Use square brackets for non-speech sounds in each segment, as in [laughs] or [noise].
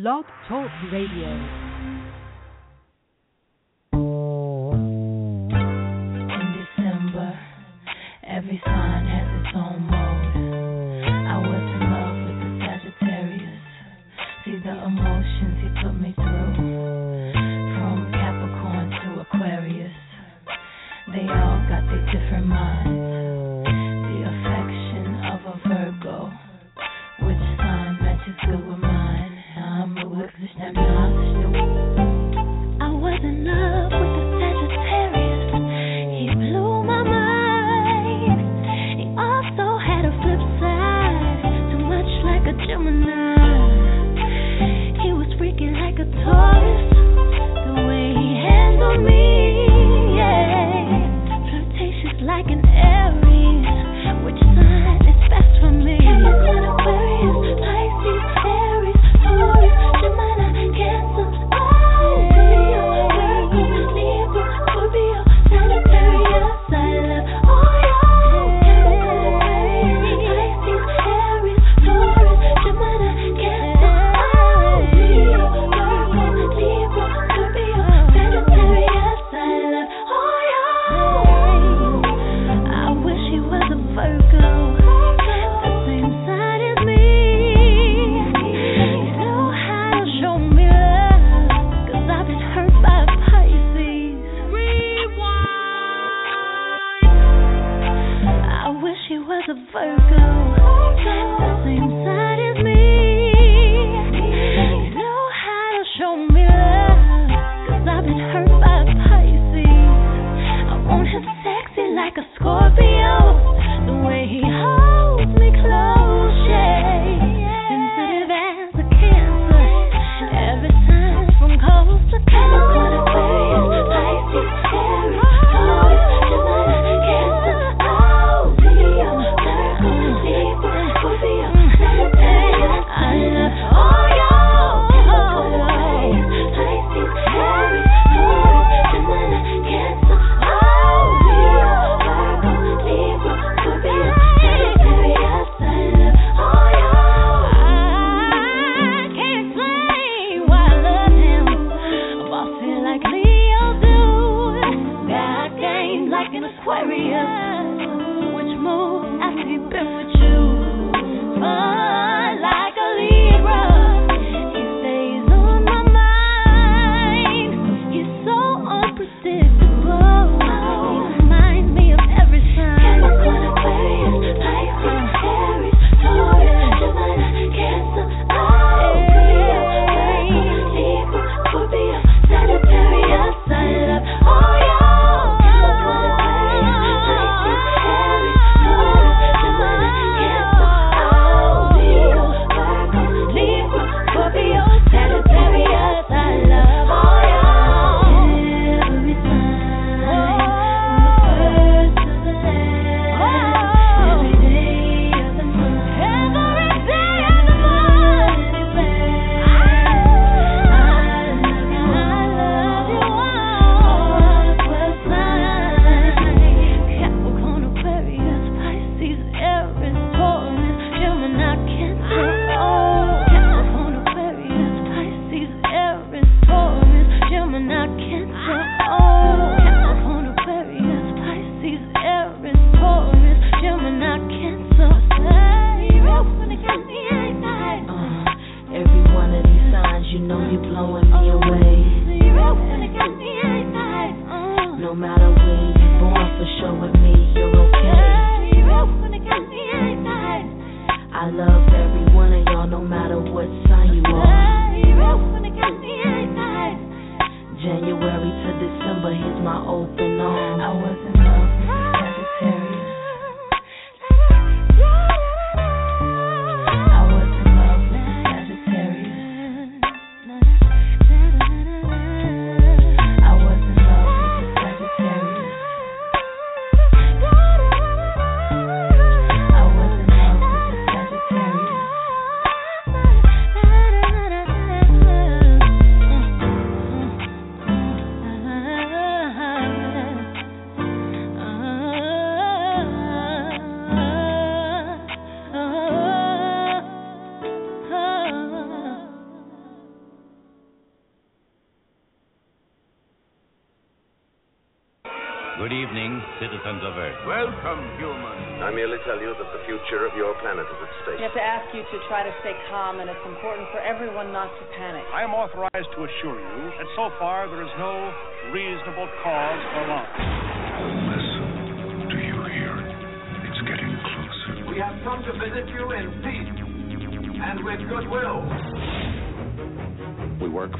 Blog Talk Radio. In December,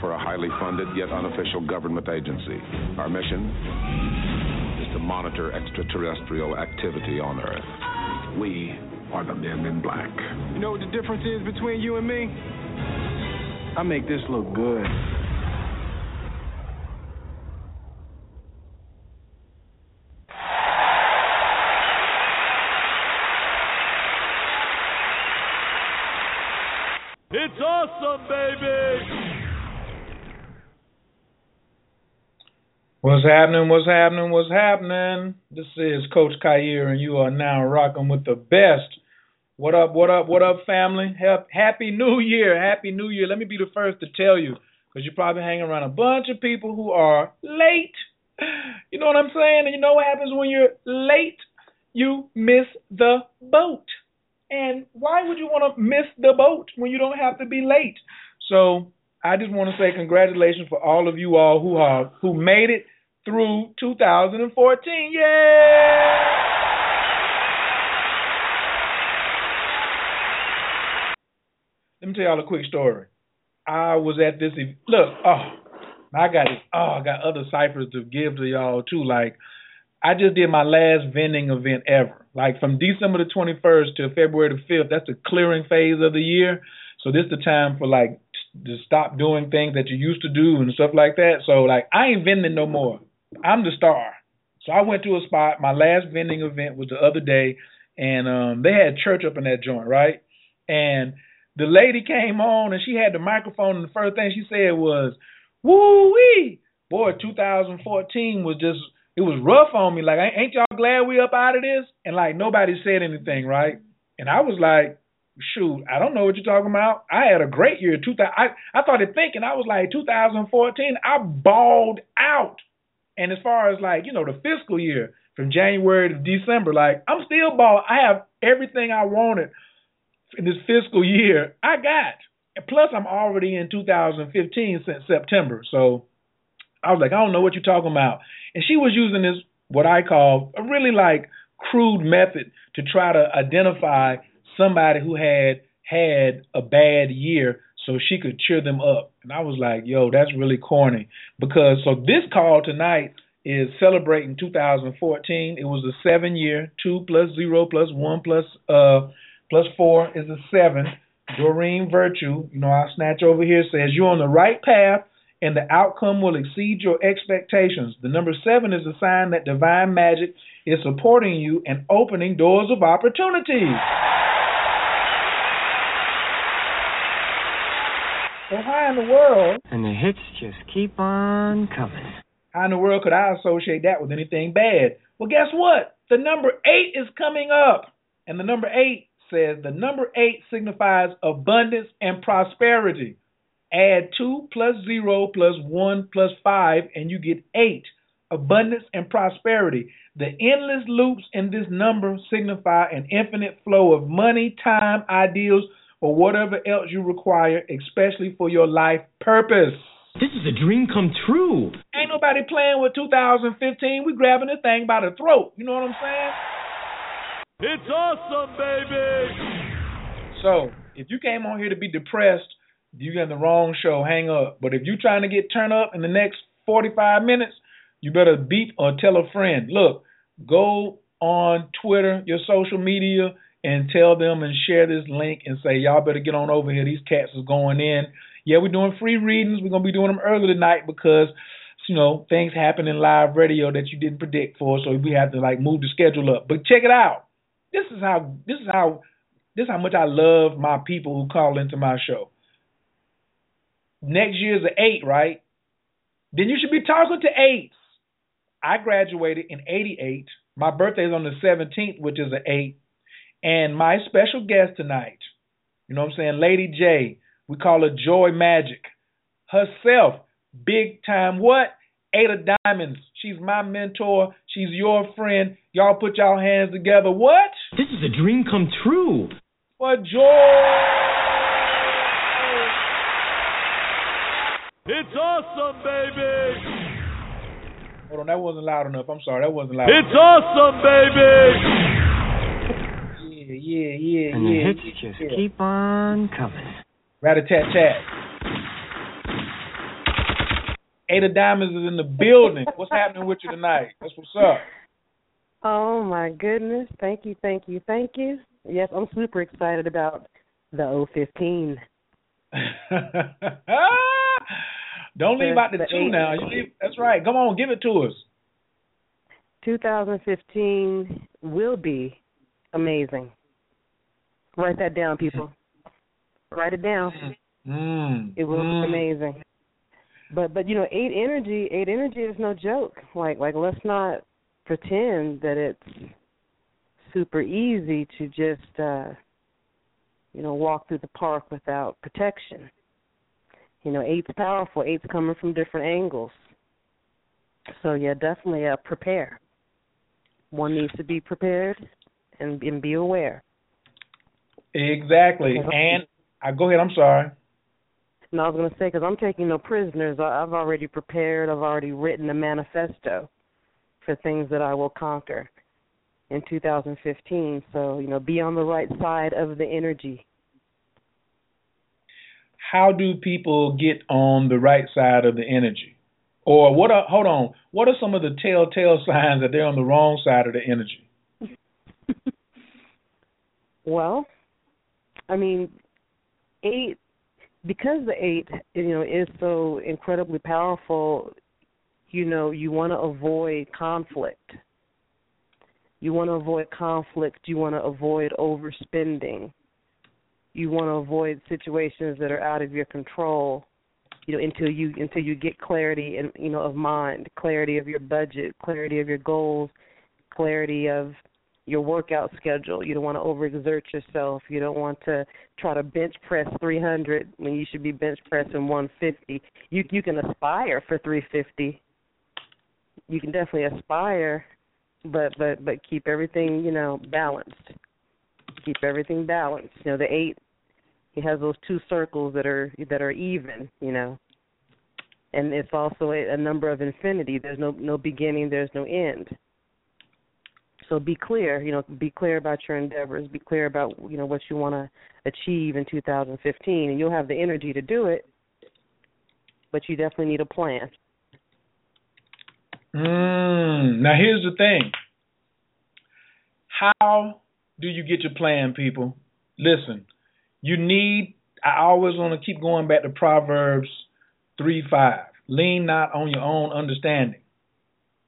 for a highly funded yet unofficial government agency. Our mission is to monitor extraterrestrial activity on Earth. We are the men in black. You know what the difference is between you and me? I make this look good. It's awesome, baby! What's happening? What's happening? What's happening? This is Coach Khayr, and you are now rocking with the best. What up? What up? What up, family? Happy New Year! Happy New Year! Let me be the first to tell you, because you're probably hanging around a bunch of people who are late. You know what I'm saying? And you know what happens when you're late? You miss the boat. And why would you want to miss the boat when you don't have to be late? So I just want to say congratulations for all of you all who are who made it through 2014. Yay! Let me tell y'all a quick story. I was at this ev- look. Oh, I got it. Oh, I got other ciphers to give to y'all too. Like I just did my last vending event ever. Like from December the 21st to February the 5th, that's the clearing phase of the year. So this is the time for like to stop doing things that you used to do and stuff like that. So like I ain't vending no more. I'm the star. So I went to a spot. My last vending event was the other day, and um they had church up in that joint, right? And the lady came on and she had the microphone, and the first thing she said was, "Woo wee, boy, 2014 was just." it was rough on me. Like, ain't y'all glad we up out of this? And like nobody said anything, right? And I was like, shoot, I don't know what you're talking about. I had a great year. 2000, I I started thinking. I was like, 2014, I balled out. And as far as like you know the fiscal year from January to December, like I'm still ball. I have everything I wanted in this fiscal year. I got. And plus, I'm already in 2015 since September. So I was like, I don't know what you're talking about. And she was using this, what I call a really like crude method to try to identify somebody who had had a bad year so she could cheer them up. And I was like, yo, that's really corny. Because so this call tonight is celebrating 2014. It was a seven year, two plus zero plus one plus uh plus four is a seven. Doreen Virtue, you know, our snatch over here says you're on the right path and the outcome will exceed your expectations. The number seven is a sign that divine magic is supporting you and opening doors of opportunity. So how in the world? And the hits just keep on coming. How in the world could I associate that with anything bad? Well, guess what? The number eight is coming up. And the number eight says the number eight signifies abundance and prosperity. Add 2 plus 0 plus 1 plus 5, and you get 8. Abundance and prosperity. The endless loops in this number signify an infinite flow of money, time, ideals, or whatever else you require, especially for your life purpose. This is a dream come true. Ain't nobody playing with 2015. We grabbing this thing by the throat. You know what I'm saying? It's awesome, baby. So, if you came on here to be depressed, you got the wrong show. Hang up. But if you're trying to get turned up in the next 45 minutes, you better beep or tell a friend. Look, go on Twitter, your social media, and tell them and share this link and say, y'all better get on over here. These cats is going in. Yeah, we're doing free readings. We're going to be doing them early tonight because, you know, things happen in live radio that you didn't predict for. So we have to, like, move the schedule up. But check it out. This is how, this is how, this is how much I love my people who call into my show next year's an eight, right? Then you should be talking to eights. I graduated in 88. My birthday is on the 17th, which is an eight. And my special guest tonight, you know what I'm saying, Lady J, we call her Joi Magic. Herself, big time what? Eight of diamonds. She's my mentor. She's your friend. Y'all put y'all hands together. What? This is a dream come true. For Joi. It's awesome, baby. Hold on, that wasn't loud enough. I'm sorry, that wasn't loud. It's enough. awesome, baby. Yeah, yeah, yeah, And yeah. the hits yeah, just yeah. keep on coming. Rat a tat tat. Eight of Diamonds is in the building. What's happening with you tonight? That's what's up. Oh my goodness. Thank you, thank you, thank you. Yes, I'm super excited about the 015. [laughs] Don't leave out the, the two eight. now. You leave, that's right. Come on, give it to us. 2015 will be amazing. Write that down, people. Write it down. Mm. It will mm. be amazing. But but you know, eight energy, eight energy is no joke. Like like let's not pretend that it's super easy to just uh you know, walk through the park without protection. You know, eight's powerful. Eight's coming from different angles. So yeah, definitely uh, prepare. One needs to be prepared and, and be aware. Exactly. And I go ahead. I'm sorry. No, I was going to say, because I'm taking no prisoners, I, I've already prepared, I've already written a manifesto for things that I will conquer in 2015. So, you know, be on the right side of the energy. How do people get on the right side of the energy? Or what are hold on, what are some of the telltale [laughs] signs that they're on the wrong side of the energy? [laughs] Well, I mean, eight because the eight, you know, is so incredibly powerful. You know, you want to avoid conflict. You want to avoid conflict. You want to avoid overspending. You want to avoid situations that are out of your control. You know, until you until you get clarity and you know of mind, clarity of your budget, clarity of your goals, clarity of your workout schedule. You don't want to overexert yourself. You don't want to try to bench press 300 when you should be bench pressing 150. You you can aspire for 350. You can definitely aspire, but but but keep everything you know balanced. Keep everything balanced. You know the eight. He has those two circles that are that are even. You know. And it's also a, a number of infinity. There's no no beginning. There's no end. So be clear, you know, be clear about your endeavors, be clear about, you know, what you want to achieve in 2015 and you'll have the energy to do it. But you definitely need a plan. Mm, now here's the thing. How do you get your plan, people? Listen, you need I always want to keep going back to Proverbs 3 5. Lean not on your own understanding.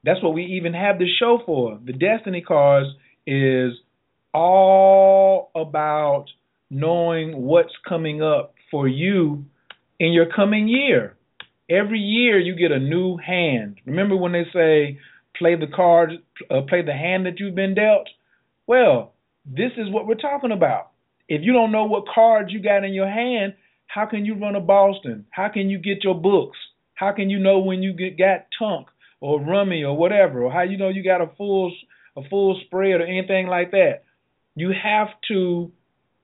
That's what we even have the show for. The Destiny Cards is all about knowing what's coming up for you in your coming year. Every year you get a new hand. Remember when they say play the card, uh, play the hand that you've been dealt? Well, this is what we're talking about. If you don't know what cards you got in your hand, how can you run a Boston? How can you get your books? How can you know when you get got tunk or rummy or whatever, or how you know you got a full a full spread or anything like that? You have to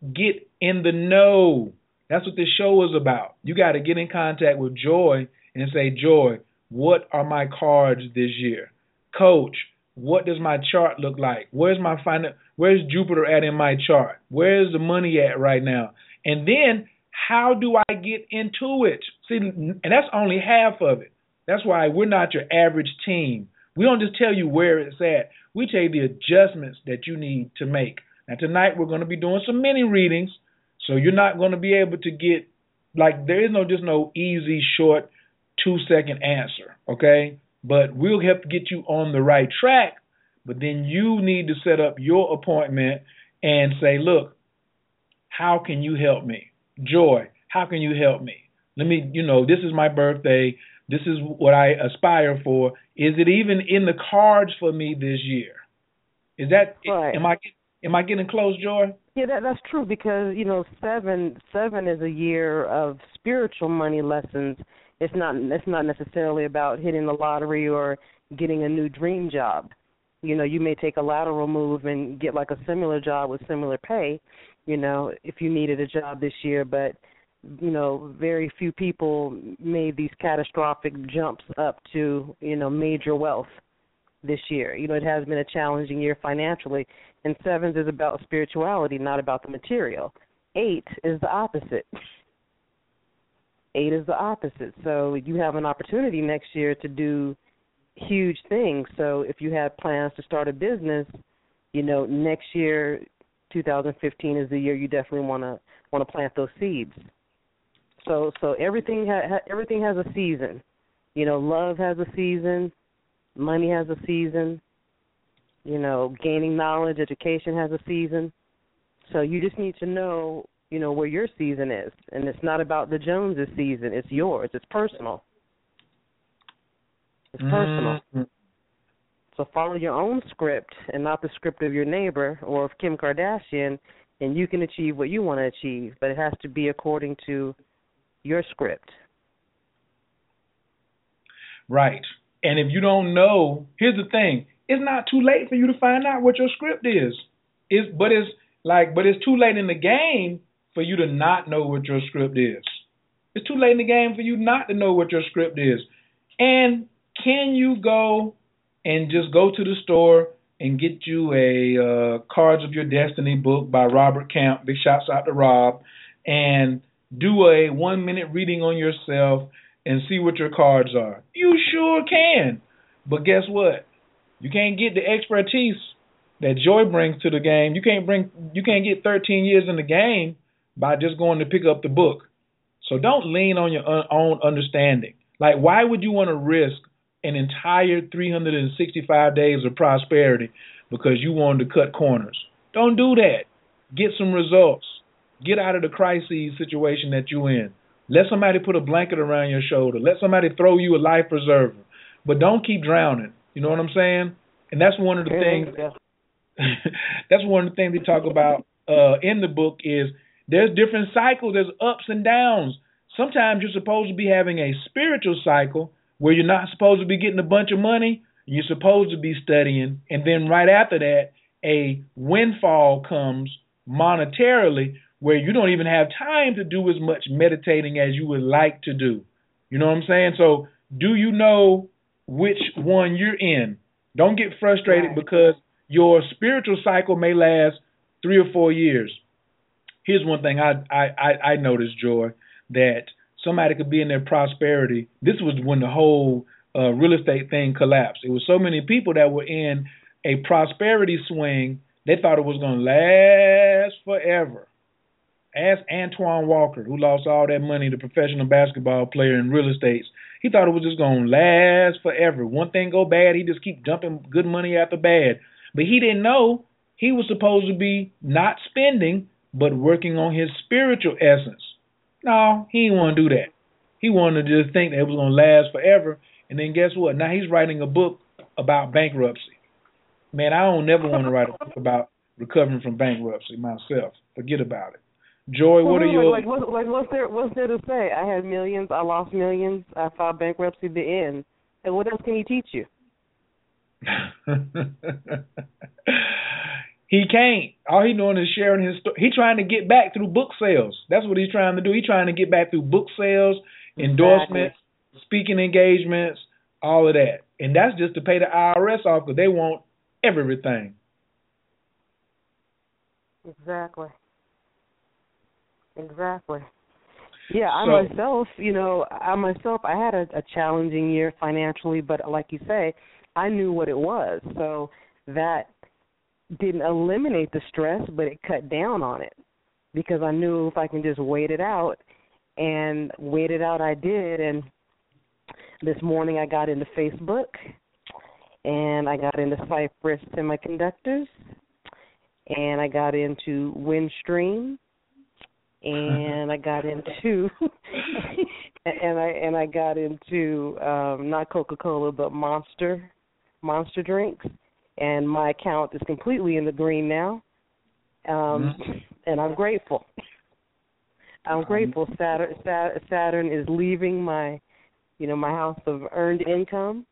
get in the know. That's what this show is about. You got to get in contact with Joi and say, Joi, what are my cards this year? Coach, what does my chart look like? Where's my final, where's Jupiter at in my chart? Where's the money at right now? And then how do I get into it? See, and that's only half of it. That's why we're not your average team. We don't just tell you where it's at. We tell you the adjustments that you need to make. Now tonight we're going to be doing some mini readings, so you're not going to be able to get like there is no just no easy short two second answer, okay? But we'll help get you on the right track. But then you need to set up your appointment and say, look, how can you help me? Joi, how can you help me? Let me, you know, this is my birthday. This is what I aspire for. Is it even in the cards for me this year? Is that Right. am I am I getting close, Joi? Yeah, that that's true because you know seven seven is a year of spiritual money lessons. it's not it's not necessarily about hitting the lottery or getting a new dream job. You know, you may take a lateral move and get like a similar job with similar pay, you know, if you needed a job this year, but you know, very few people made these catastrophic jumps up to, you know, major wealth this year. You know, it has been a challenging year financially. And sevens is about spirituality, not about the material. Eight is the opposite. Eight is the opposite. So you have an opportunity next year to do huge things. So if you have plans to start a business, you know, next year 2015 is the year you definitely want to want to plant those seeds. So so everything ha, ha, everything has a season. You know, love has a season, money has a season. You know, gaining knowledge, education has a season. So you just need to know, you know, where your season is, and it's not about the Joneses' season. It's yours. It's personal. It's personal. Mm-hmm. So follow your own script and not the script of your neighbor or of Kim Kardashian, and you can achieve what you want to achieve. But it has to be according to your script. Right. And if you don't know, here's the thing: it's not too late for you to find out what your script is. It's but it's like but it's too late in the game for you to not know what your script is. It's too late in the game for you not to know what your script is. And can you go and just go to the store and get you a uh, Cards of Your Destiny book by Robert Camp? Big shouts out to Rob. And do a one minute reading on yourself and see what your cards are. You sure can. But guess what? You can't get the expertise that Joi brings to the game. You can't bring you can't get 13 years in the game by just going to pick up the book. So don't lean on your uh, own understanding. Like why would you want to risk an entire 365 days of prosperity because you wanted to cut corners? Don't do that. Get some results. Get out of the crisis situation that you're in. Let somebody put a blanket around your shoulder. Let somebody throw you a life preserver. But don't keep drowning. You know what I'm saying? And that's one of the things. [laughs] that's one of the things they talk about uh, in the book is there's different cycles. There's ups and downs. Sometimes you're supposed to be having a spiritual cycle where you're not supposed to be getting a bunch of money. You're supposed to be studying, and then right after that, a windfall comes monetarily where you don't even have time to do as much meditating as you would like to do. You know what I'm saying? So, do you know which one you're in? Don't get frustrated because your spiritual cycle may last three or four years. Here's one thing I I I noticed, Joi, that somebody could be in their prosperity. This was when the whole uh, real estate thing collapsed. It was so many people that were in a prosperity swing. They thought it was going to last forever. Ask Antoine Walker, who lost all that money, the professional basketball player in real estate. He thought it was just gonna last forever. One thing go bad, he just keep dumping good money after bad. But he didn't know he was supposed to be not spending, but working on his spiritual essence. No, he didn't want to do that. He wanted to just think that it was gonna last forever. And then guess what? Now he's writing a book about bankruptcy. Man, I don't never want to write a book about recovering from bankruptcy myself. Forget about it. Joi, what are your like? What, like what's there? What's there to say? I had millions. I lost millions. I filed bankruptcy. The end. And what else can he teach you? [laughs] he can't. All he doing is sharing his story. He trying to get back through book sales. That's what he's trying to do. He's trying to get back through book sales, endorsements, exactly. speaking engagements, all of that. And that's just to pay the IRS off because they want everything. Exactly. Exactly. Yeah, I so, myself, you know, I myself, I had a, a challenging year financially, but like you say, I knew what it was, so that didn't eliminate the stress, but it cut down on it because I knew if I can just wait it out, and wait it out, I did. And this morning, I got into Facebook, and I got into Cypress Semiconductors, and I got into Windstream [laughs] and I got into [laughs] and I and I got into um not Coca-Cola but Monster Monster drinks and my account is completely in the green now. Um mm-hmm. and I'm grateful. I'm grateful Saturn Saturn is leaving my you know, my house of earned income,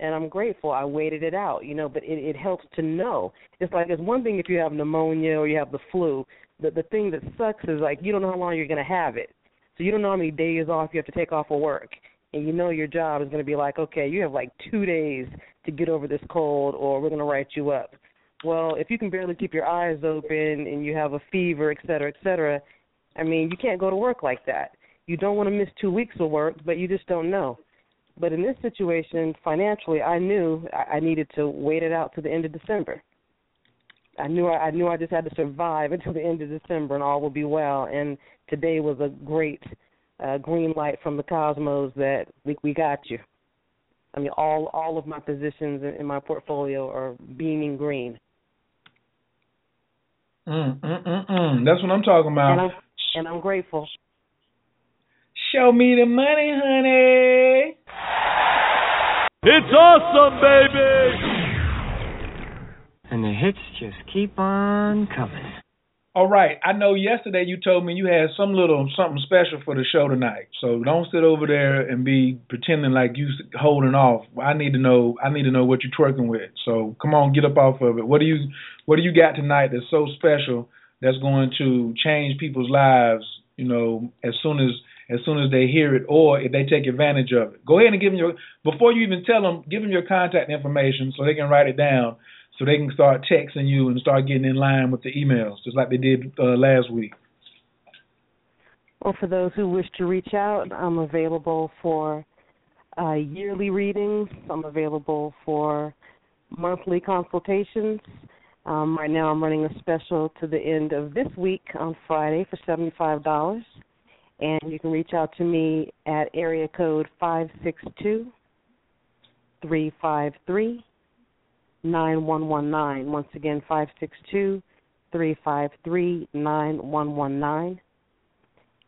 and I'm grateful. I waited it out, you know. But it, it helps to know. It's like it's one thing if you have pneumonia or you have the flu. The the thing that sucks is like you don't know how long you're gonna have it, so you don't know how many days off you have to take off of work, and you know your job is gonna be like, okay, you have like two days to get over this cold, or we're gonna write you up. Well, if you can barely keep your eyes open and you have a fever, et cetera, et cetera, I mean, you can't go to work like that. You don't want to miss two weeks of work, but you just don't know. But in this situation, financially, I knew I needed to wait it out to the end of December. I knew I, I knew I just had to survive [laughs] until the end of December, and all will be well. And today was a great uh, green light from the cosmos that we we got you. I mean, all all of my positions in, in my portfolio are beaming green. Mm, mm, mm, mm. That's what I'm talking about. And I'm, and I'm grateful. Show me the money, honey. It's awesome, baby. And the hits just keep on coming. All right. I know yesterday you told me you had some little something special for the show tonight. So don't sit over there and be pretending like you holding off. I need to know. I need to know what you're twerking with. So come on, get up off of it. What do you What do you got tonight that's so special that's going to change people's lives? You know, as soon as as soon as they hear it or if they take advantage of it. Go ahead and give them your before you even tell them, give them your contact information so they can write it down, so they can start texting you and start getting in line with the emails, just like they did uh, last week. Well, for those who wish to reach out, I'm available for uh, yearly readings. I'm available for monthly consultations. Um, right now, I'm running a special to the end of this week on Friday for $75 and you can reach out to me at area code five six two three five three nine one one nine. Once again, five six two three five three nine one one nine.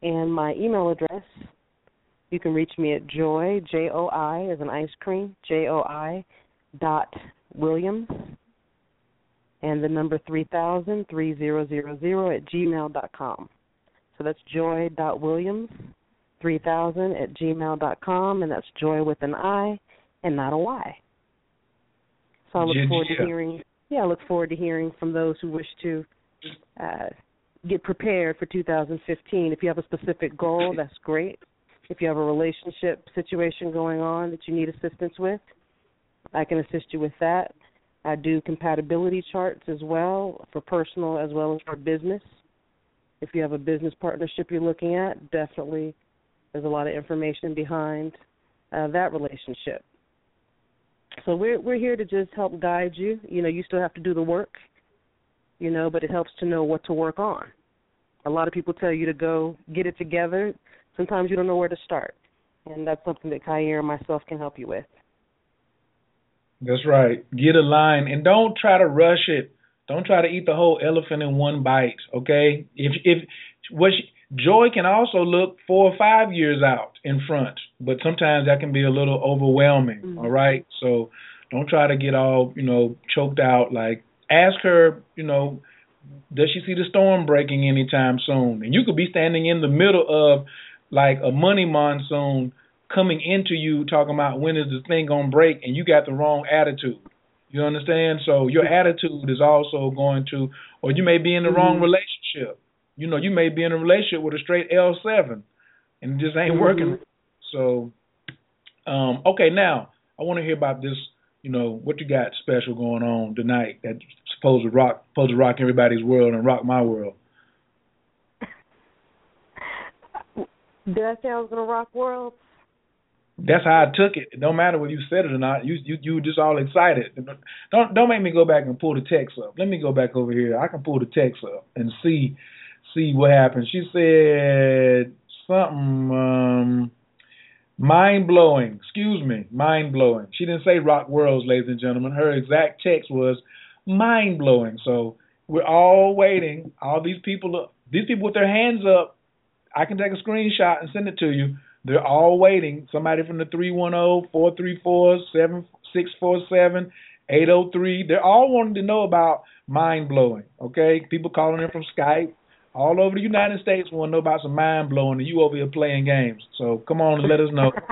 And my email address, you can reach me at Joi j o i as an ice cream j o i dot williams and the number three thousand three zero zero zero at gmail dot com. So that's joi.williams3000 at gmail.com, and that's Joi with an I and not a Y. So I look Yeah, forward yeah. to hearing. Yeah, I look forward to hearing from those who wish to uh, get prepared for 2015. If you have a specific goal, that's great. If you have a relationship situation going on that you need assistance with, I can assist you with that. I do compatibility charts as well for personal as well as for business. If you have a business partnership you're looking at, definitely there's a lot of information behind uh, that relationship. So we're we're here to just help guide you. You know, you still have to do the work, you know, but it helps to know what to work on. A lot of people tell you to go get it together. Sometimes you don't know where to start, and that's something that Kyer and myself can help you with. That's right. Get a line and don't try to rush it. Don't try to eat the whole elephant in one bite. Okay. If if what she, Joi can also look four or five years out in front, but sometimes that can be a little overwhelming. Mm-hmm. all right. So don't try to get all you know choked out. Like ask her, you know, does she see the storm breaking anytime soon? And you could be standing in the middle of like a money monsoon coming into you talking about when is this thing gonna break and you got the wrong attitude. You understand? So your mm-hmm. attitude is also going to or you may be in the wrong mm-hmm. relationship. You know, you may be in a relationship with a straight L seven and it just ain't working. So um okay now I wanna hear about this, you know, what you got special going on tonight that's supposed to rock supposed to rock everybody's world and rock my world. Did I say I was going to rock world? That's how I took it. It don't matter whether you said it or not. You you you were just all excited. Don't don't make me go back and pull the text up. Let me go back over here. I can pull the text up and see see what happened. She said something um mind blowing. Excuse me, mind blowing. She didn't say rock worlds, ladies and gentlemen. Her exact text was mind blowing. So we're all waiting. All these people these people with their hands up. I can take a screenshot and send it to you. They're all waiting. Somebody from the 310-434-7647, 803. They're all wanting to know about mind blowing. Okay, people calling in from Skype. All over the United States want to know about some mind blowing, and you over here playing games. So come on and let us know. [laughs]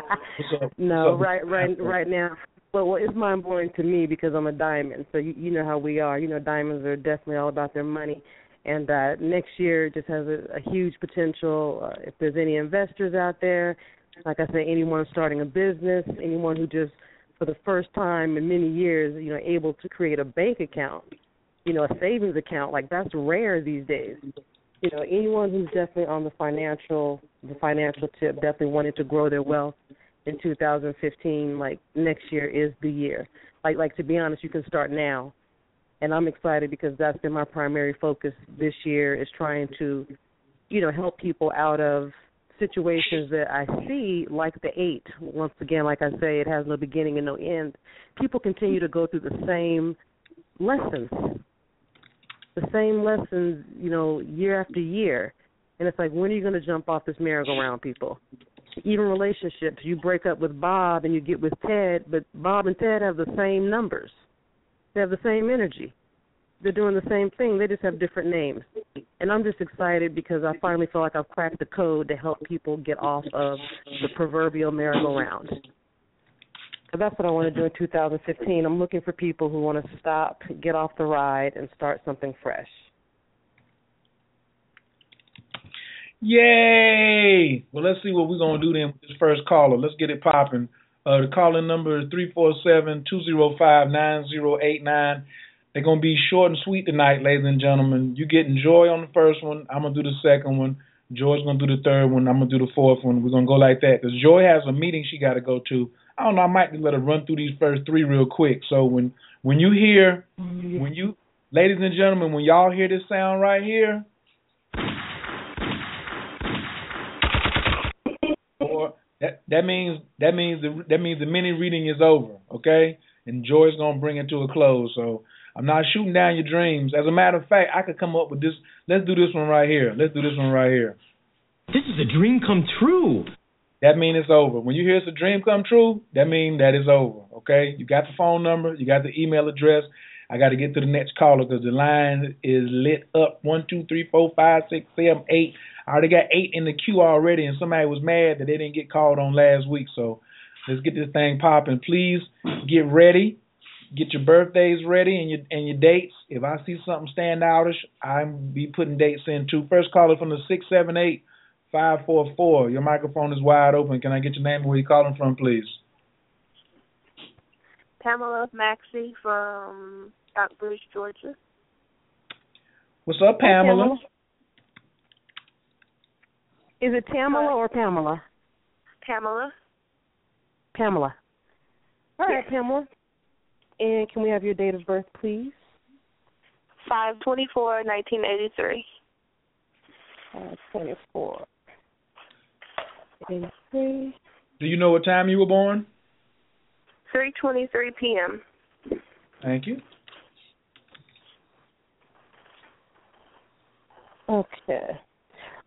No, right, right, right now. Well, well, it's mind blowing to me because I'm a diamond. So you, you know how we are. You know, diamonds are definitely all about their money. And uh, next year just has a, a huge potential. Uh, if there's any investors out there, like I said, anyone starting a business, anyone who just for the first time in many years, you know, able to create a bank account, you know, a savings account, like that's rare these days. You know, anyone who's definitely on the financial the financial tip, definitely wanted to grow their wealth in 2015, like next year is the year. Like like to be honest, you can start now. And I'm excited because that's been my primary focus this year is trying to, you know, help people out of situations that I see, like the eight. Once again, like I say, it has no beginning and no end. People continue to go through the same lessons, the same lessons, you know, year after year. And it's like, when are you going to jump off this merry-go-round, people? Even relationships, you break up with Bob and you get with Ted, but Bob and Ted have the same numbers. They have the same energy they're doing the same thing. They just have different names. And I'm just excited because I finally feel like I've cracked the code to help people get off of the proverbial merry-go-round. That's what I want to do in 2015. I'm looking for people who want to stop, get off the ride, and start something fresh. Yay! Well, let's see what we're going to do then with this first caller. Let's get it popping. Uh, the calling number is 347 205 9089. They're gonna be short and sweet tonight, ladies and gentlemen. You getting Joi on the first one. I'm gonna do the second one. Joi's gonna do the third one. I'm gonna do the fourth one. We're gonna go like that because Joi has a meeting she got to go to. I don't know. I might just let her run through these first three real quick. So when when you hear mm-hmm. when you ladies and gentlemen when y'all hear this sound right here, or that that means that means the that means the mini reading is over. Okay, and Joi's gonna bring it to a close. So I'm not shooting down your dreams. As a matter of fact, I could come up with this. Let's do this one right here. Let's do this one right here. This is a dream come true. That means it's over. When you hear it's a dream come true, that means that it's over. Okay? You got the phone number, you got the email address. I got to get to the next caller because the line is lit up. One, two, three, four, five, six, seven, eight. I already got eight in the queue already, and somebody was mad that they didn't get called on last week. So let's get this thing popping. Please get ready get your birthdays ready and your and your dates. If I see something stand outish, I'm be putting dates in too. First caller from the six seven eight 544. Your microphone is wide open. Can I get your name and where you're calling from, please? Pamela Maxie from Stockbridge, Georgia. What's up, Pamela? Hey, Pamela? Is it Pamela or Pamela? Pamela. Pamela. All right, yes. Pamela. And can we have your date of birth, please? 524 1983. 524 three. Do you know what time you were born? 3:23 p.m. Thank you. Okay.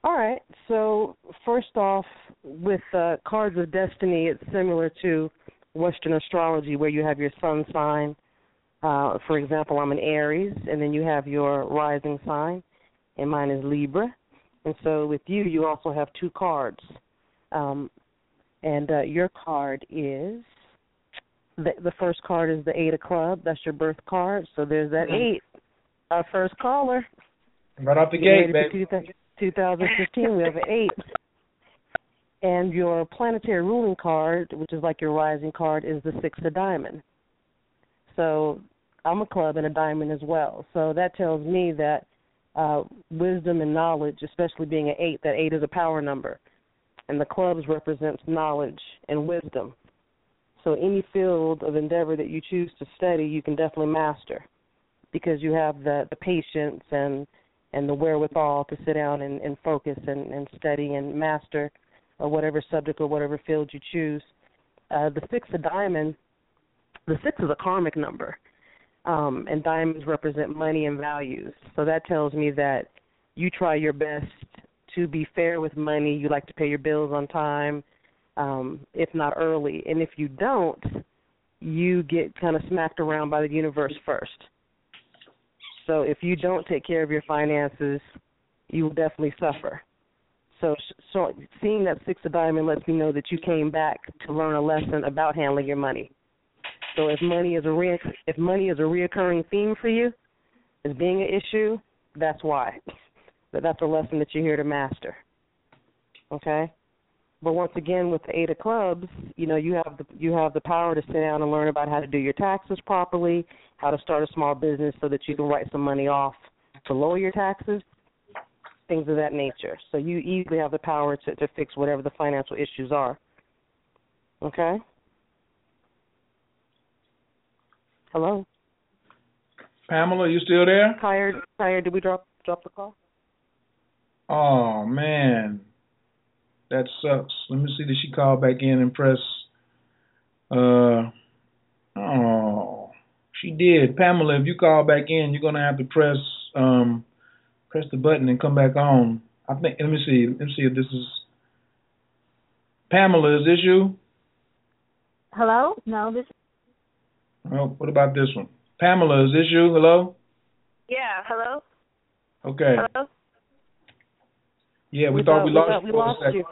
All right. So first off, with uh, cards of destiny, it's similar to Western astrology, where you have your sun sign. Uh, for example, I'm an Aries, and then you have your rising sign, and mine is Libra. And so with you, you also have two cards. Um, and uh, your card is the, the first card is the Eight of Club. That's your birth card. So there's that Mm-hmm. eight. Our first caller. Right off the gate, ready baby. 2015, we have an eight. And your planetary ruling card, which is like your rising card, is the Six of Diamond. So I'm a club and a diamond as well. So that tells me that uh, wisdom and knowledge, especially being an eight, that eight is a power number. And the clubs represents knowledge and wisdom. So any field of endeavor that you choose to study, you can definitely master because you have the, the patience and and the wherewithal to sit down and, and focus and, and study and master or whatever subject or whatever field you choose. Uh, the six of diamond, the six is a karmic number, um, and diamonds represent money and values. So that tells me that you try your best to be fair with money. You like to pay your bills on time, um, if not early. And if you don't, you get kind of smacked around by the universe first. So if you don't take care of your finances, you will definitely suffer. So, so seeing that six of diamond lets me know that you came back to learn a lesson about handling your money. So if money is a re- if money is a reoccurring theme for you, as being an issue, that's why. [laughs] But that's a lesson that you're here to master. Okay. But once again, with the eight of clubs, you know you have the you have the power to sit down and learn about how to do your taxes properly, how to start a small business so that you can write some money off to lower your taxes, things of that nature. So you easily have the power to, to fix whatever the financial issues are. Okay? Hello? Pamela, you still there? Tired tired, did we drop drop the call? Oh man. That sucks. Let me see did she call back in and press uh oh she did. Pamela, if you call back in, you're gonna have to press um press the button and come back on. I think let me see. Let me see if this is Pamela, is this you? Hello? No, this Oh, what about this one? Pamela, is this you? Hello? Yeah, hello? Okay. Hello? Yeah, we, We thought thought- we we lost thought you we lost you.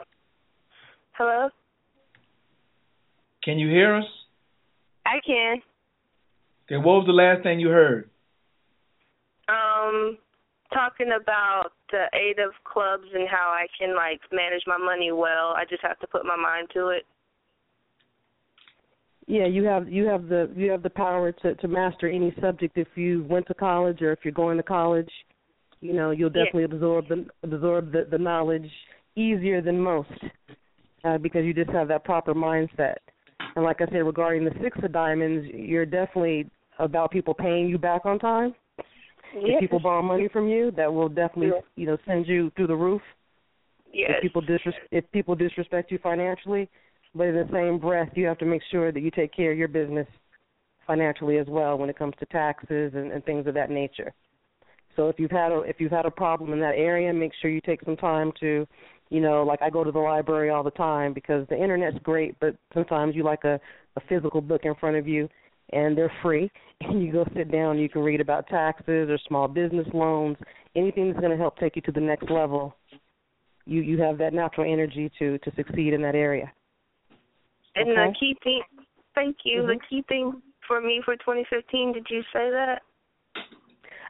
Hello? Can you hear us? I can. Okay, what was the last thing you heard? Um, talking about the eight of clubs and how I can like manage my money well. I just have to put my mind to it. Yeah, you have you have the you have the power to to master any subject if you went to college or if you're going to college. You know, you'll Yeah. definitely absorb the absorb the, the knowledge easier than most uh, because you just have that proper mindset. And like I said, regarding the six of diamonds, you're definitely about people paying you back on time. Yeah. If people borrow money from you, that will definitely Yeah. you know send you through the roof. Yes. If people disres- if people disrespect you financially, but in the same breath, you have to make sure that you take care of your business financially as well when it comes to taxes and, and things of that nature. So if you've had a if you've had a problem in that area, make sure you take some time to, you know, like I go to the library all the time because the internet's great, but sometimes you like a, a physical book in front of you and they're free [laughs] and you go sit down and you can read about taxes or small business loans, anything that's going to help take you to the next level. You you have that natural energy to to succeed in that area. And Okay. the key thing, thank you. Mhm. The key thing for me for 2015, did you say that?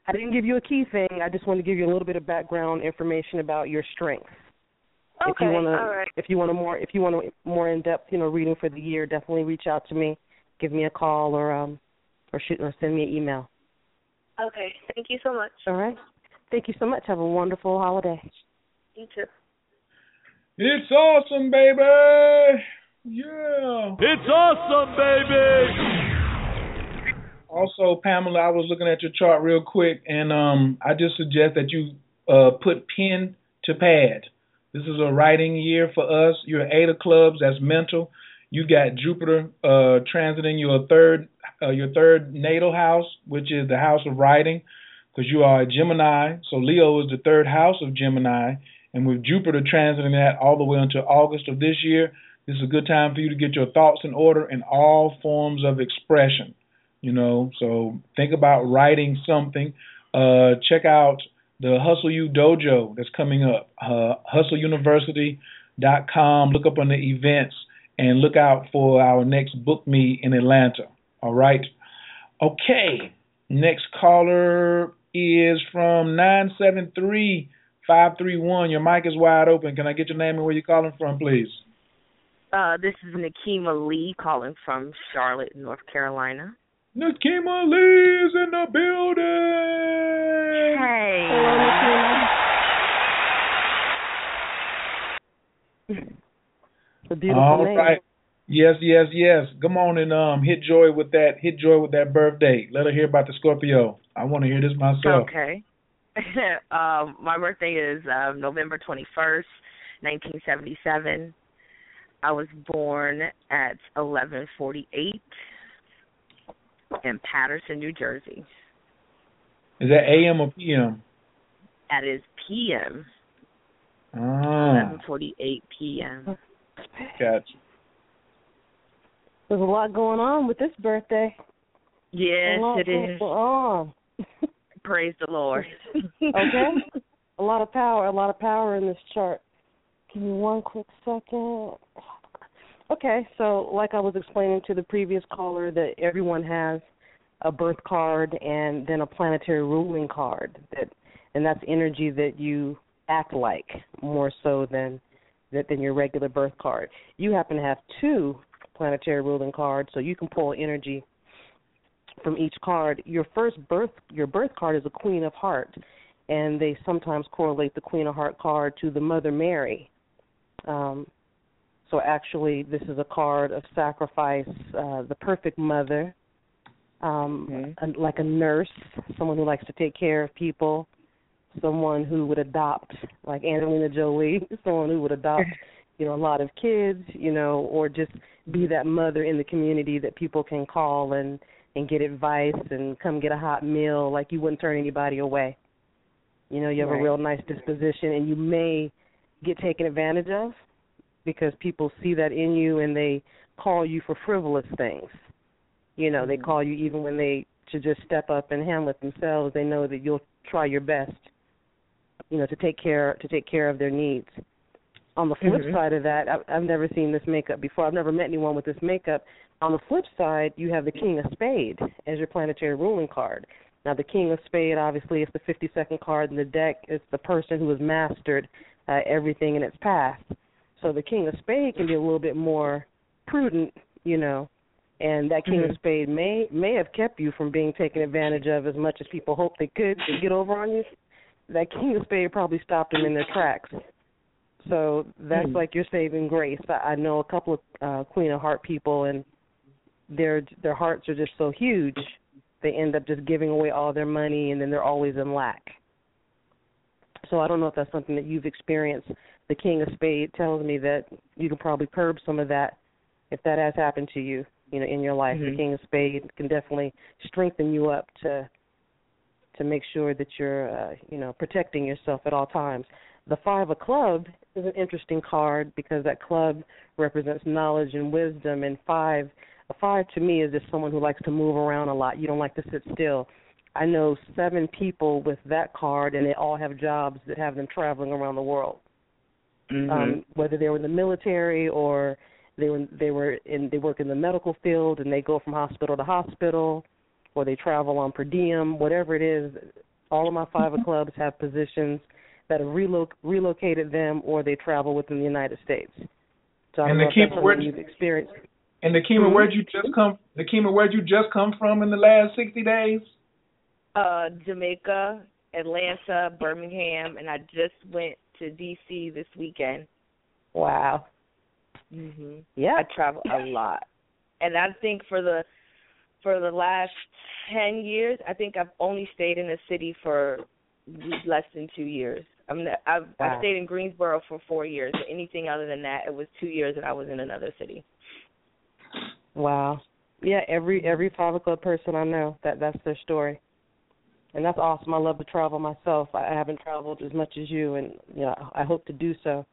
I didn't give you a key thing. I just want to give you a little bit of background information about your strengths. if Okay, you want to, all right. if you want a more, if you want a more in depth, you know, reading for the year, definitely reach out to me. Give me a call or um, or shoot or send me an email. Okay, thank you so much. All right. Thank you so much. Have a wonderful holiday. You too. It's awesome, baby. Yeah. It's awesome, baby. Also, Pamela, I was looking at your chart real quick, and um, I just suggest that you uh, put pen to pad. This is a writing year for us. You're eight of clubs. That's mental. You got Jupiter uh, transiting your third uh, your third natal house, which is the house of writing, because you are a Gemini. So Leo is the third house of Gemini, and with Jupiter transiting that all the way until August of this year, this is a good time for you to get your thoughts in order in all forms of expression. You know, so think about writing something. Uh, check out the Hustle You Dojo that's coming up. Uh, HustleUniversity.com. Look up on the events and look out for our next book meet in Atlanta. All right. Okay. Next caller is from 973 531. Your mic is wide open. Can I get your name and where you're calling from, please? Uh, this is Nikeema Lee calling from Charlotte, North Carolina. Nikeema Lee's in the building. Hey. A beautiful All name. right. Yes, yes, yes. Come on and um hit Joi with that hit Joi with that birthday. Let her hear about the Scorpio. I want to hear this myself. Okay. [laughs] um, my birthday is uh, November 21st, 1977. I was born at 1148 in Paterson, New Jersey. Is that AM or PM? That is PM, Ah, 11:48 p.m. gotcha. There's a lot going on with this birthday. Yes, a lot it on. [laughs] Praise the Lord. Okay. [laughs] a lot of power, a lot of power in this chart. Give me one quick second. Okay, so like I was explaining to the previous caller, that everyone has a birth card and then a planetary ruling card that and that's energy that you act like more so than than your regular birth card. You happen to have two planetary ruling cards, so you can pull energy from each card. Your first birth your birth card is a Queen of Heart, and they sometimes correlate the Queen of Heart card to the Mother Mary. Um, so actually, this is a card of sacrifice, uh, the perfect mother, um, Mm-hmm. a, like a nurse, someone who likes to take care of people, someone who would adopt, like Angelina Jolie, [laughs] someone who would adopt, [laughs] you know, a lot of kids, you know, or just be that mother in the community that people can call and and get advice and come get a hot meal. Like you wouldn't turn anybody away. You know, you have Right. a real nice disposition, and you may get taken advantage of because people see that in you and they call you for frivolous things. You know, they call you even when they should just step up and handle it themselves. They know that you'll try your best, you know, to take care to take care of their needs. On the flip Mhm. side of that, I, I've never seen this makeup before. I've never met anyone with this makeup. On the flip side, you have the King of Spade as your planetary ruling card. Now, the King of Spade, obviously, is the 52nd card in the deck. It's the person who has mastered uh, everything in its path. So the King of Spade can be a little bit more prudent, you know, and that King Mhm. of Spade may may have kept you from being taken advantage of as much as people hope they could to get over on you. That King of Spade probably stopped them in their tracks. So that's Hmm. like your saving grace. I, I know a couple of uh, Queen of Heart people, and their their hearts are just so huge, they end up just giving away all their money, and then they're always in lack. So I don't know if that's something that you've experienced. The King of Spade tells me that you can probably curb some of that if that has happened to you, you know, in your life. Mhm. The King of Spade can definitely strengthen you up to to make sure that you're, uh, you know, protecting yourself at all times. The Five of Clubs is an interesting card because that club represents knowledge and wisdom, and five, a five to me is just someone who likes to move around a lot. You don't like to sit still. I know seven people with that card, and they all have jobs that have them traveling around the world. Mhm. Um, whether they were in the military or they were they were in they work in the medical field and they go from hospital to hospital, or they travel on per diem, whatever it is. All of my five [laughs] of clubs have positions that have reloc- relocated them, or they travel within the United States. So I And the if that's where'd you- you've experienced. And Nikeema, Mhm. where'd you just come? Nikeema, where'd you just come from in the last sixty days? uh Jamaica, Atlanta, Birmingham, and I just went to DC this weekend. Wow. Mhm. Yeah. I travel a [laughs] lot. And I think for the for the last 10 years, I think I've only stayed in a city for less than 2 years. I'm not, I've Wow. I stayed in Greensboro for 4 years. But anything other than that, it was 2 years that I was in another city. Wow. Yeah, every every five club person I know that that's their story, and that's awesome. I love to travel myself. I haven't traveled as much as you, and you know I hope to do so.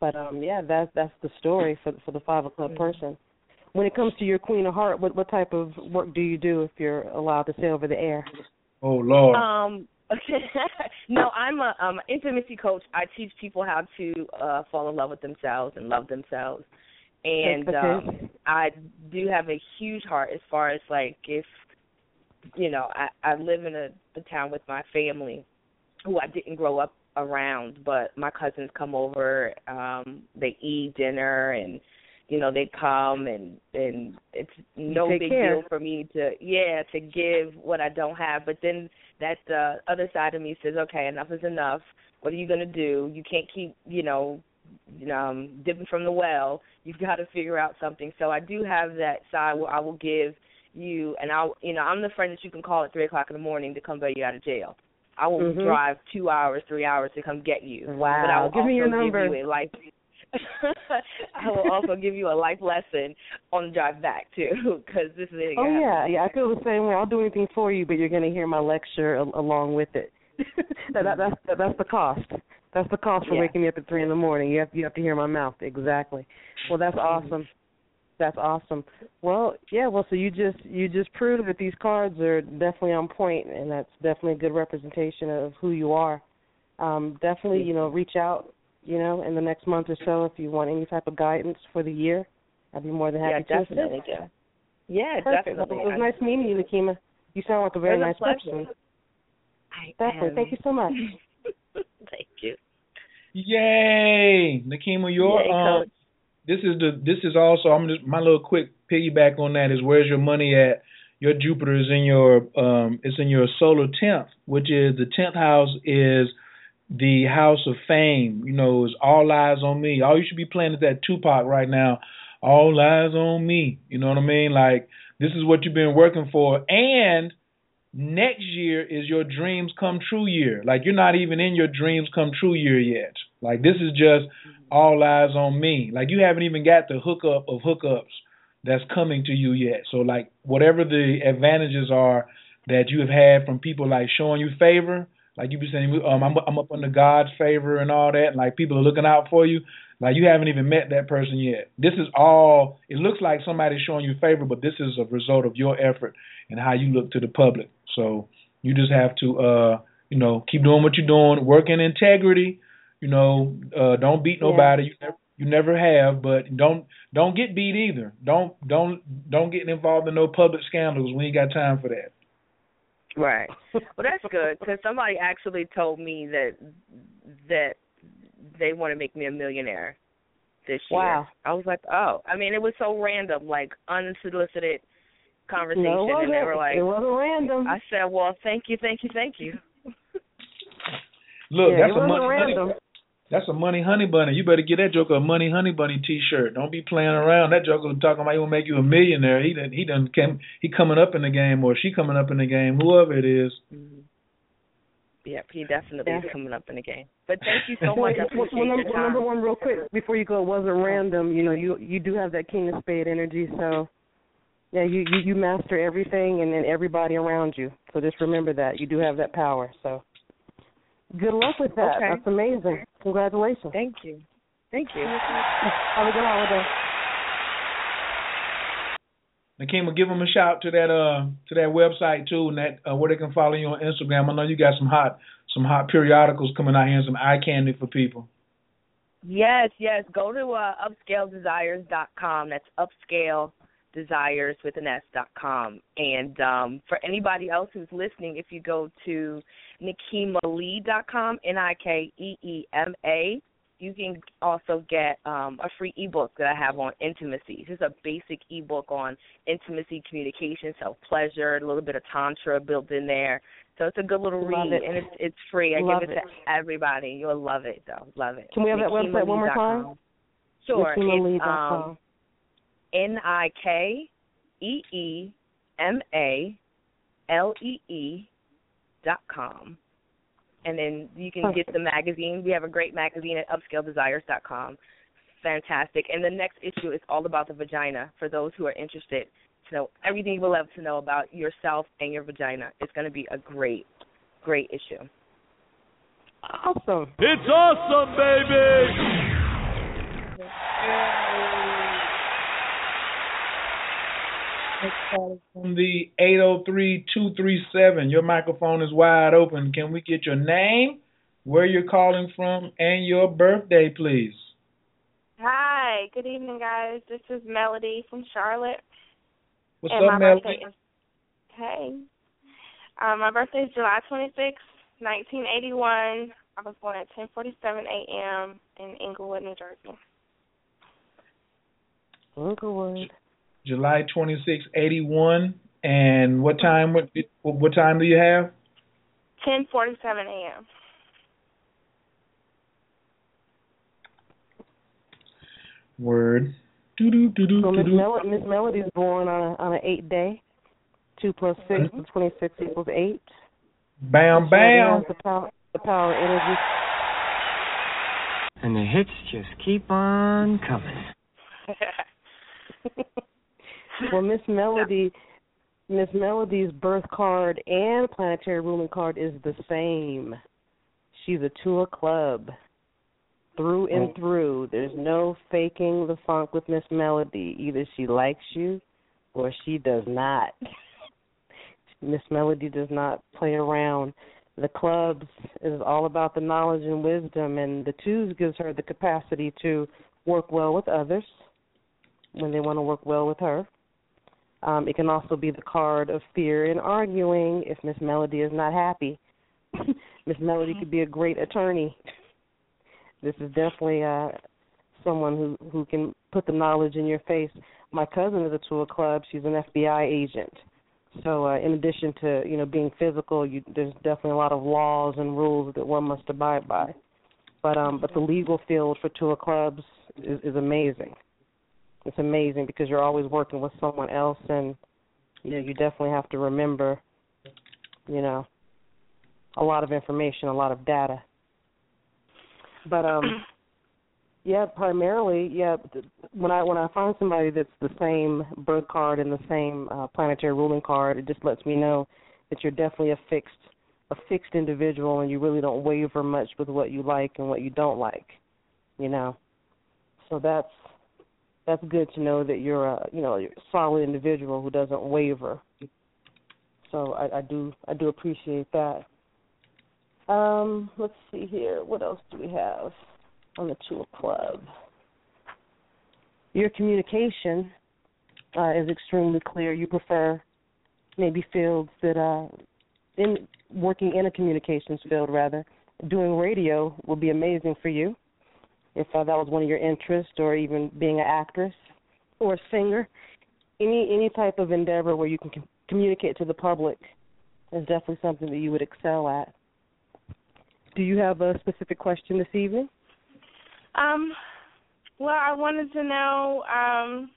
But um, yeah, that's that's the story for for the five club person. When it comes to your Queen of Heart, what what type of work do you do if you're allowed to say over the air? Oh Lord. Um [laughs] no, I'm a um intimacy coach. I teach people how to uh fall in love with themselves and love themselves. And Okay. um I do have a huge heart as far as like if you know, I I live in a the town with my family who I didn't grow up around, but my cousins come over, um they eat dinner and you know, they come and and it's no big care. deal for me to yeah, to give what I don't have. But then that uh, other side of me says, okay, enough is enough. What are you going to do? You can't keep, you know, um, dipping from the well. You've got to figure out something. So I do have that side where I will give you, and I'll, you know, I'm the friend that you can call at three o'clock in the morning to come bail you out of jail. I will Mhm. drive two hours, three hours to come get you. Wow. But I will Give me your also number. Give you a life. [laughs] I will also give you a life lesson on the drive back too, [laughs] because this is. Oh yeah, yeah. I feel the same way. I'll do anything for you, but you're going to hear my lecture a- along with it. [laughs] that, that, that's that, that's the cost. That's the cost for Yeah. waking me up at three in the morning. You have you have to hear my mouth exactly. Well, that's Mm-hmm. awesome. That's awesome. Well, yeah. Well, so you just you just proved that these cards are definitely on point, and that's definitely a good representation of who you are. Um, definitely, you know, reach out, you know, in the next month or so if you want any type of guidance for the year. I'd be more than happy yeah, to definitely. Yeah, yeah, Perfect. definitely. It was nice meeting you, Nikeema. You sound like a very It nice a pleasure. person. I Definitely. am. Thank you so much. [laughs] Thank you. Yay, Nikeema, your Yay, um, Coach. This is the this is also I'm just my little quick piggyback on that is where's your money at? Your Jupiter is in your um it's in your solar tenth, which is the tenth house is the house of fame. You know, it's all eyes on me. All you should be playing is that Tupac right now. All eyes on me. You know what I mean? Like this is what you've been working for, and next year is your dreams come true year. Like you're not even in your dreams come true year yet. Like this is just all eyes on me. Like you haven't even got the hookup of hookups that's coming to you yet. So like whatever the advantages are that you have had from people like showing you favor, like you be saying, um, I'm I'm up under God's favor and all that, and like people are looking out for you. Like you haven't even met that person yet. This is all. It looks like somebody's showing you favor, but this is a result of your effort and how you look to the public. So you just have to, uh, you know, keep doing what you're doing, work in integrity. You know, uh, don't beat nobody. You never, you never have, but don't don't get beat either. Don't don't don't get involved in no public scandals. We ain't got time for that. Right. Well, that's good because somebody actually told me that that they want to make me a millionaire this year. Wow. I was like, oh, I mean, it was so random, like unsolicited conversation, No, and they were like, it wasn't random. I said, well, thank you, thank you, thank you. Look, Yeah, that's it a wasn't money honey, random. That's a money honey bunny. You better get that joker a money honey bunny T-shirt. Don't be playing around. That joker talking about he will make you a millionaire. He done he done came he coming up in the game or she coming up in the game. Whoever it is. Mm-hmm. Yep, he definitely Yeah. is coming up in the game. But thank you so much. [laughs] I Well, appreciate well, your number, time. number one, real quick, before you go, it wasn't random. You know, you you do have that King of Spade energy, so yeah, you you, you master everything and then everybody around you. So just remember that you do have that power. So good luck with that. Okay. That's amazing. Congratulations. Thank you. Thank you. Have a good holiday. Nikeema, give them a shout to that uh to that website too, and that uh, where they can follow you on Instagram. I know you got some hot some hot periodicals coming out here and some eye candy for people. Yes, yes. Go to uh, upscaledesires.com. That's upscale desires with an S dot com. And um, for anybody else who's listening, if you go to nikeemalee.com, N I K E E M A, you can also get um, a free ebook that I have on intimacy. It's just a basic ebook on intimacy, communication, self pleasure, a little bit of tantra built in there. So it's a good little Love read, it. and it's it's free. I Love give it, it. to everybody. You'll love it, though. Love it. Can we have that website one more time? Sure. It's um, N I K E E M A L E E dot com. And then you can get the magazine. We have a great magazine at upscaledesires dot com. Fantastic. And the next issue is all about the vagina for those who are interested to know everything you will love to know about yourself and your vagina. It's going to be a great, great issue. Awesome. It's awesome, baby! From the 803-237, your microphone is wide open. Can we get your name, where you're calling from, and your birthday, please? Hi, good evening, guys. This is Melody from Charlotte. What's and up, my Melody? birthday is Hey. Um, my birthday is July 26, 1981. I was born at 10:47 a.m. in Englewood, New Jersey. Englewood. July 26, 81. And what time? What what time do you have? 10:47 a.m. Word. Doo doo doo doo So Miss. Mel- Miss Melody is born on a on an eight day. Two plus six Mm-hmm. is twenty six equals eight. Bam bam. The power, the power energy. And the hits just keep on coming. [laughs] well, Miss Melody, Miss Melody's birth card and planetary ruling card is the same. She's a two of club, through and oh. through. There's no faking the funk with Miss Melody. Either she likes you, or she does not. [laughs] Miss Melody does not play around. The clubs is all about the knowledge and wisdom, and the twos gives her the capacity to work well with others when they want to work well with her. Um, it can also be the card of fear and arguing if Miss Melody is not happy. [laughs] Miss Melody could be a great attorney. This is definitely uh, someone who who can put the knowledge in your face. My cousin is a tour club. She's an FBI agent. So, uh, in addition to you know being physical, you, there's definitely a lot of laws and rules that one must abide by. But um, but the legal field for tour clubs is, is amazing. It's amazing because you're always working with someone else, and you know you definitely have to remember, you know, a lot of information, a lot of data. But um, [clears throat] yeah, primarily, yeah. When I when I find somebody that's the same birth card and the same uh, planetary ruling card, it just lets me know that you're definitely a fixed a fixed individual, and you really don't waver much with what you like and what you don't like. You know, so that's that's good to know that you're a you know solid individual who doesn't waver. So I, I do I do appreciate that. Um, let's see here. What else do we have on the Tool Club? Your communication uh, is extremely clear. You prefer maybe fields that uh, in working in a communications field rather. Doing radio will be amazing for you if uh, that was one of your interests, or even being an actress or a singer. Any any type of endeavor where you can com- communicate to the public is definitely something that you would excel at. Do you have a specific question this evening? Um, well, I wanted to know um,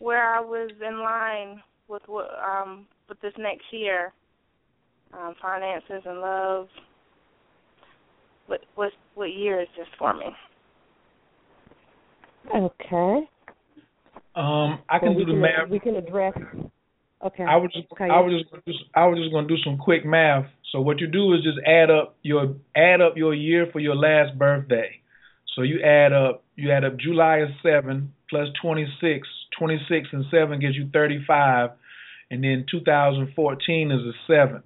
where I was in line with what um, with this next year, um, finances and love. What what what year is this for me? Okay. Um, I can do the can, math. We can address. Okay. I was just, okay. I was just, I was just going to do some quick math. So what you do is just add up your add up your year for your last birthday. So you add up you add up July is seven plus 26. 26 and seven gives you 35, and then 2014 is a seven.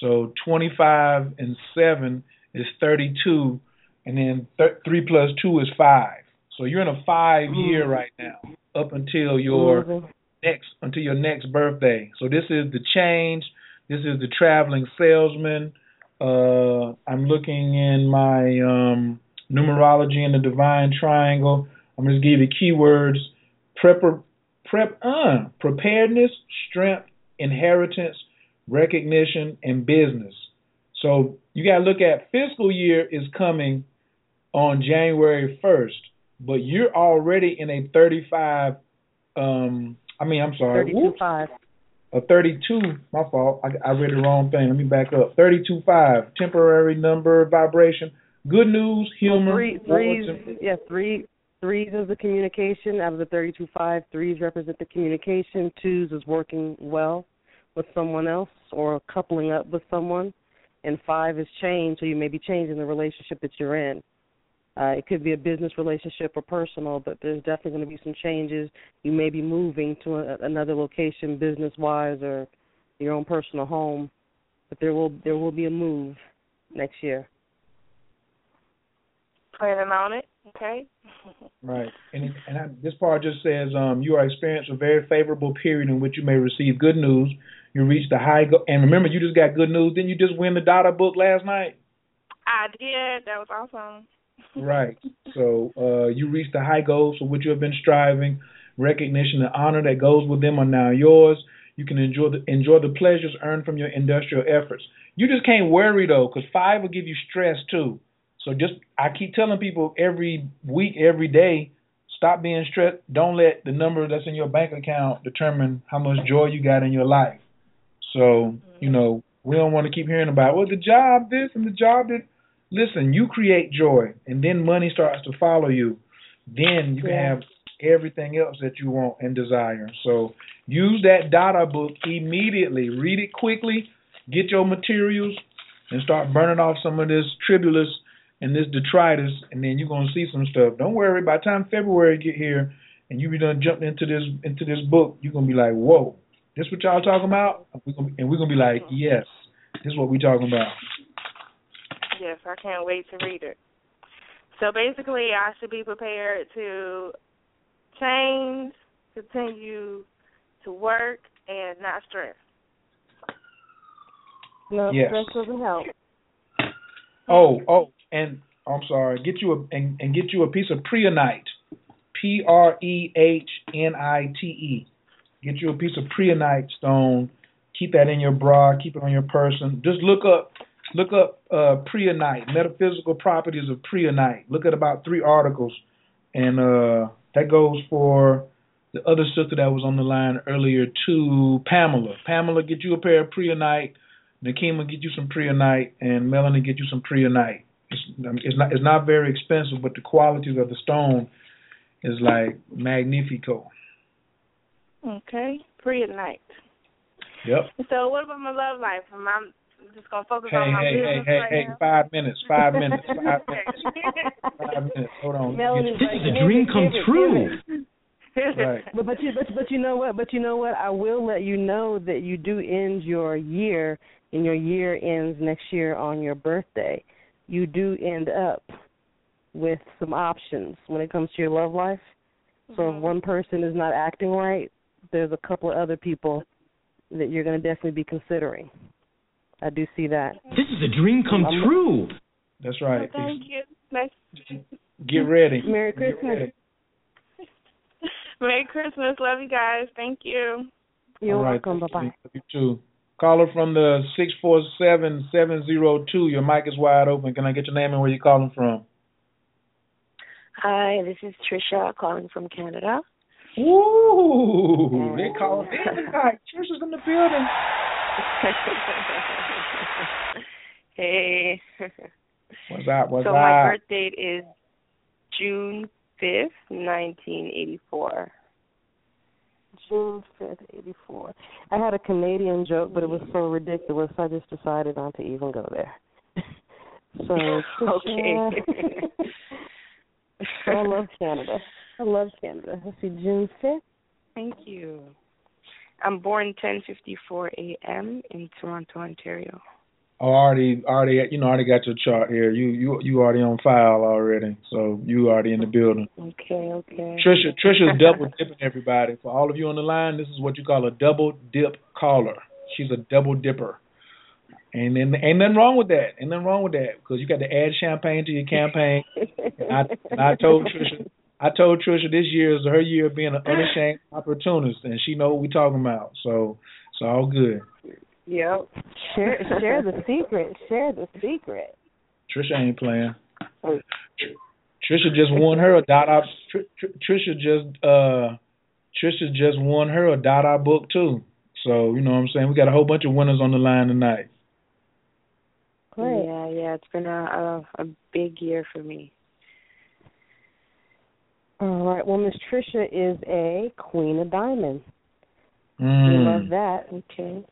So 25 and seven is 32, and then th- three plus two is five. So you're in a five year right now up until your Mhm. next until your next birthday. So this is the change. This is the traveling salesman. Uh, I'm looking in my um, numerology in the divine triangle. I'm to give you keywords: prep, prep, uh, preparedness, strength, inheritance, recognition, and business. So you got to look at fiscal year is coming on January 1st, but you're already in a 35. Um, I mean, I'm sorry, Thirty-two five. a 32. My fault. I, I read the wrong thing. Let me back up. 32.5. Temporary number vibration. Good news, humor. Three, threes, yeah, three, threes is the communication. Out of the 32 threes represent the communication. Twos is working well with someone else or coupling up with someone, and five is change. So you may be changing the relationship that you're in. Uh, it could be a business relationship or personal, but there's definitely going to be some changes. You may be moving to a, another location, business-wise, or your own personal home, but there will there will be a move next year. Planning on it. Okay. [laughs] Right. And it- and I, this part just says um, you are experiencing a very favorable period in which you may receive good news. You reach the high go- and remember you just got good news. Didn't you just win the Dada book last night? I did. That was awesome. Right. So uh, you reach the high goals for which you have been striving. Recognition and honor that goes with them are now yours. You can enjoy the enjoy the pleasures earned from your industrial efforts. You just can't worry though, because five will give you stress too. So just I keep telling people every week, every day, stop being stressed. Don't let the number that's in your bank account determine how much joy you got in your life. So you know we don't want to keep hearing about well the job this and the job that. Listen, you create joy, and then money starts to follow you. Then you can have everything else that you want and desire. So use that data book immediately. Read it quickly. Get your materials and start burning off some of this tribulus and this detritus, and then you're gonna see some stuff. Don't worry. By the time February get here, and you be done jumping into this into this book, you're gonna be like, "Whoa, this what y'all talking about?" And we're gonna be like, "Yes, this is what we talking about." Gift. I can't wait to read it. So basically, I should be prepared to change, continue to work, and not stress. No, Yes. stress doesn't help. Oh, oh, and I'm sorry. Get you a and, and get you a piece of prehnite. P R E H N I T E. Get you a piece of prehnite stone. Keep that in your bra. Keep it on your person. Just look up look up uh, prehnite, metaphysical properties of prehnite. Look at about three articles, and uh, that goes for the other sister that was on the line earlier too, Pamela. Pamela, get you a pair of prehnite. Nikeema, get you some prehnite, and Melanie, get you some prehnite. It's, it's not it's not very expensive, but the qualities of the stone is like magnifico. Okay, night. Yep. So what about my love life? I'm just gonna focus Hey, on my hey, hey, business hey, right hey! now? Five minutes. Five minutes. Five [laughs] minutes. Five minutes. Hold on. Melanie's This like, is a dream come true. Right. But but you but but you know what? But you know what? I will let you know that you do end your year, and your year ends next year on your birthday. You do end up with some options when it comes to your love life. So if mm-hmm. one person is not acting right, there's a couple of other people that you're going to definitely be considering. I do see that. This is a dream come I'm- true. That's right. Thank you. Nice. Get ready. Merry Christmas. ready. [laughs] Merry Christmas. Love you guys. Thank you. You're All right, welcome. Bye thank bye. you. You too. Caller from the six four seven seven zero two. Your mic is wide open. Can I get your name and where you're calling from? Hi, this is Trisha calling from Canada. Ooh, they calling in tonight. Trisha's in the building. [laughs] hey. Eh. [laughs] What's up? What's so up? my birth date is June fifth, nineteen eighty four. June fifth, eighty four. I had a Canadian joke, but it was so ridiculous, I just decided not to even go there. [laughs] so [laughs] Okay. I love Canada. I love Canada. Let's see, June fifth. Thank you. I'm born ten fifty four AM in Toronto, Ontario. Oh, already, already, you know, already got your chart here. You, you, you already on file already, so you already in the building. Okay, okay. Trisha, Trisha's double dipping everybody. For all of you on the line, this is what you call a double dip caller. She's a double dipper. And then ain't nothing wrong with that. Ain't nothing wrong with that because you got to add champagne to your campaign. and I and I told Trisha, I told Trisha this year is her year of being an unashamed opportunist, and she know what we talking about. So it's all good. Yep. Share share the secret. Share the secret. Trisha ain't playing. Trisha just won her a Dada. Tr- Tr- Trisha just uh, Trisha just won her a dot. Dada book too. So you know what I'm saying. We got a whole bunch of winners on the line tonight. Great. Yeah, yeah, it's been a, a a big year for me. All right. Well, Miss Trisha is a queen of diamonds. We Mm. love that. Okay.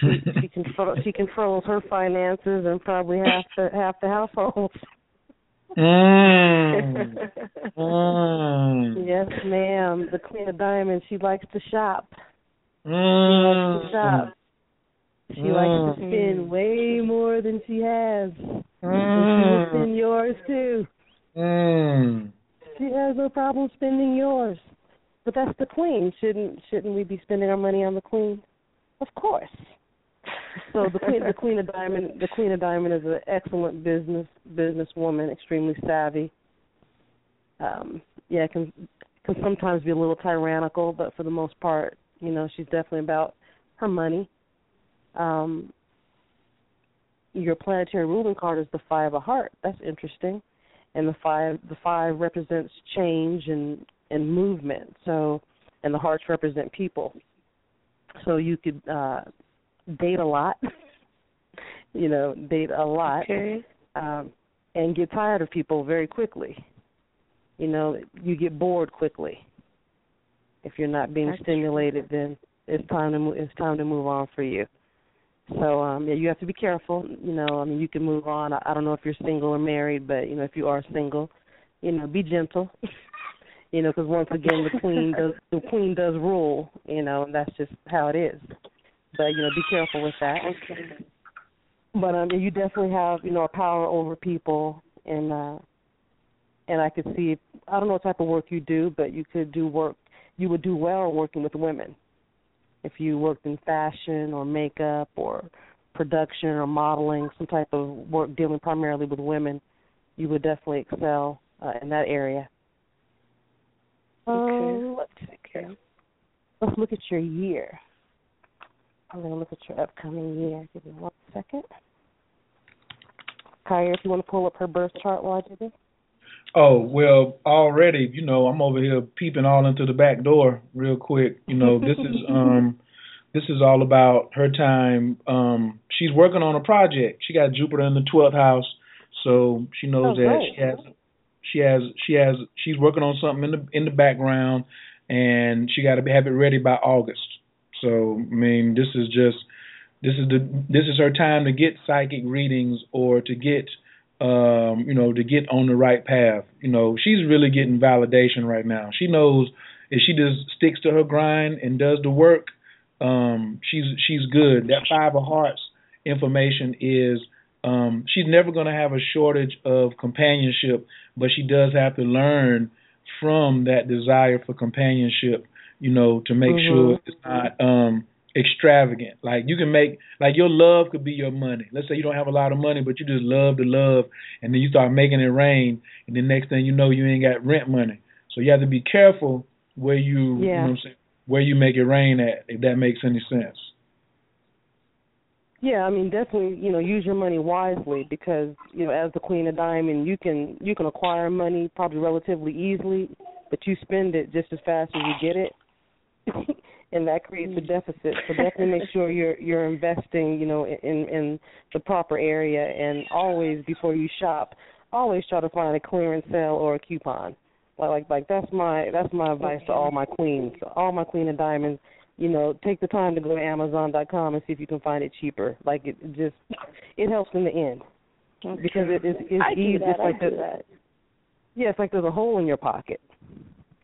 She, she control she controls her finances and probably half the half the household. Mm. Mm. Yes, ma'am. The queen of diamonds. She likes to shop. She Mm. likes to shop. She likes to spend way more than she has. And she will Mm. spend yours too. Mm. She has no problem spending yours. But that's the queen. Shouldn't shouldn't we be spending our money on the queen? Of course. So the queen the queen of diamond the queen of diamond is an excellent business businesswoman, extremely savvy. Um yeah, can can sometimes be a little tyrannical, but for the most part, you know, she's definitely about her money. Um your planetary ruling card is the five of heart. That's interesting. And the five the five represents change and and movement. So and the hearts represent people. So you could uh date a lot. [laughs] you know, date a lot. Okay. Um and get tired of people very quickly. You know, you get bored quickly. If you're not being That's stimulated then it's time to move it's time to move on for you. So um yeah, you have to be careful. You know, I mean, you can move on. I, I don't know if you're single or married, but you know, if you are single, you know, be gentle. [laughs] you know, because once again, the queen does the queen does rule. You know, and that's just how it is. But you know, be careful with that. Okay. but um, you definitely have you know a power over people, and uh, and I could see I don't know what type of work you do, but you could do work you would do well working with women. If you worked in fashion or makeup or production or modeling, some type of work dealing primarily with women, you would definitely excel uh, in that area. Okay. Um, let's okay. Let's look at your year. I'm going to look at your upcoming year. Give me one second. Kaya, if you want to pull up her birth chart while I do this. Oh well, already you know I'm over here peeping all into the back door real quick. You know this is [laughs] um this is all about her time. Um She's working on a project. She got Jupiter in the twelfth house, so she knows oh, that great. she has she has she has she's working on something in the in the background, and she got to have it ready by August. So I mean this is just this is the this is her time to get psychic readings or to get um, you know, to get on the right path. You know, she's really getting validation right now. She knows if she just sticks to her grind and does the work, um, she's she's good. That five of hearts information is um, she's never going to have a shortage of companionship, but she does have to learn from that desire for companionship. You know, to make mm-hmm. sure it's not um, extravagant. Like you can make like your love could be your money. Let's say you don't have a lot of money, but you just love to love, and then you start making it rain, and the next thing you know, you ain't got rent money. So you have to be careful where you, yeah. you know what I'm saying, where you make it rain at, if that makes any sense. Yeah, I mean definitely, you know, use your money wisely because, you know, as the queen of diamond, you can you can acquire money probably relatively easily, but you spend it just as fast as you get it. [laughs] and that creates a deficit. So definitely make sure you're you're investing, you know, in in the proper area, and always before you shop, always try to find a clearance sale or a coupon. Like like like that's my that's my advice to all my queens, all my queen of diamonds. You know, take the time to go to Amazon.com and see if you can find it cheaper. Like it, just it helps in the end okay. because it, it's it's I easy. It's like I do that. yeah, it's like there's a hole in your pocket,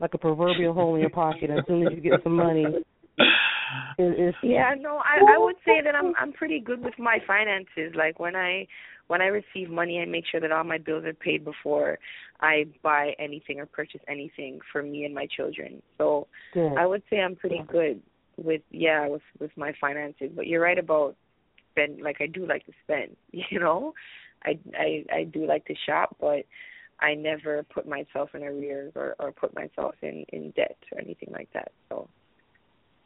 like a proverbial hole in your pocket. As soon as you get some money, it, yeah, no, I I would say that I'm I'm pretty good with my finances. Like when I when I receive money, I make sure that all my bills are paid before I buy anything or purchase anything for me and my children. So Good. I would say I'm pretty good with yeah with with my finances. But you're right about spend. Like I do like to spend. [laughs] You know, I I I do like to shop, but I never put myself in arrears or or put myself in in debt or anything like that. So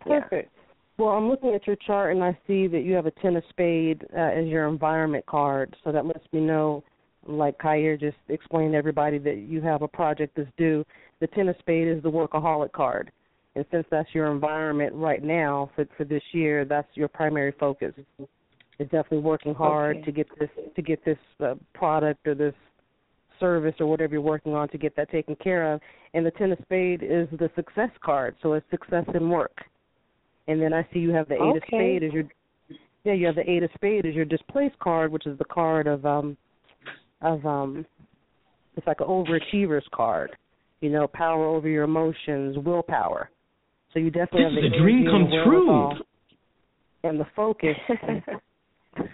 Perfect. Well, I'm looking at your chart and I see that you have a ten of spade uh, as your environment card. So that lets me know, like Kyer just explained to everybody, that you have a project that's due. The ten of spade is the workaholic card, and since that's your environment right now for for this year, that's your primary focus. It's definitely working hard Okay. to get this to get this uh, product or this service or whatever you're working on to get that taken care of. And the ten of spade is the success card, so it's success in work. And then I see you have the eight of Okay. spade as your yeah, you have the eight of spade as your displaced card, which is the card of um of um it's like an overachiever's card. You know, power over your emotions, willpower. So you definitely This have is the a dream come true. And the focus [laughs]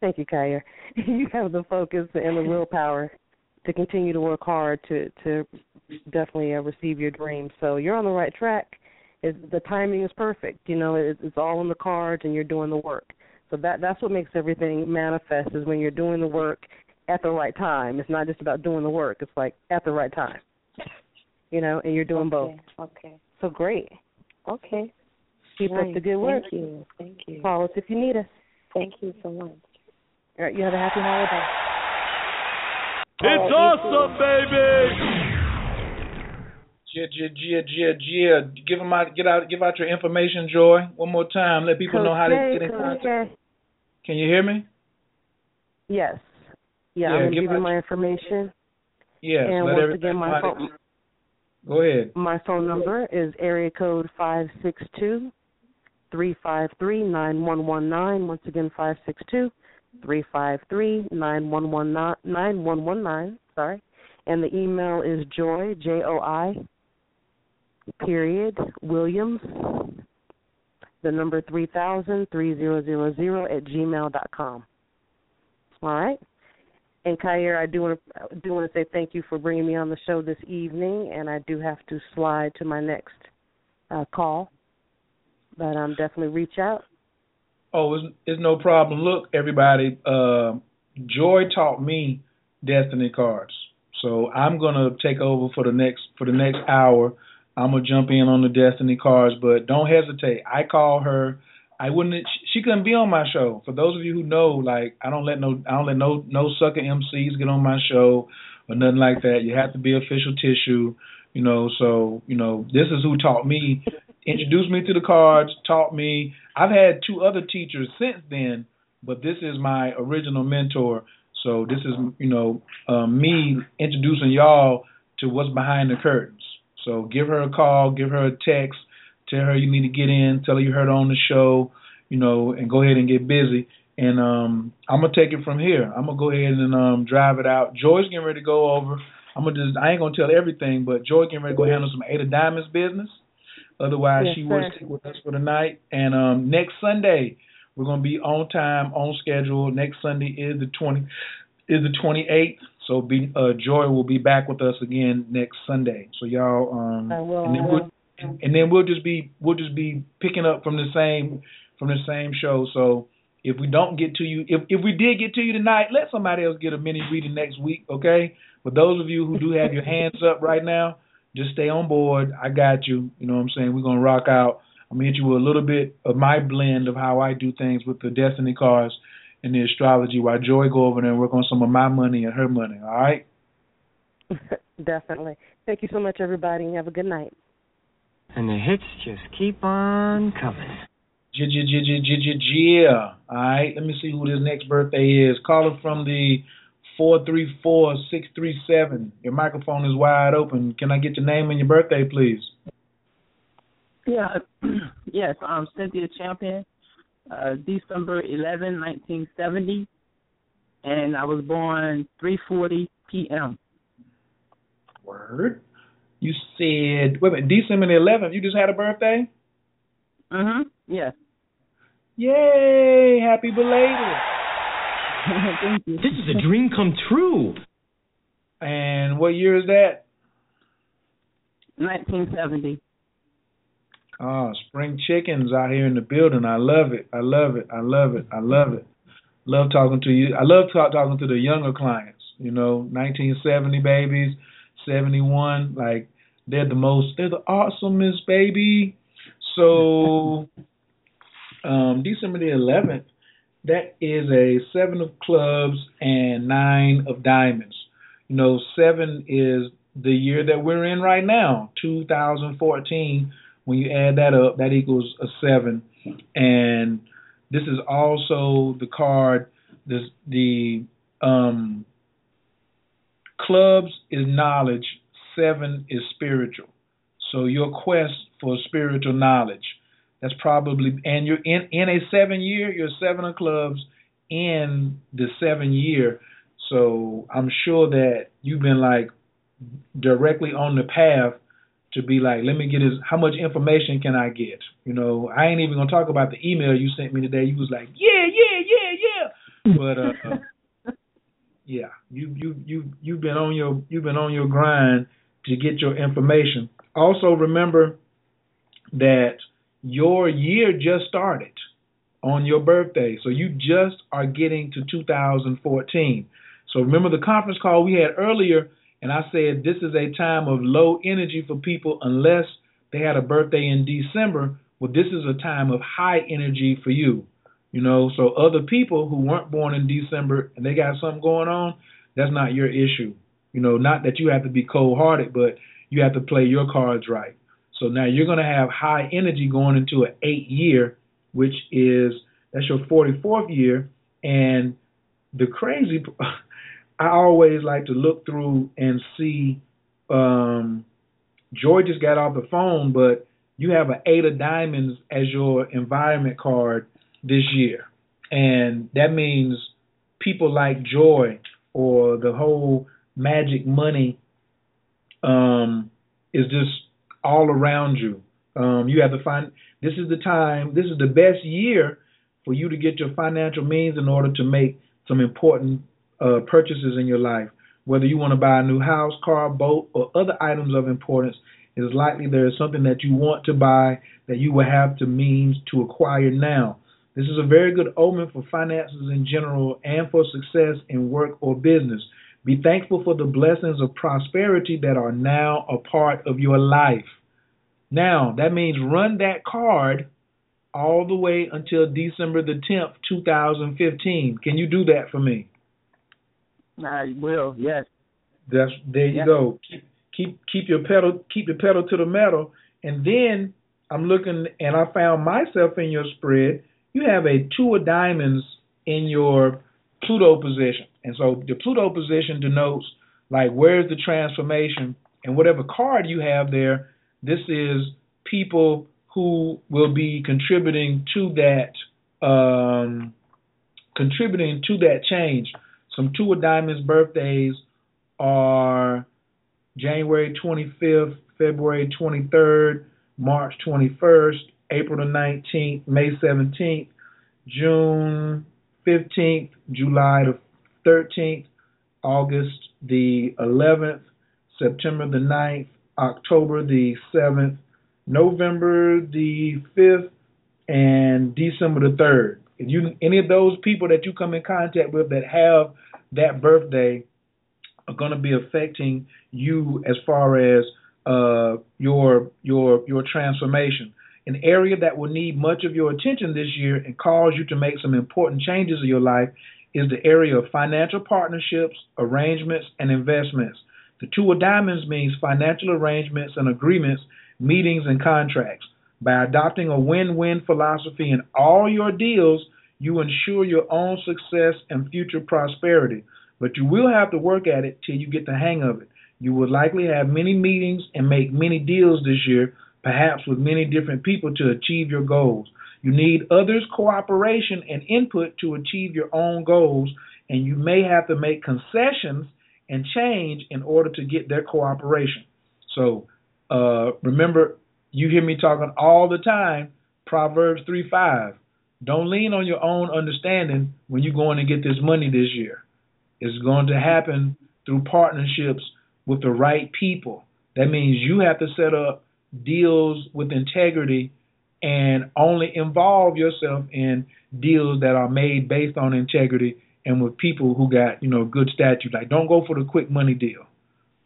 Thank you, Kaya. [laughs] You have the focus and the willpower to continue to work hard to to definitely uh, receive your dreams. So you're on the right track. The timing is perfect. You know, it, it's all in the cards, and you're doing the work. So that that's what makes everything manifest is when you're doing the work at the right time. It's not just about doing the work. It's like at the right time. You know, and you're doing both. Okay. So great. Okay. Keep up Nice. the good work. Thank you. Thank you. Call us if you need us. Thank you so much. All right, you have a happy holiday. It's awesome, baby. Gia, Gia, Gia, Gia, Gia. Give them out, get out, give out your information, Joi. One more time. Let people know how to get in contact. Can you hear me? Yes. Yeah, Yeah, I'm going to give give you my information. Yes. and let once everybody again, my how to- phone, Go ahead. my phone number is area code five six two three five three nine one one nine. Once again, five six two three five three nine one one nine nine one one nine. Sorry, and the email is Joi j o i period Williams. The number three thousand three zero zero zero at gmail dot com. All right. And Khayr, I do want to do want to say thank you for bringing me on the show this evening, and I do have to slide to my next uh, call, but um, definitely reach out. Oh, it's, it's no problem. Look, everybody, uh, Joi taught me destiny cards, so I'm gonna take over for the next for the next hour. I'm gonna jump in on the destiny cards, but don't hesitate. I call her I wouldn't. She couldn't be on my show. For those of you who know, like I don't let no, I don't let no no sucker MCs get on my show or nothing like that. You have to be official tissue, you know. So you know, this is who taught me, introduced me to the cards, taught me. I've had two other teachers since then, but this is my original mentor. So this is you know um, me introducing y'all to what's behind the curtains. So give her a call, give her a text Tell her you need to get in. Tell her you heard on the show, you know, and go ahead and get busy. And um, I'm gonna take it from here. I'm gonna go ahead and um, drive it out. Joi's getting ready to go over. I'm gonna just I ain't gonna tell everything, but Joi getting ready to go handle some Eight of Diamonds business. Otherwise, yes, she will stick with us for the night. And um, next Sunday, we're gonna be on time, on schedule. Next Sunday is the 20 is the 28th. So be uh, Joi will be back with us again next Sunday. So y'all um, I will. and then we'll and then we'll just be we'll just be picking up from the same from the same show. So if we don't get to you, if if we did get to you tonight, let somebody else get a mini reading next week, okay? For those of you who do have your hands up right now, just stay on board. I got you. You know what I'm saying? We're gonna rock out. I'm gonna hit you with a little bit of my blend of how I do things with the destiny cards and the astrology while Joi go over there and work on some of my money and her money, all right? [laughs] Definitely. Thank you so much everybody and have a good night and the hits just keep on coming. Yeah. All right. Let me see who this next birthday is. Caller from the four three four six three seven. Your microphone is wide open. Can I get your name and your birthday, please? Yeah. [clears throat] yes. I'm Cynthia Champion. Uh, December 11, 1970, and I was born 3:40 p.m. Word. You said, wait a minute, December the 11th, you just had a birthday? Mm-hmm, yes. Yay, happy belated. [laughs] Thank you. This is a dream come true. And what year is that? 1970. Oh, spring chickens out here in the building. I love it. I love it. I love it. I love it. Love talking to you. I love talk, talking to the younger clients. You know, 1970 babies 71. Like they're the most, they're the awesomest, baby. So um, December the 11th, that is a seven of clubs and nine of diamonds. You know, seven is the year that we're in right now, 2014. When you add that up, that equals a seven. And this is also the card, this the um Clubs is knowledge, seven is spiritual. So your quest for spiritual knowledge. That's probably and you're in in a seven year, you're seven of clubs in the seven year. So I'm sure that you've been like directly on the path to be like, let me get his how much information can I get? You know, I ain't even gonna talk about the email you sent me today. You was like, yeah, yeah, yeah, yeah. But uh yeah, you you you you've been on your you've been on your grind to get your information. Also remember that your year just started on your birthday. So you just are getting to 2014. So remember the conference call we had earlier and I said this is a time of low energy for people unless they had a birthday in December. Well, this is a time of high energy for you. You know, so other people who weren't born in December and they got something going on, that's not your issue. You know, not that you have to be cold hearted, but you have to play your cards right. So now you're going to have high energy going into an eight year, which is that's your 44th year. And the crazy, [laughs] I always like to look through and see. Um, Joi just got off the phone, but you have an eight of diamonds as your environment card this year. And that means people like Joi or the whole magic money um, is just all around you. Um, you have to find this is the time, this is the best year for you to get your financial means in order to make some important uh, purchases in your life. Whether you want to buy a new house, car, boat, or other items of importance, it is likely there is something that you want to buy that you will have the means to acquire now. This is a very good omen for finances in general and for success in work or business. Be thankful for the blessings of prosperity that are now a part of your life. Now, that means run that card all the way until December the 10th, 2015. Can you do that for me? I will. Yes. That's there you Yes. go. Keep keep keep your pedal keep your pedal to the metal. And then I'm looking and I found myself in your spread. You have a two of diamonds in your Pluto position. And so the Pluto position denotes like where's the transformation and whatever card you have there, this is people who will be contributing to that um contributing to that change. Some two of diamonds birthdays are January 25th, February 23rd, March 21st, April the 19th, May 17th, June 15th, July the 13th, August the 11th, September the 9th, October the 7th, November the 5th, and December the 3rd. If you any of those people that you come in contact with that have that birthday are going to be affecting you as far as uh, your your your transformation. An area that will need much of your attention this year and cause you to make some important changes in your life is the area of financial partnerships, arrangements, and investments. The two of diamonds means financial arrangements and agreements, meetings, and contracts. By adopting a win-win philosophy in all your deals, you ensure your own success and future prosperity. But you will have to work at it till you get the hang of it. You will likely have many meetings and make many deals this year, perhaps with many different people to achieve your goals. You need others' cooperation and input to achieve your own goals, and you may have to make concessions and change in order to get their cooperation. So uh, remember, you hear me talking all the time, Proverbs 3 5. Don't lean on your own understanding when you're going to get this money this year. It's going to happen through partnerships with the right people. That means you have to set up deals with integrity and only involve yourself in deals that are made based on integrity and with people who got, you know, good statutes. Like don't go for the quick money deal.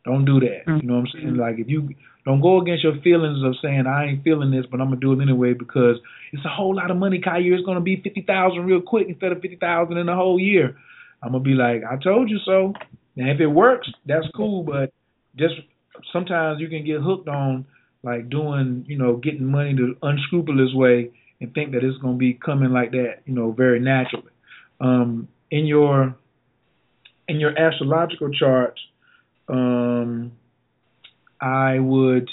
Don't do that. You know what I'm mm-hmm. saying? Like if you don't go against your feelings of saying I ain't feeling this, but I'm gonna do it anyway because it's a whole lot of money. Kyer, it's gonna be fifty thousand real quick instead of fifty thousand in a whole year. I'm gonna be like, I told you so. And if it works, that's cool. But just sometimes you can get hooked on like doing, you know, getting money the unscrupulous way and think that it's gonna be coming like that, you know, very naturally. Um, in your in your astrological chart, um, I would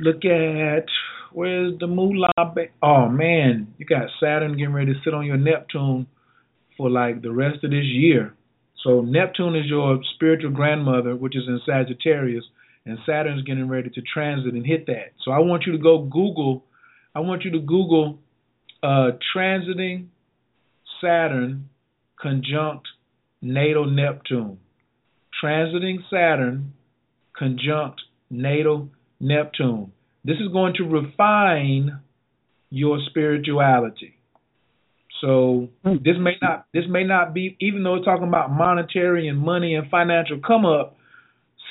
look at where's the moolah. Ba- oh man, you got Saturn getting ready to sit on your Neptune for like the rest of this year. So Neptune is your spiritual grandmother, which is in Sagittarius, and Saturn's getting ready to transit and hit that. So I want you to go Google. I want you to Google uh, transiting Saturn conjunct natal Neptune. Transiting Saturn conjunct natal Neptune. This is going to refine your spirituality. So this may not this may not be even though it's talking about monetary and money and financial come up,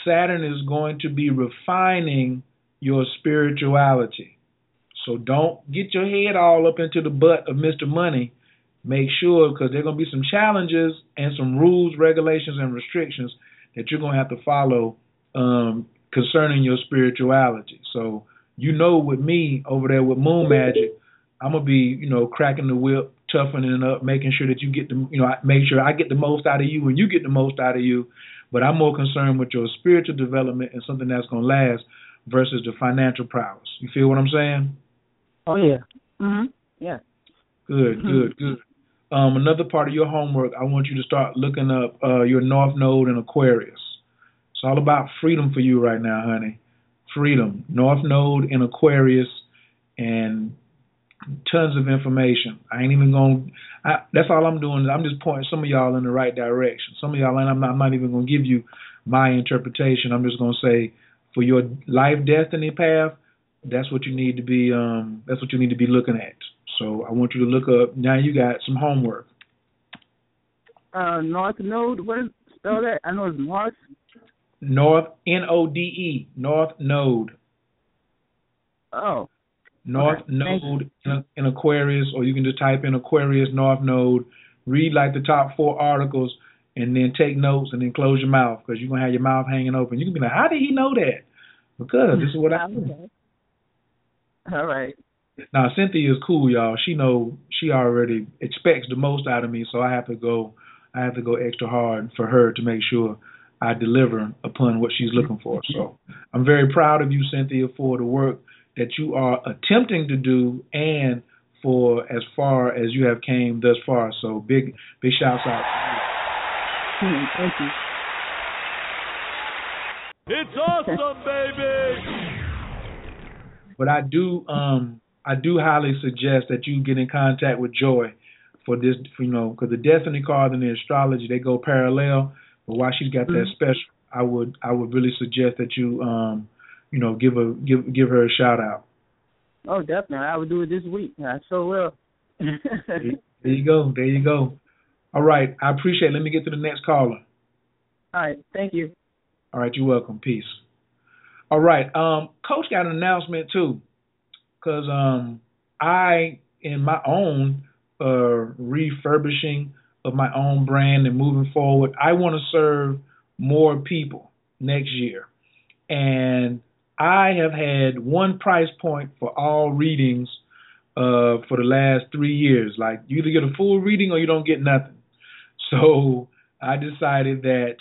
Saturn is going to be refining your spirituality. So don't get your head all up into the butt of Mr. Money. Make sure because there are going to be some challenges and some rules, regulations, and restrictions that you're going to have to follow um, concerning your spirituality. So you know, with me over there with Moon Magic, I'm gonna be, you know, cracking the whip, toughening it up, making sure that you get the, you know, make sure I get the most out of you and you get the most out of you. But I'm more concerned with your spiritual development and something that's gonna last versus the financial prowess. You feel what I'm saying? Oh yeah. Mhm. Yeah. Good, good, good. Um, another part of your homework, I want you to start looking up uh, your North Node in Aquarius. It's all about freedom for you right now, honey. Freedom. North Node in Aquarius, and tons of information. I ain't even going. to That's all I'm doing. Is I'm just pointing some of y'all in the right direction. Some of y'all, and I'm not, I'm not even going to give you my interpretation. I'm just going to say, for your life destiny path, that's what you need to be. Um, that's what you need to be looking at. So I want you to look up. Now you got some homework. Uh, North Node. What is spell that? I know it's North. North N O D E North Node. Oh. North okay. Node in, in Aquarius, or you can just type in Aquarius North Node. Read like the top four articles, and then take notes, and then close your mouth because you're gonna have your mouth hanging open. You can be like, "How did he know that?" Because this is what I. [laughs] Okay. All right. Now Cynthia is cool, y'all. She know she already expects the most out of me, so I have to go. I have to go extra hard for her to make sure I deliver upon what she's looking for. So I'm very proud of you, Cynthia, for the work that you are attempting to do and for as far as you have came thus far. So big big shouts out. to you. Thank you. It's awesome, baby. But I do um I do highly suggest that you get in contact with Joi for this, you know, because the Destiny card and the astrology they go parallel. But while she's got that Mm-hmm. special, I would I would really suggest that you um you know give a give give her a shout out. Oh, definitely. I will do it this week. I so will. [laughs] There you go. There you go. All right. I appreciate it. Let me get to the next caller. All right. Thank you. All right. You're welcome. Peace. All right. Um, Coach got an announcement too, because um, I, in my own uh, refurbishing of my own brand and moving forward, I want to serve more people next year. And I have had one price point for all readings uh, for the last three years. Like you either get a full reading or you don't get nothing. [laughs] So I decided that,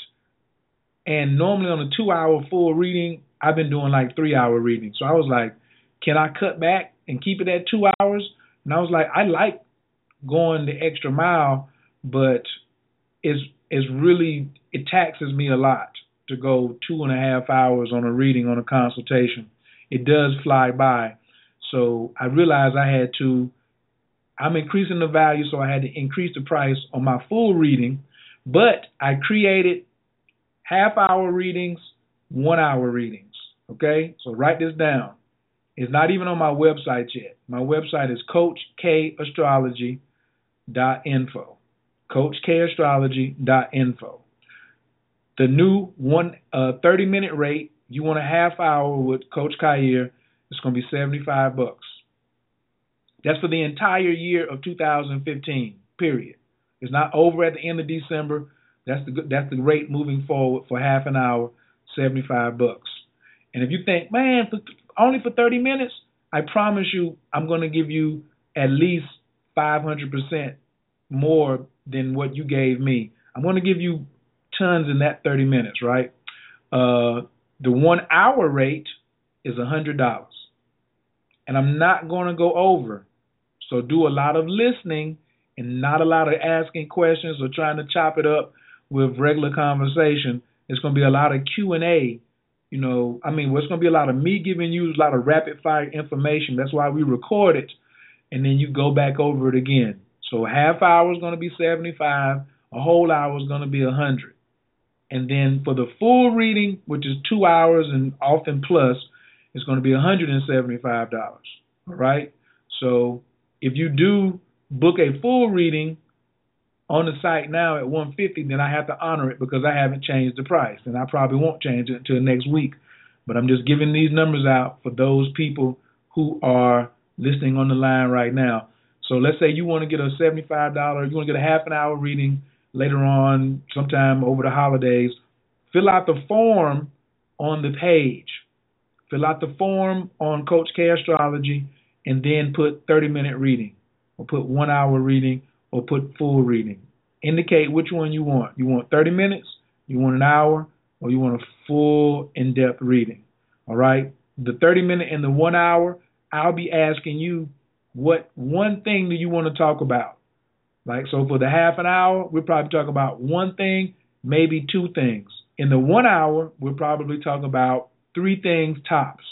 and normally on a two hour full reading, I've been doing like three hour readings. So I was like, can I cut back and keep it at two hours? And I was like, I like going the extra mile, but it's it's really it taxes me a lot to go two and a half hours on a reading on a consultation. It does fly by. So I realized I had to I'm increasing the value, so I had to increase the price on my full reading. But I created half hour readings, one hour readings. Okay? So write this down. It's not even on my website yet. My website is coachkastrology.info. Coachkastrology.info. The new one uh, 30 minute rate, you want a half hour with Coach Khayr, it's going to be 75 bucks. That's for the entire year of 2015. Period. It's not over at the end of December. That's the that's the rate moving forward for half an hour, 75 bucks. And if you think, man, for, only for 30 minutes, I promise you, I'm going to give you at least 500% more than what you gave me. I'm going to give you tons in that 30 minutes, right? Uh, the one hour rate is $100. And I'm not going to go over. So do a lot of listening and not a lot of asking questions or trying to chop it up with regular conversation. It's going to be a lot of Q&A. You know, I mean, well, it's going to be a lot of me giving you a lot of rapid fire information. That's why we record it, and then you go back over it again. So half hour is going to be 75. A whole hour is going to be 100. And then for the full reading, which is two hours and often plus, it's going to be $175. All right. So if you do book a full reading on the site now at 150, then I have to honor it because I haven't changed the price, and I probably won't change it until next week. But I'm just giving these numbers out for those people who are listening on the line right now. So let's say you want to get a $75, you want to get a half an hour reading later on, sometime over the holidays. Fill out the form on the page. Fill out the form on Coach K Astrology, and then put 30 minute reading, or put one hour reading, or put full reading. Indicate which one you want. You want 30 minutes, you want an hour, or you want a full in depth reading. All right? The 30 minute and the one hour, I'll be asking you what one thing do you want to talk about? Like, so for the half an hour, we'll probably talk about one thing, maybe two things. In the one hour, we'll probably talk about three things tops.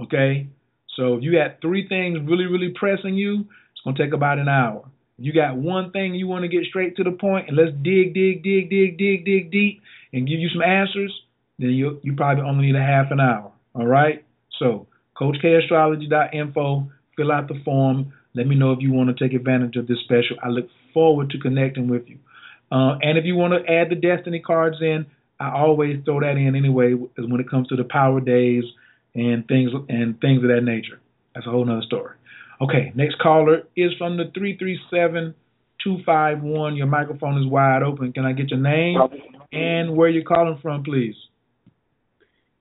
Okay? So if you got three things really, really pressing you, it's gonna take about an hour. You got one thing you want to get straight to the point and let's dig, dig, dig, dig, dig, dig deep and give you some answers, then you you probably only need a half an hour. All right. So CoachKAstrology.info. Fill out the form. Let me know if you want to take advantage of this special. I look forward to connecting with you. Uh, and if you want to add the destiny cards in, I always throw that in anyway when it comes to the power days and things and things of that nature. That's a whole nother story. Okay, next caller is from the three three seven two five one. Your microphone is wide open. Can I get your name and where you're calling from, please?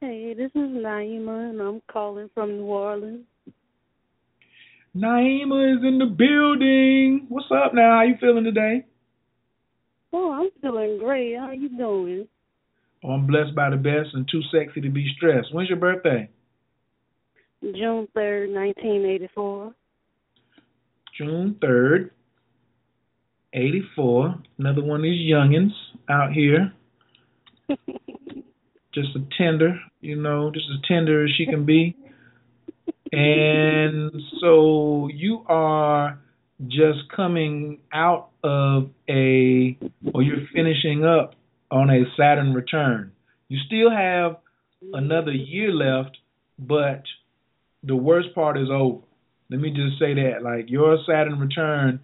Hey, this is Naima, and I'm calling from New Orleans. Naima is in the building. What's up now? How you feeling today? Oh, I'm feeling great. How you doing? Oh, I'm blessed by the best and too sexy to be stressed. When's your birthday? June 3rd, 1984. June 3rd, 84. Another one of these youngins out here. [laughs] just a tender, you know, just as tender as she can be. And so you are just coming out of a, or you're finishing up on a Saturn return. You still have another year left, but the worst part is over. Let me just say that. Like your Saturn return,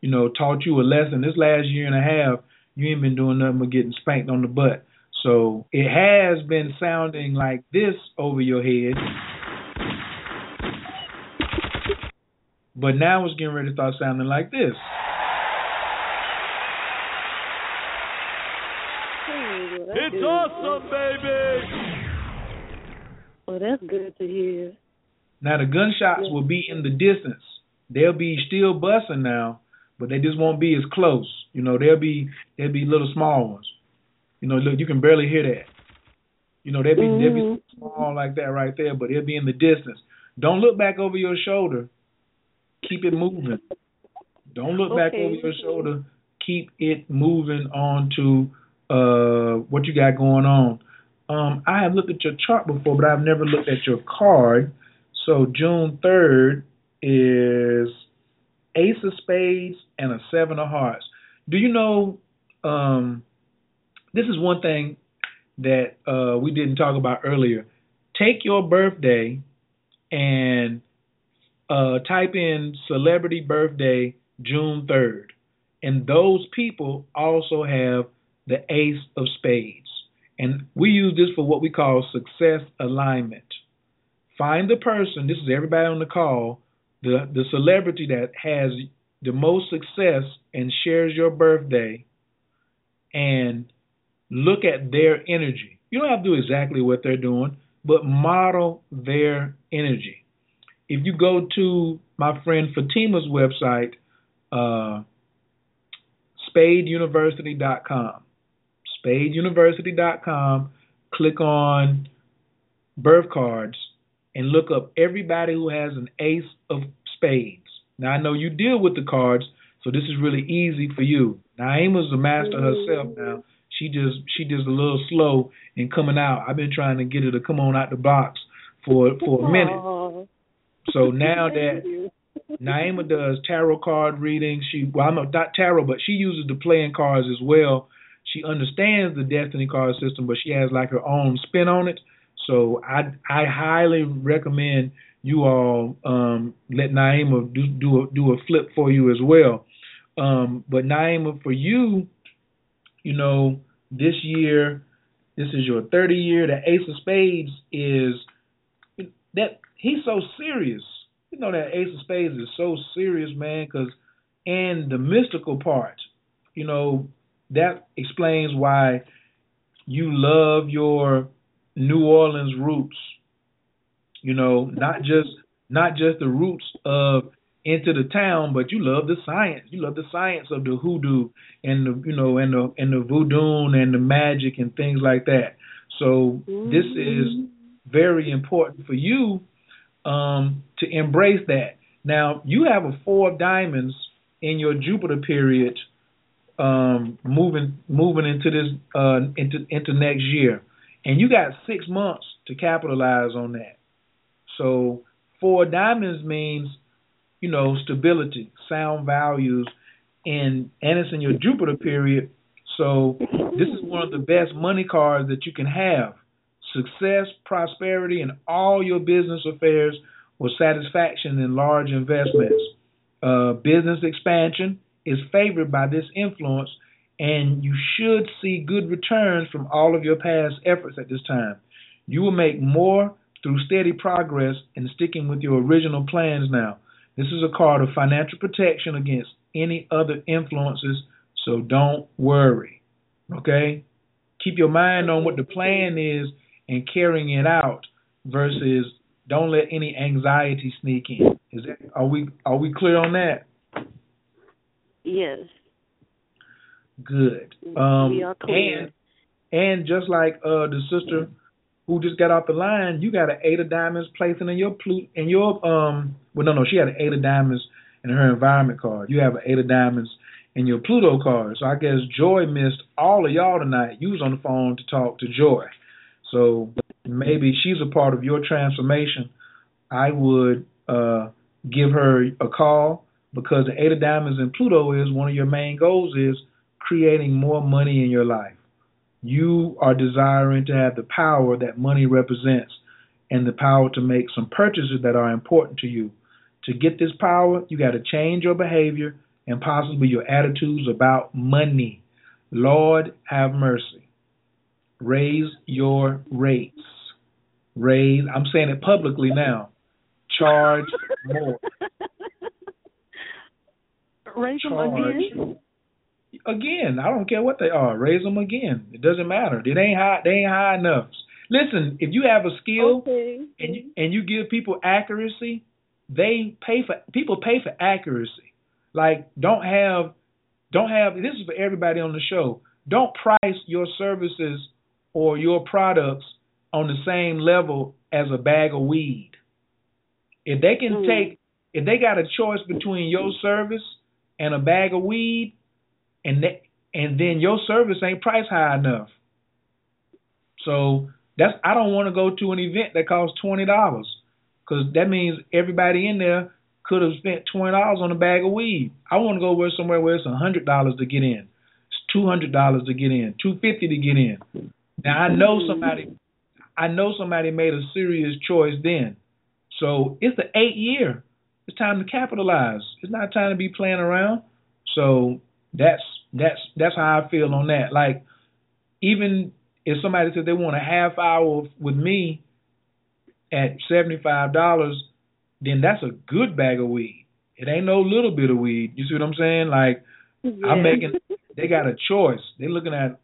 you know, taught you a lesson. This last year and a half, you ain't been doing nothing but getting spanked on the butt. So it has been sounding like this over your head. But now it's getting ready to start sounding like this. It's good. awesome, baby. Well, that's good to hear. Now the gunshots will be in the distance. They'll be still busting now, but they just won't be as close. You know, they'll be they'll be little small ones. You know, look, you can barely hear that. You know, they'll be mm-hmm. they'll be small like that right there, but they'll be in the distance. Don't look back over your shoulder. Keep it moving. Don't look okay. back over your shoulder. Keep it moving on to uh, what you got going on. Um, I have looked at your chart before, but I've never looked at your card. So June third is Ace of Spades and a Seven of Hearts. Do you know? Um, this is one thing that uh, we didn't talk about earlier. Take your birthday and uh, type in celebrity birthday June 3rd. And those people also have the ace of spades. And we use this for what we call success alignment. Find the person, this is everybody on the call, the, the celebrity that has the most success and shares your birthday and look at their energy. You don't have to do exactly what they're doing, but model their energy. If you go to my friend Fatima's website, uh, spadeuniversity.com, spadeuniversity.com, click on birth cards, and look up everybody who has an ace of spades. Now, I know you deal with the cards, so this is really easy for you. Naima's a master herself now. She just she just a little slow in coming out. I've been trying to get her to come on out the box for for a minute. So now that Naima does tarot card readings, she well I'm not tarot, but she uses the playing cards as well. She understands the destiny card system, but she has like her own spin on it. So I I highly recommend you all um, let Naima do do a, do a flip for you as well. Um, but Naima, for you, you know, this year, this is your 30 year. The Ace of Spades is that he's so serious. You know that Ace of Spades is so serious, man. Because and the mystical part, you know, that explains why you love your New Orleans roots. You know, not just not just the roots of into the town, but you love the science. You love the science of the hoodoo and the you know and the and the voodoo and the magic and things like that. So this is mm-hmm. very important for you um, to embrace that. Now you have a four of diamonds in your Jupiter period, um, moving moving into this uh, into into next year, and you got six months to capitalize on that. So four diamonds means, you know, stability, sound values, and and it's in your Jupiter period. So this is one of the best money cards that you can have. Success, prosperity, and all your business affairs with satisfaction in large investments. Uh, business expansion is favored by this influence, and you should see good returns from all of your past efforts at this time. You will make more through steady progress and sticking with your original plans now. This is a card of financial protection against any other influences, so don't worry. Okay? Keep your mind on what the plan is and carrying it out versus don't let any anxiety sneak in. Is that are we are we clear on that? Yes. Good. Um we are clear. and and just like uh the sister who just got off the line, you got an eight of diamonds placing in your plu in your um well no no she had an eight of diamonds in her environment card. You have an eight of diamonds in your Pluto card. So I guess Joi missed all of y'all tonight. You was on the phone to talk to Joi. So maybe she's a part of your transformation. I would uh give her a call because the eight of diamonds in Pluto is one of your main goals is creating more money in your life. You are desiring to have the power that money represents and the power to make some purchases that are important to you. To get this power, you got to change your behavior and possibly your attitudes about money. Lord, have mercy. Raise your rates. Raise, I'm saying it publicly now. Charge more. [laughs] Raise them again. Again, I don't care what they are. Raise them again. It doesn't matter. It ain't high. They ain't high enough. Listen, if you have a skill Okay. and you, and you give people accuracy, they pay for people pay for accuracy. Like don't have don't have this is for everybody on the show. Don't price your services or your products on the same level as a bag of weed. If they can Mhm. take if they got a choice between your service and a bag of weed and they, and then your service ain't priced high enough. So that's I don't want to go to an event that costs twenty dollars because that means everybody in there could have spent twenty dollars on a bag of weed. I want to go where somewhere where it's a hundred dollars to get in, it's two hundred dollars to get in, two fifty to get in. Now I know somebody, I know somebody made a serious choice then. So it's the eight year. It's time to capitalize. It's not time to be playing around. So that's that's that's how I feel on that. Like even if somebody said they want a half hour with me at seventy five dollars, then that's a good bag of weed. It ain't no little bit of weed. You see what I'm saying? Like I'm making they got a choice. They're looking at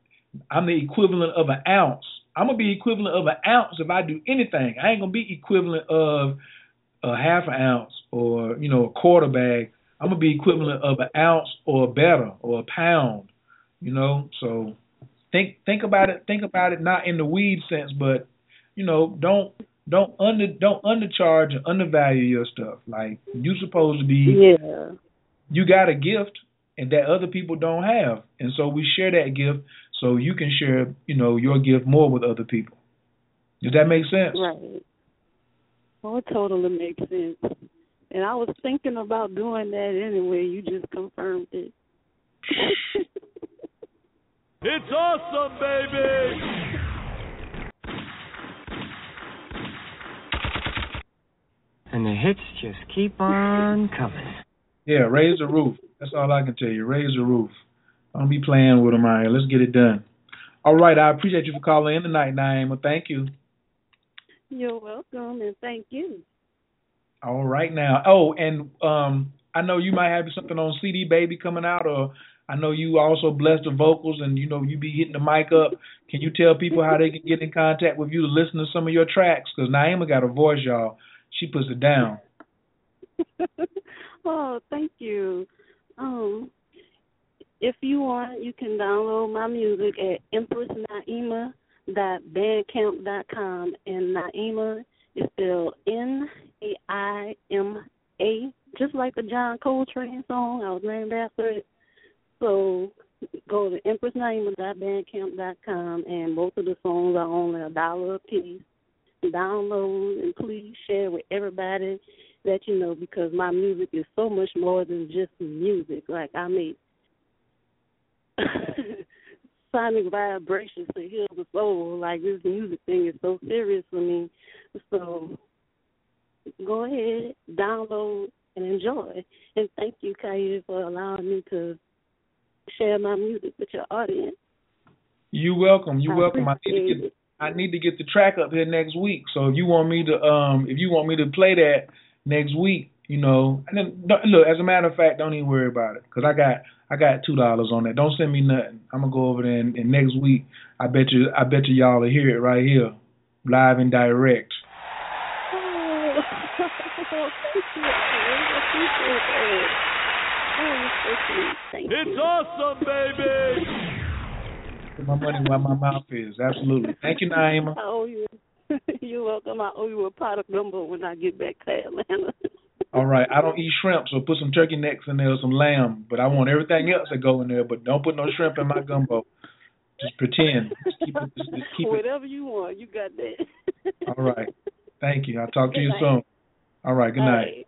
I'm the equivalent of an ounce. I'm gonna be equivalent of an ounce if I do anything. I ain't gonna be equivalent of a half an ounce or, you know, a quarter bag. I'm gonna be equivalent of an ounce or better or a pound. You know, so think think about it think about it not in the weed sense, but you know, don't don't under don't undercharge and undervalue your stuff. Like you supposed to be Yeah. you got a gift and that other people don't have. And so we share that gift so you can share, you know, your gift more with other people. Does that make sense? Right. Oh, it totally makes sense. And I was thinking about doing that anyway. You just confirmed it. [laughs] It's awesome, baby! And the hits just keep on coming. Yeah, raise the roof. That's all I can tell you. Raise the roof. Don't be playing with them out here. Let's get it done. All right, I appreciate you for calling in tonight, Naima. Thank you. You're welcome, and thank you. All right now. Oh, and um I know you might have something on CD Baby coming out, or I know you also bless the vocals, and you know you be hitting the mic up. Can you tell people how they can get in contact with you to listen to some of your tracks? Because Naima got a voice, y'all. She puts it down. [laughs] oh, thank you. Um, if you want, you can download my music at empressnaima.bandcamp.com, and Naima is spelled N A I M A, just like the John Coltrane song. I was named after it. So go to empressnaima.bandcamp.com, and both of the songs are only a dollar a piece. download and please share with everybody that you know because my music is so much more than just music. Like I make [coughs] sonic vibrations to heal the soul. Like this music thing is so serious for me. So go ahead, download and enjoy. And thank you, Kaya, for allowing me to share my music with your audience. You welcome. You welcome. I need to get I need to get the track up here next week. So if you want me to um if you want me to play that next week, you know, and then look. As a matter of fact, don't even worry about it because I got I got two dollars on that. Don't send me nothing. I'm gonna go over there and, and next week. I bet you I bet you y'all will hear it right here, live and direct. Oh, thank you. I appreciate that. Oh, you're so sweet. Thank It's you. awesome, baby. Put my money where my mouth is. Absolutely. Thank you, Naima. I owe you. [laughs] You're welcome. I owe you a pot of gumbo when I get back to Atlanta. [laughs] All right. I don't eat shrimp, so put some turkey necks in there or some lamb. But I want everything else to go in there. But don't put no shrimp in my gumbo. Just pretend. Just keep it. Just, just keep it. Whatever you want, you got that. All right. Thank you. I'll talk to you soon. All right. Good All night. right.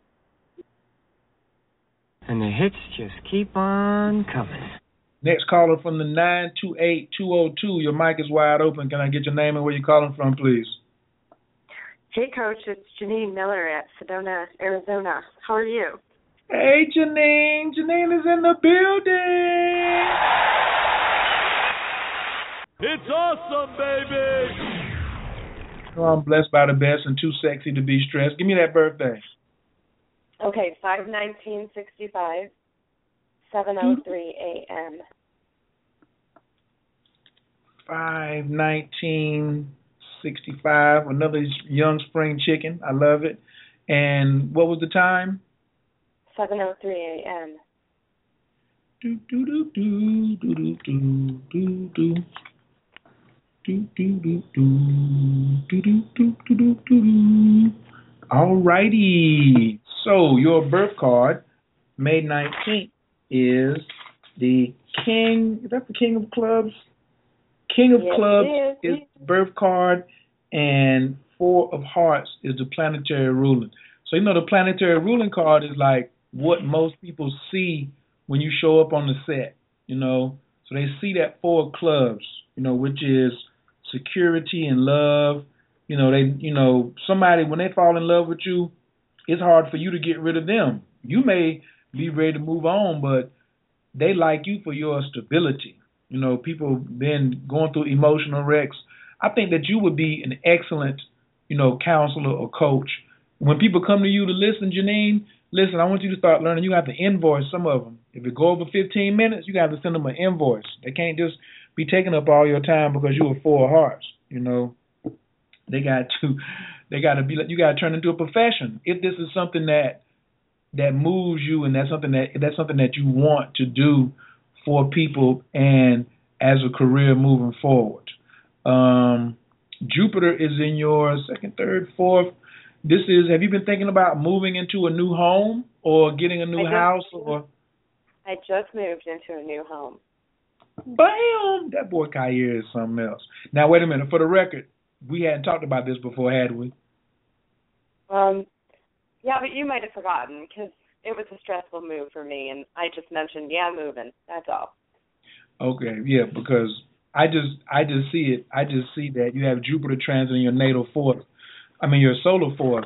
And the hits just keep on coming. Next caller from the nine two eight two zero two. Your mic is wide open. Can I get your name and where you're calling from, please? Hey, Coach. It's Janine Miller at Sedona, Arizona. How are you? Hey, Janine. Janine is in the building. It's awesome, baby. Oh, I'm blessed by the best and too sexy to be stressed. Give me that birthday. Okay, five nineteen sixty five, seven oh three a.m. Five nineteen sixty five. Another young spring chicken. I love it. And what was the time? Seven oh three a.m. Do do do do do do do do do. Do do do do do do do do do do. All righty. So your birth card, May nineteenth, is the king. Is that the king of clubs? King of Yes, clubs is. is birth card, and four of hearts is the planetary ruling. So you know the planetary ruling card is like what mm-hmm. most people see when you show up on the set. You know, so they see that four of clubs. You know, which is security and love. You know, they you know, somebody when they fall in love with you, it's hard for you to get rid of them. You may be ready to move on, but they like you for your stability. You know, people been going through emotional wrecks. I think that you would be an excellent, you know, counselor or coach. When people come to you to listen, Janine, listen, I want you to start learning. You have to invoice some of them. If it go over 15 minutes, you got to send them an invoice. They can't just be taking up all your time because you were four hearts. You know, they got to, they got to be. You got to turn into a profession. If this is something that that moves you and that's something that that's something that you want to do for people and as a career moving forward. Um, Jupiter is in your second, third, fourth. This is. Have you been thinking about moving into a new home or getting a new just- house or? I just moved into a new home. Bam! That boy Kair is something else. Now wait a minute. For the record, we hadn't talked about this before, had we? Um, yeah, but you might have forgotten because it was a stressful move for me, and I just mentioned, yeah, moving. That's all. Okay, yeah, because I just I just see it. I just see that you have Jupiter transit in your natal fourth. I mean your solar fourth.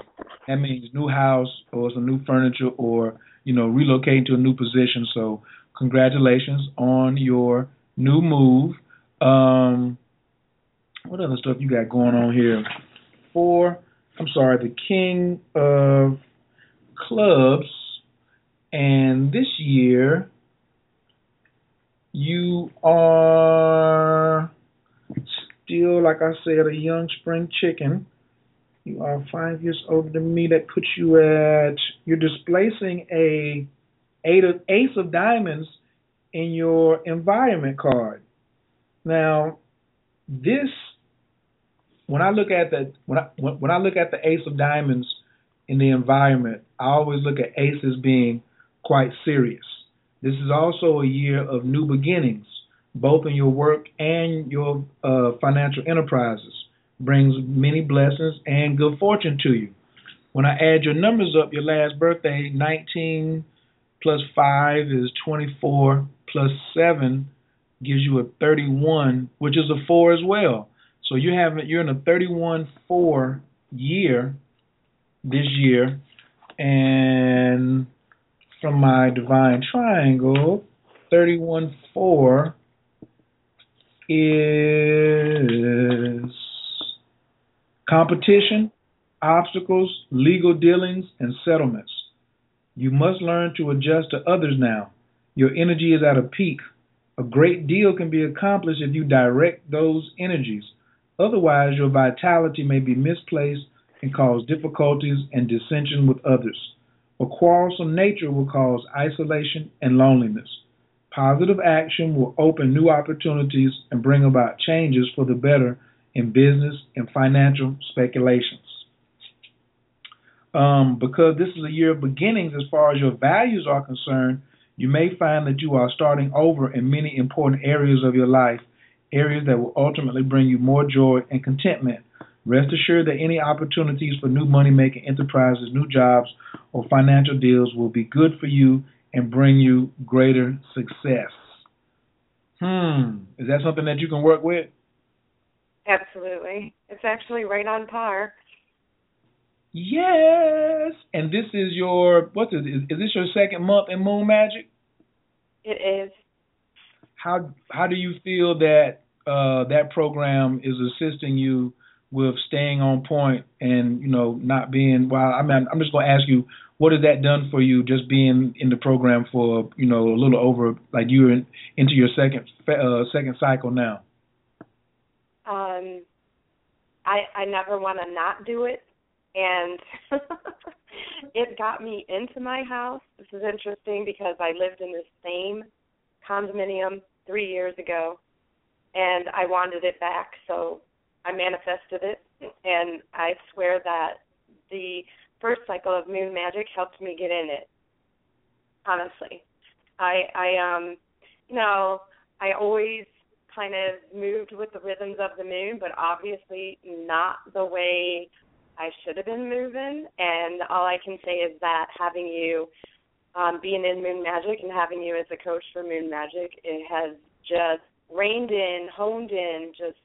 That means new house or some new furniture or you know relocating to a new position. So congratulations on your new move. Um, what other stuff you got going on here? Four. I'm sorry, the King of Clubs, and this year you are still, like I said, a young spring chicken. You are five years older than me. That puts you at you're displacing a eight of ace of diamonds in your environment card. Now, this when I look at the when I when, I look at the ace of diamonds in the environment, I always look at ace as being quite serious. This is also a year of new beginnings, both in your work and your uh, financial enterprises. brings many blessings and good fortune to you. When I add your numbers up, your last birthday, 19 plus 5 is 24, plus 7 gives you a 31, which is a 4 as well. So you have you're in a 31 4 year this year, and from my divine triangle, 31 4 is competition, obstacles, legal dealings, and settlements. You must learn to adjust to others now. Your energy is at a peak. A great deal can be accomplished if you direct those energies. Otherwise, your vitality may be misplaced and cause difficulties and dissension with others. A quarrelsome nature will cause isolation and loneliness. Positive action will open new opportunities and bring about changes for the better in business and financial speculations. Um, because this is a year of beginnings as far as your values are concerned, you may find that you are starting over in many important areas of your life, areas that will ultimately bring you more joy and contentment. Rest assured that any opportunities for new money making enterprises, new jobs, or financial deals will be good for you and bring you greater success. Hmm. Is that something that you can work with? Absolutely. It's actually right on par. Yes. And this is your what's it? Is, is this your second month in Moon Magic? It is. How how do you feel that uh, that program is assisting you with staying on point and you know not being? Well, I mean, I'm just going to ask you, what has that done for you? Just being in the program for you know a little over like you're in, into your second uh, second cycle now. Um, I I never want to not do it and [laughs] it got me into my house. This is interesting because I lived in the same condominium three years ago, and I wanted it back, so I manifested it, and I swear that the first cycle of Moon Magic helped me get in it. Honestly, I I um you know I always kind of moved with the rhythms of the moon, but obviously not the way I should have been moving. And all I can say is that having you um, being in Moon Magic and having you as a coach for Moon Magic, it has just reined in, honed in, just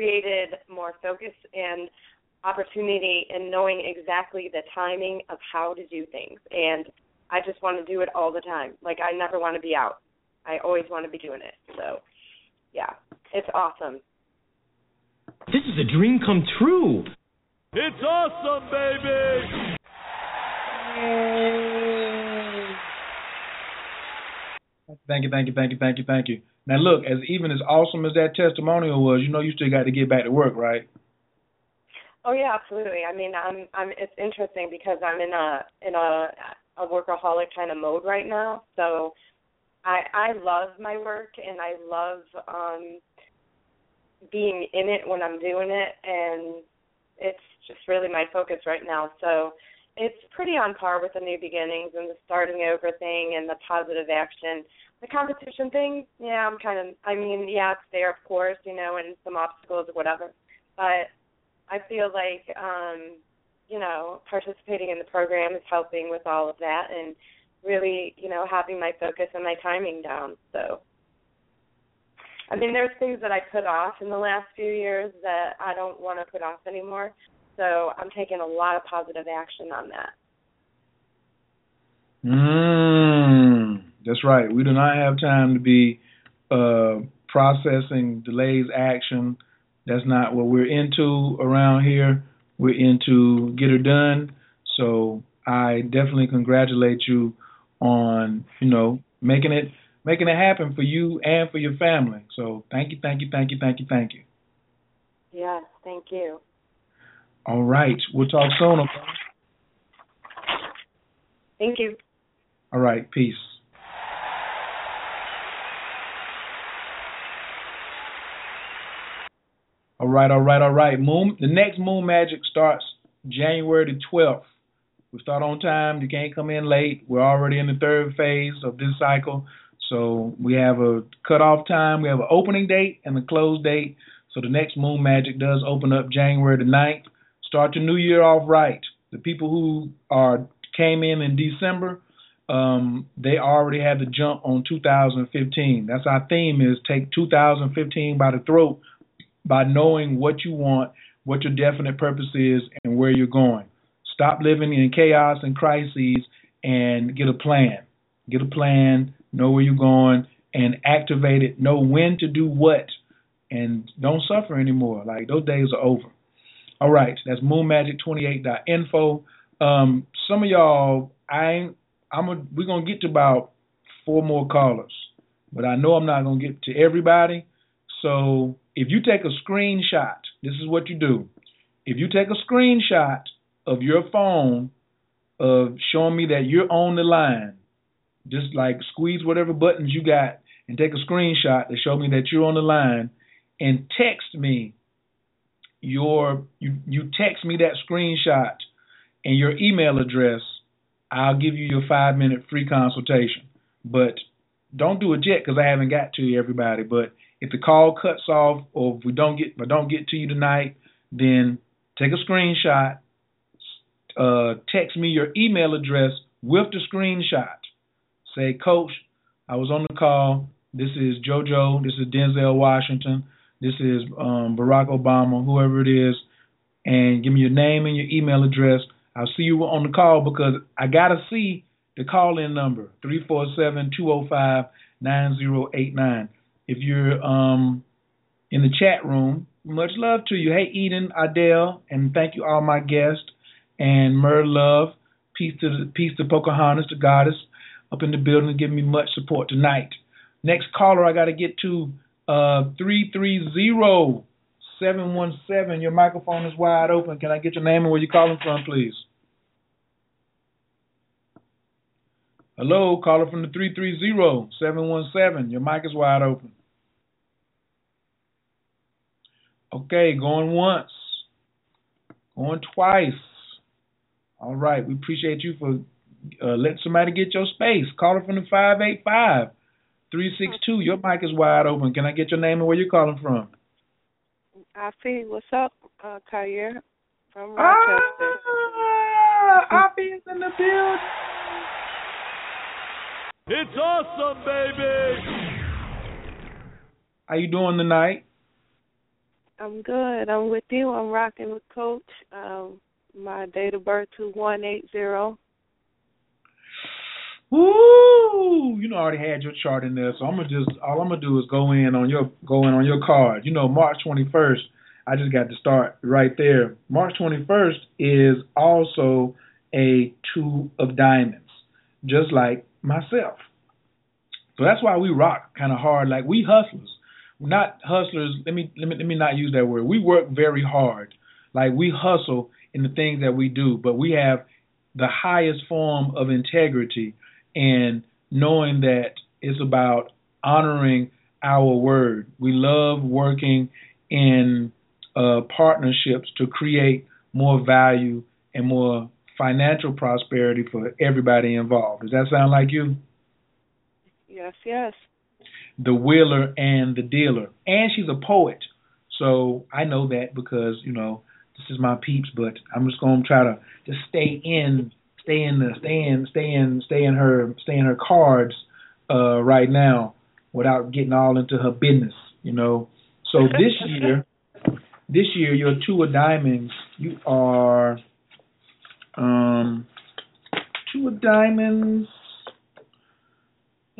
created more focus and opportunity in knowing exactly the timing of how to do things. And I just want to do it all the time. Like I never want to be out. I always want to be doing it. So, yeah, it's awesome. This is a dream come true. It's awesome, baby! Thank you, thank you, thank you, thank you, thank you. Now look, as even as awesome as that testimonial was, you know you still got to get back to work, right? Oh yeah, absolutely. I mean, I'm I'm it's interesting because I'm in a in a a workaholic kind of mode right now. So I I love my work and I love um being in it when I'm doing it and it's just really my focus right now. So it's pretty on par with the new beginnings and the starting over thing and the positive action. The competition thing, yeah, I'm kind of. I mean, yeah, it's there, of course, you know, and some obstacles or whatever. But I feel like, um, you know, participating in the program is helping with all of that and really, you know, having my focus and my timing down. So I mean, there's things that I put off in the last few years that I don't want to put off anymore. So I'm taking a lot of positive action on that. Mm, that's right. We do not have time to be uh, processing delays action. That's not what we're into around here. We're into get her done. So I definitely congratulate you on, you know, making it making it happen for you and for your family. So thank you, thank you, thank you, thank you, thank you. Yes, thank you. All right. We'll talk soon? Thank you. All right. Peace. All right, all right, all right. Moon the next Moon Magic starts January the twelfth. We start on time. You can't come in late. We're already in the third phase of this cycle. So we have a cutoff time, we have an opening date and a close date. So the next Moon Magic does open up January the 9th. Start the new year off right. The people who are came in in December, um, they already had the jump on 2015. That's our theme is take 2015 by the throat by knowing what you want, what your definite purpose is, and where you're going. Stop living in chaos and crises and get a plan. Get a plan, know where you're going, and activate it. Know when to do what, and don't suffer anymore. Like those days are over. All right, that's moonmagic28.info. Um, some of y'all, I I'm a, we're gonna get to about four more callers, but I know I'm not gonna get to everybody. So if you take a screenshot, this is what you do. If you take a screenshot of your phone of showing me that you're on the line, just like squeeze whatever buttons you got and take a screenshot to show me that you're on the line and text me your you you text me that screenshot and your email address, I'll give you your 5 minute free consultation. But don't do it yet cuz I haven't got to everybody, but if the call cuts off or if we don't get if I don't get to you tonight, then take a screenshot, uh, text me your email address with the screenshot. Say, Coach, I was on the call. This is JoJo. This is Denzel Washington. This is um, Barack Obama, whoever it is. And give me your name and your email address. I'll see you on the call because I got to see the call in number 347 205 9089. If you're um, in the chat room, much love to you. Hey, Eden, Adele, and thank you all my guests and Mer Love. Peace to the, peace to Pocahontas, the goddess, up in the building, giving me much support tonight. Next caller, I got to get to uh, three three zero seven one seven. Your microphone is wide open. Can I get your name and where you're calling from, please? Hello, caller from the three three zero seven one seven. Your mic is wide open. Okay, going once, going twice. All right, we appreciate you for uh, letting somebody get your space. Caller from the 585 362. Your mic is wide open. Can I get your name and where you're calling from? I see. What's up, uh, Khayr from Rochester? Ah, Afi's in the building. It's awesome, baby. How you doing tonight? I'm good. I'm with you. I'm rocking with Coach. Um, my date of birth is one eight zero. Woo! You know, I already had your chart in there, so I'm gonna just all I'm gonna do is go in on your go in on your card. You know, March 21st. I just got to start right there. March 21st is also a two of diamonds, just like myself. So that's why we rock kind of hard. Like we hustlers, not hustlers. Let me let me let me not use that word. We work very hard. Like we hustle in the things that we do, but we have the highest form of integrity and knowing that it's about honoring our word. We love working in uh, partnerships to create more value and more financial prosperity for everybody involved. Does that sound like you? Yes, yes. The wheeler and the dealer. And she's a poet. So I know that because, you know, this is my peeps, but I'm just gonna try to just stay in stay in the stay in stay in stay in her stay in her cards uh right now without getting all into her business, you know. So [laughs] this year this year your two of diamonds, you are um two of diamonds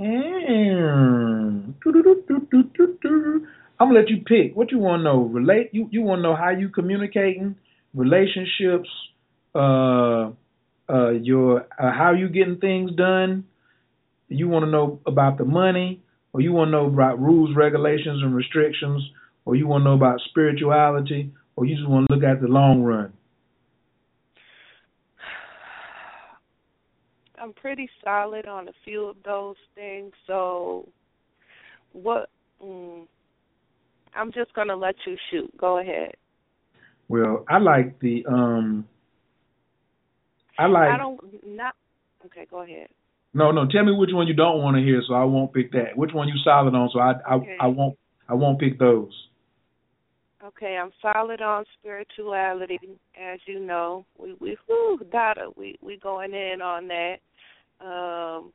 and I'm gonna let you pick. What you want to know? Relate. You you want to know how you communicating, relationships, uh, uh, your uh, how you getting things done. You want to know about the money, or you want to know about rules, regulations, and restrictions, or you want to know about spirituality, or you just want to look at the long run. I'm pretty solid on a few of those things. So, what? Mm, I'm just gonna let you shoot. Go ahead. Well, I like the um. I like. I don't not. Okay, go ahead. No, no. Tell me which one you don't want to hear, so I won't pick that. Which one you solid on, so I I, Okay. I won't I won't pick those. Okay, I'm solid on spirituality, as you know. We we whew, Dada, we we going in on that. Um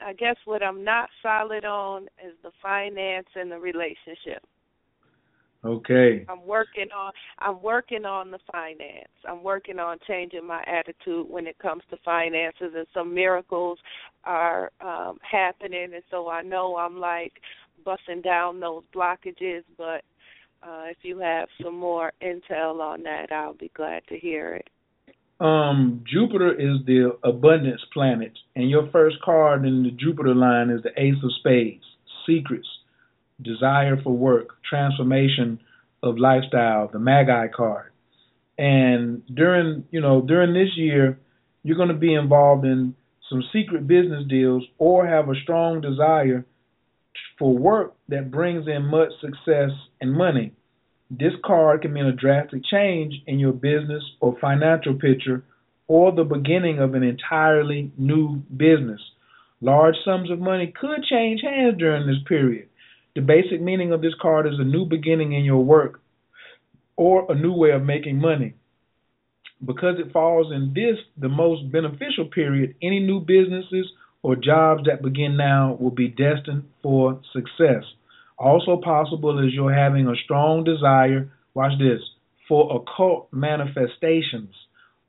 I guess what I'm not solid on is the finance and the relationship. Okay. I'm working on I'm working on the finance. I'm working on changing my attitude when it comes to finances and some miracles are um happening and so I know I'm like busting down those blockages but uh if you have some more intel on that I'll be glad to hear it. Um Jupiter is the abundance planet and your first card in the Jupiter line is the Ace of Spades, secrets, desire for work, transformation of lifestyle, the Magi card. And during, you know, during this year, you're going to be involved in some secret business deals or have a strong desire for work that brings in much success and money. This card can mean a drastic change in your business or financial picture or the beginning of an entirely new business. Large sums of money could change hands during this period. The basic meaning of this card is a new beginning in your work or a new way of making money. Because it falls in this, the most beneficial period, any new businesses or jobs that begin now will be destined for success. Also possible is you're having a strong desire, watch this, for occult manifestations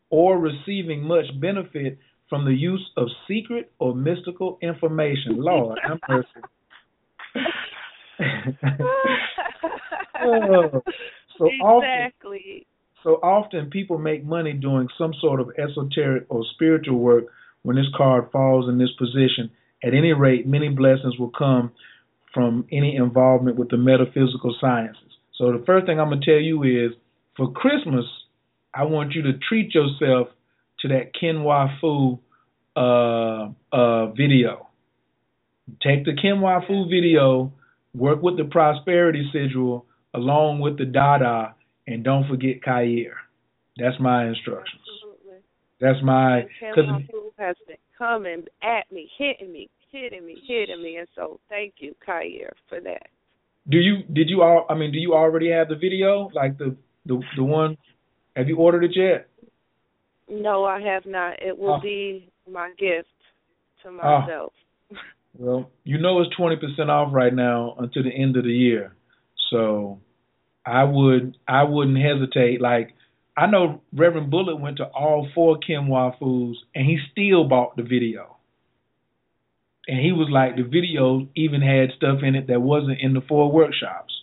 or receiving much benefit from the use of secret or mystical information. [laughs] Lord, I'm mercy. oh, [laughs] so exactly. Often, so often people make money doing some sort of esoteric or spiritual work when this card falls in this position. At any rate, many blessings will come from any involvement with the metaphysical sciences. So the first thing I'm going to tell you is for Christmas, I want you to treat yourself to that Kenwa Fu uh, uh, video. Take the Kenwa Fu video, work with the prosperity sigil along with the Dada, and don't forget Kair. That's my instructions. Absolutely. That's my because has been coming at me, hitting me, hitting me, hitting me, and so thank you, Kair, for that. Do you did you all? I mean, do you already have the video, like the the the one? Have you ordered it yet? No, I have not. It will Oh. be my gift to Oh. myself. [laughs] Well, you know it's twenty percent off right now until the end of the year. So I would I wouldn't hesitate. Like I know Reverend Bullet went to all four Kenwa foods and he still bought the video. And he was like the video even had stuff in it that wasn't in the four workshops.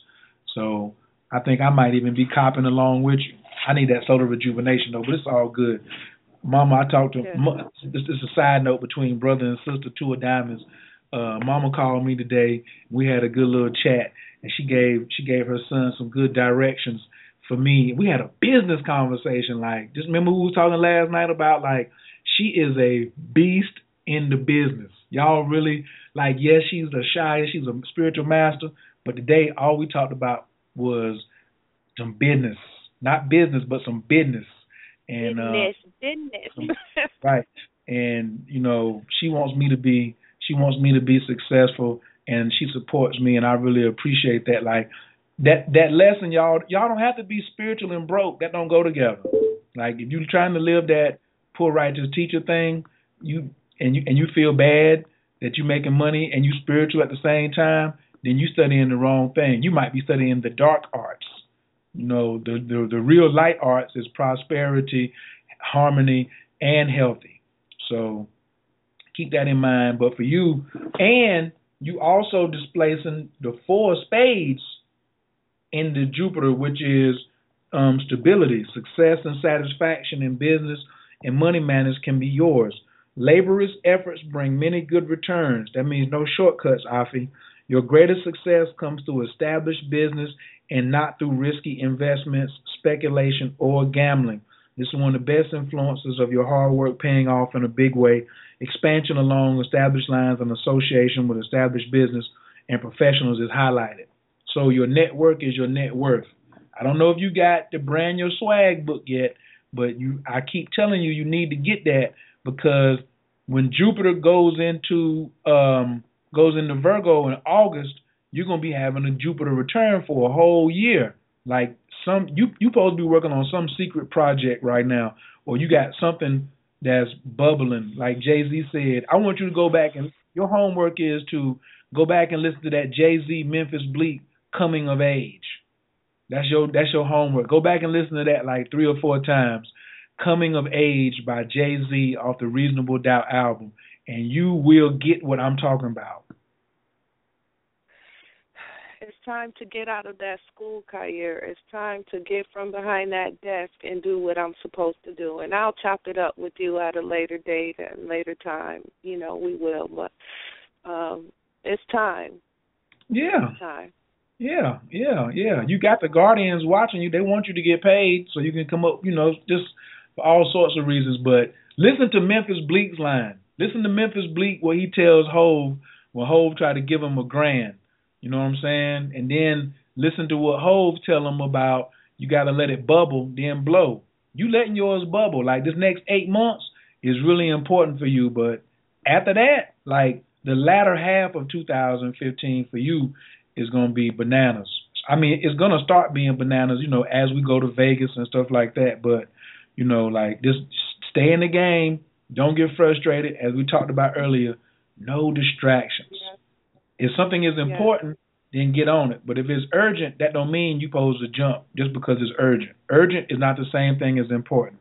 So I think I might even be copping along with you. I need that solar rejuvenation though, but it's all good. Mama, I talked to. Yeah. This this is a side note between brother and sister, two of diamonds. Uh, Mama called me today. We had a good little chat, and she gave she gave her son some good directions for me. We had a business conversation. Like, just remember we was talking last night about like she is a beast in the business. Y'all really like? Yes, she's a shy. She's a spiritual master. But today, all we talked about was some business, not business, but some business. And uh, business, business. right and you know she wants me to be she wants me to be successful and she supports me and i really appreciate that like that that lesson y'all y'all don't have to be spiritual and broke that don't go together like if you're trying to live that poor righteous teacher thing you and you and you feel bad that you're making money and you spiritual at the same time then you're studying the wrong thing you might be studying the dark arts you know the the, the real light arts is prosperity harmony and healthy so keep that in mind. But for you, and you also displacing the four spades in the Jupiter, which is um, stability, success, and satisfaction in business and money matters can be yours. Laborious efforts bring many good returns. That means no shortcuts, Afi. Your greatest success comes through established business and not through risky investments, speculation, or gambling. This is one of the best influences of your hard work paying off in a big way. Expansion along established lines and association with established business and professionals is highlighted. So your network is your net worth. I don't know if you got the brand your swag book yet, but you I keep telling you you need to get that because when Jupiter goes into um goes into Virgo in August, you're gonna be having a Jupiter return for a whole year. Like some you you supposed to be working on some secret project right now, or you got something that's bubbling. Like Jay Z said, I want you to go back and your homework is to go back and listen to that Jay Z Memphis Bleek coming of age. That's your that's your homework. Go back and listen to that like three or four times. Coming of Age by Jay Z off the Reasonable Doubt album, and you will get what I'm talking about. It's time to get out of that school career. It's time to get from behind that desk and do what I'm supposed to do. And I'll chop it up with you at a later date and later time. You know, we will, but um it's time. Yeah. It's time. Yeah, yeah, yeah. You got the guardians watching you. They want you to get paid so you can come up, you know, just for all sorts of reasons. But listen to Memphis Bleek's line. Listen to Memphis Bleek where he tells Hove when Hove tried to give him a grand. You know what I'm saying? And then listen to what Hove tell him about you got to let it bubble, then blow. You letting yours bubble. Like this next eight months is really important for you. But after that, like the latter half of 2015 for you is going to be bananas. I mean, it's going to start being bananas, you know, as we go to Vegas and stuff like that. But, you know, like just stay in the game. Don't get frustrated. As we talked about earlier, no distractions. If something is important, yeah. then get on it. But if it's urgent, that don't mean you pose to jump just because it's urgent. Urgent is not the same thing as important.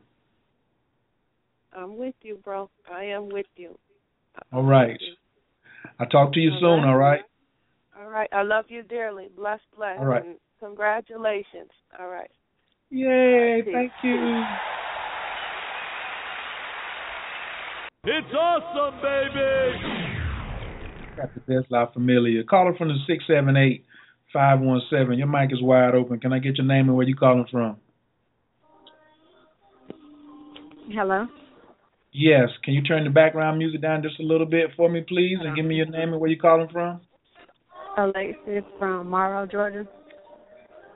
I'm with you, bro. I am with you. All right. I'll talk to you all soon, right. all right? All right. I love you dearly. Bless, bless. All right. And congratulations. All right. Yay. Thank you. It's awesome, baby. Got the best La Familia. Caller from the six seven eight five one seven. Your mic is wide open. Can I get your name and where you calling from? Hello. Yes. Can you turn the background music down just a little bit for me, please, and give me your name and where you calling from? Alexis from Morrow, Georgia.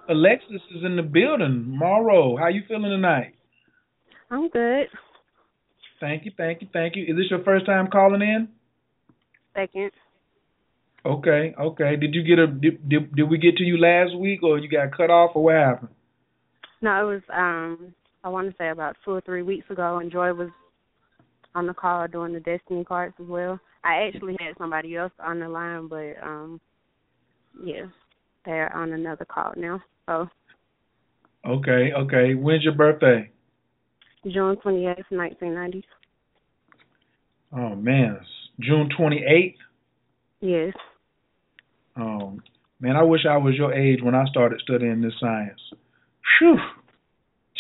Alexis is in the building. Morrow, how you feeling tonight? I'm good. Thank you, thank you, thank you. Is this your first time calling in? Second. Okay, okay. Did you get a did, did did we get to you last week or you got cut off or what happened? No, it was um I want to say about two or three weeks ago and Joi was on the call doing the destiny cards as well. I actually had somebody else on the line but um yeah, they're on another call now. So. Okay, okay. When's your birthday? June twenty eighth, nineteen ninety. Oh man, June twenty eighth. Yes. Oh man, I wish I was your age when I started studying this science. Phew.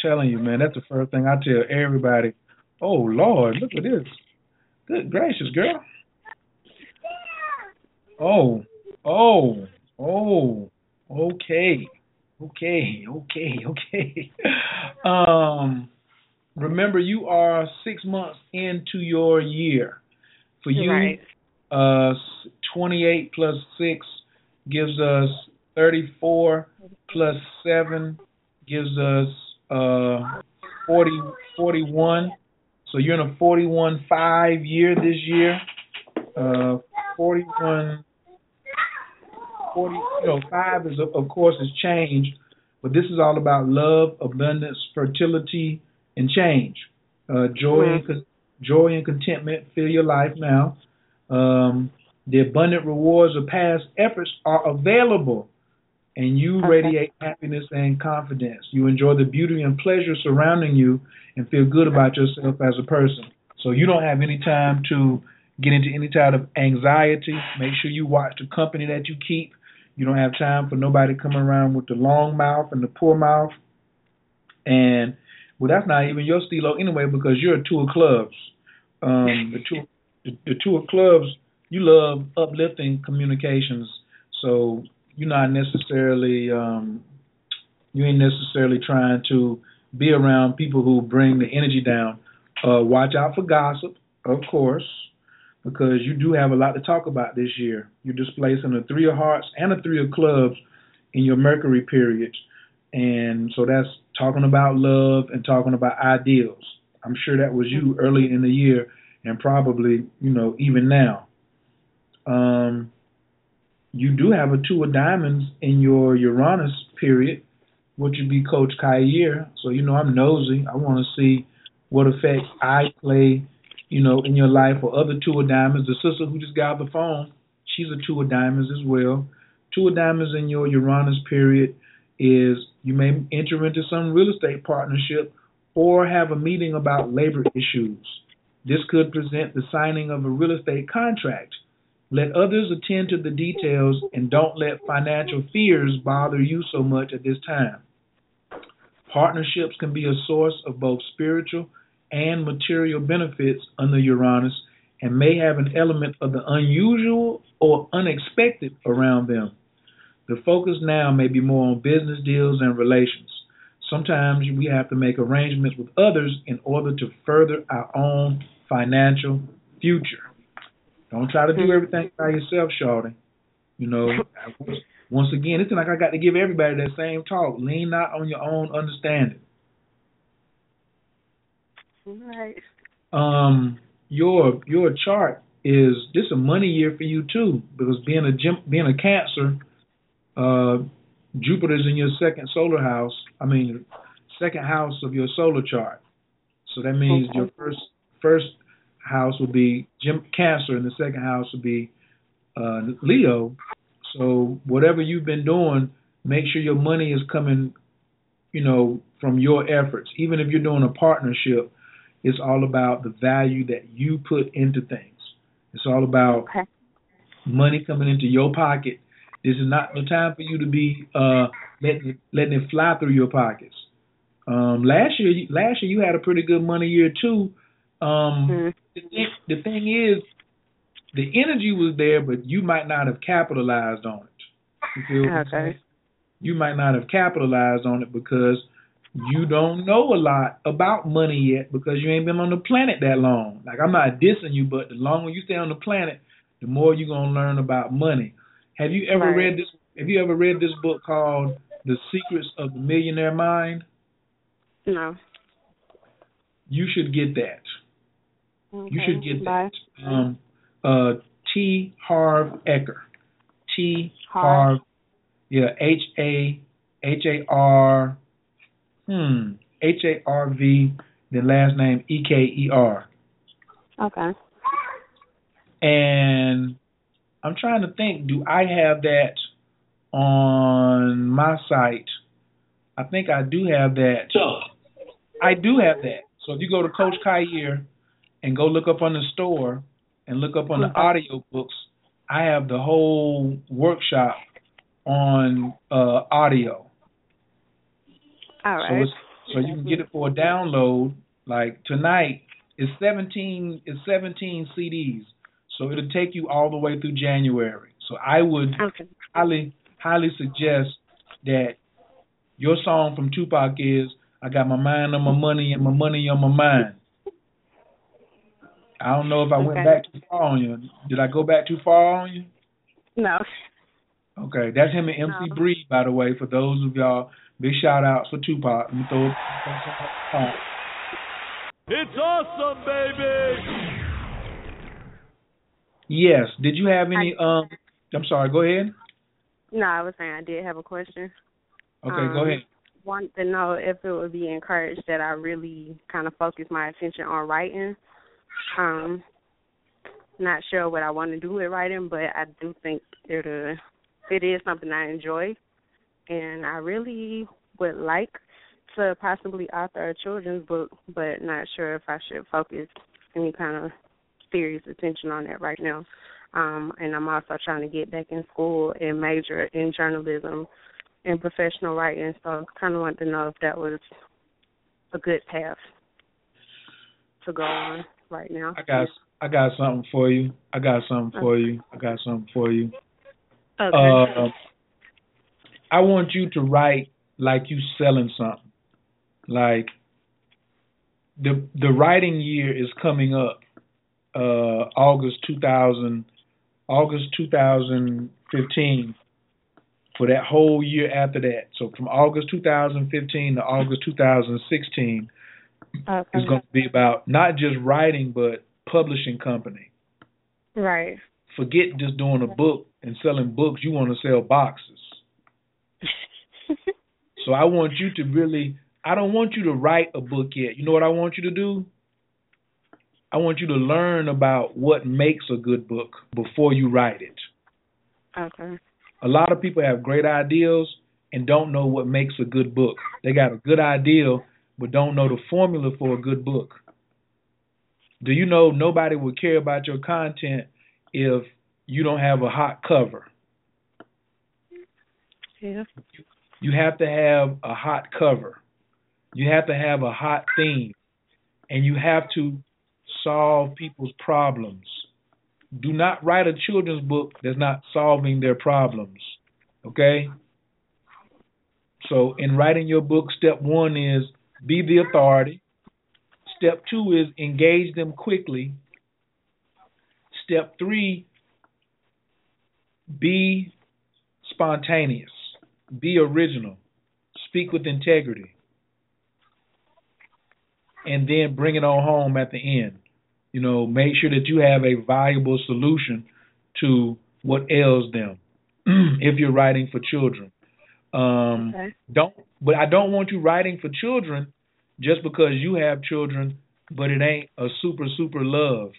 Telling you, man, that's the first thing I tell everybody. Oh Lord, look at this. Good gracious, girl. Oh, oh. Oh, okay, okay, okay, okay. [laughs] um, remember, you are six months into your year. For you, right. uh, twenty-eight plus six gives us thirty-four. Plus seven gives us uh 40, 41. So you're in a forty-one five year this year. Uh, forty-one 40, you know, five is of course is change, but this is all about love, abundance, fertility, and change. Uh, joy, Mm-hmm. and, joy and contentment fill your life now. Um, the abundant rewards of past efforts are available, and you Okay. radiate happiness and confidence. You enjoy the beauty and pleasure surrounding you, and feel good about yourself as a person. So you don't have any time to get into any type of anxiety. Make sure you watch the company that you keep. You don't have time for nobody coming around with the long mouth and the poor mouth. And well, that's not even your stilo anyway because you're a two of clubs. Um, [laughs] the two, the, the two of clubs, you love uplifting communications. So you're not necessarily, um, you ain't necessarily trying to be around people who bring the energy down. Uh, watch out for gossip, of course because you do have a lot to talk about this year. You're displacing a three of hearts and a three of clubs in your Mercury periods. And so that's talking about love and talking about ideals. I'm sure that was you early in the year and probably, you know, even now. Um, you do have a two of diamonds in your Uranus period, which would be Coach Khayr. So you know I'm nosy. I want to see what effect I play, you know, in your life or other two of diamonds. The sister who just got the phone, she's a two of diamonds as well. Two of diamonds in your Uranus period is you may enter into some real estate partnership or have a meeting about labor issues. This could present the signing of a real estate contract. Let others attend to the details and don't let financial fears bother you so much at this time. Partnerships can be a source of both spiritual and material benefits under Uranus and may have an element of the unusual or unexpected around them. The focus now may be more on business deals and relations. Sometimes we have to make arrangements with others in order to further our own financial future. Don't try to do everything by yourself, Shawty. You know, [laughs] once again, it's like I got to give everybody that same talk. Lean not on your own understanding. Right. Um, your your chart is this a money year for you too because being a gym, being a Cancer, uh, Jupiter's in your second solar house. I mean, second house of your solar chart. So that means Okay. your first first house will be Jim Cancer, and the second house will be uh, Leo. So whatever you've been doing, make sure your money is coming, you know, from your efforts. Even if you're doing a partnership, it's all about the value that you put into things. It's all about money coming into your pocket. This is not the time for you to be uh, letting it, letting it fly through your pockets. Um, last year, last year you had a pretty good money year too. Um, the, thing, the thing is, the energy was there, but you might not have capitalized on it. You feel what You might not have capitalized on it because you don't know a lot about money yet because you ain't been on the planet that long. Like I'm not dissing you, but the longer you stay on the planet, the more you're gonna learn about money. Have you ever Right. read this? Have you ever read this book called The Secrets of the Millionaire Mind? No. You should get that. Okay. You should get that. Um, uh, T. Harv Ecker. T. Harv. Harv. Yeah, H A H A R. Hmm. H A R V. Then last name E K E R. Okay. And I'm trying to think. Do I have that on my site? I think I do have that. So I do have that. So if you go to Coach Khayr and go look up on the store and look up on the audio books, I have the whole workshop on uh, audio. All right. So it's, so you can get it for a download. Like tonight, it's seventeen. It's seventeen CDs. So it'll take you all the way through January. So I would highly, highly suggest that your song from Tupac is "I got my mind on my money and my money on my mind." I don't know if I went Okay. back too far on you. Did I go back too far on you? No. Okay, that's him and MC Breed, by the way. For those of y'all, big shout outs for Tupac. Let me throw it. It's awesome, baby! Yes. Did you have any? Um, I'm sorry. Go ahead. No, I was saying I did have a question. Okay, go Um, ahead. Want to know if it would be encouraged that I really kind of focus my attention on writing. Um, not sure what I want to do with writing, but I do think it uh, it is something I enjoy, and I really would like to possibly author a children's book, but not sure if I should focus any kind of serious attention on that right now. Um, and I'm also trying to get back in school and major in journalism and professional writing. So kind of wanted to know if that was a good path to go on right now. I got I got something for you. I got something for you. I got something for you. Okay. Uh, I want you to write like you selling something. Like the the writing year is coming up. Uh, August 2000, August 2015. For that whole year after that, so from August 2015 to August 2016, okay. is going to be about not just writing but publishing company. Right. Forget just doing a book and selling books, you want to sell boxes. [laughs] so I want you to really I don't want you to write a book yet. You know what I want you to do? I want you to learn about what makes a good book before you write it. Okay. A lot of people have great ideas and don't know what makes a good book. They got a good idea but don't know the formula for a good book. Do you know nobody would care about your content if you don't have a hot cover? Yeah. You have to have a hot cover. You have to have a hot theme. And you have to solve people's problems. Do not write a children's book that's not solving their problems. Okay? So, in writing your book, step one is be the authority. Step two is engage them quickly. Step three, be spontaneous, be original, speak with integrity, and then bring it on home at the end. You know, make sure that you have a valuable solution to what ails them [clears throat] if you're writing for children. Um, okay. Don't, but I don't want you writing for children just because you have children, but it ain't a super super love.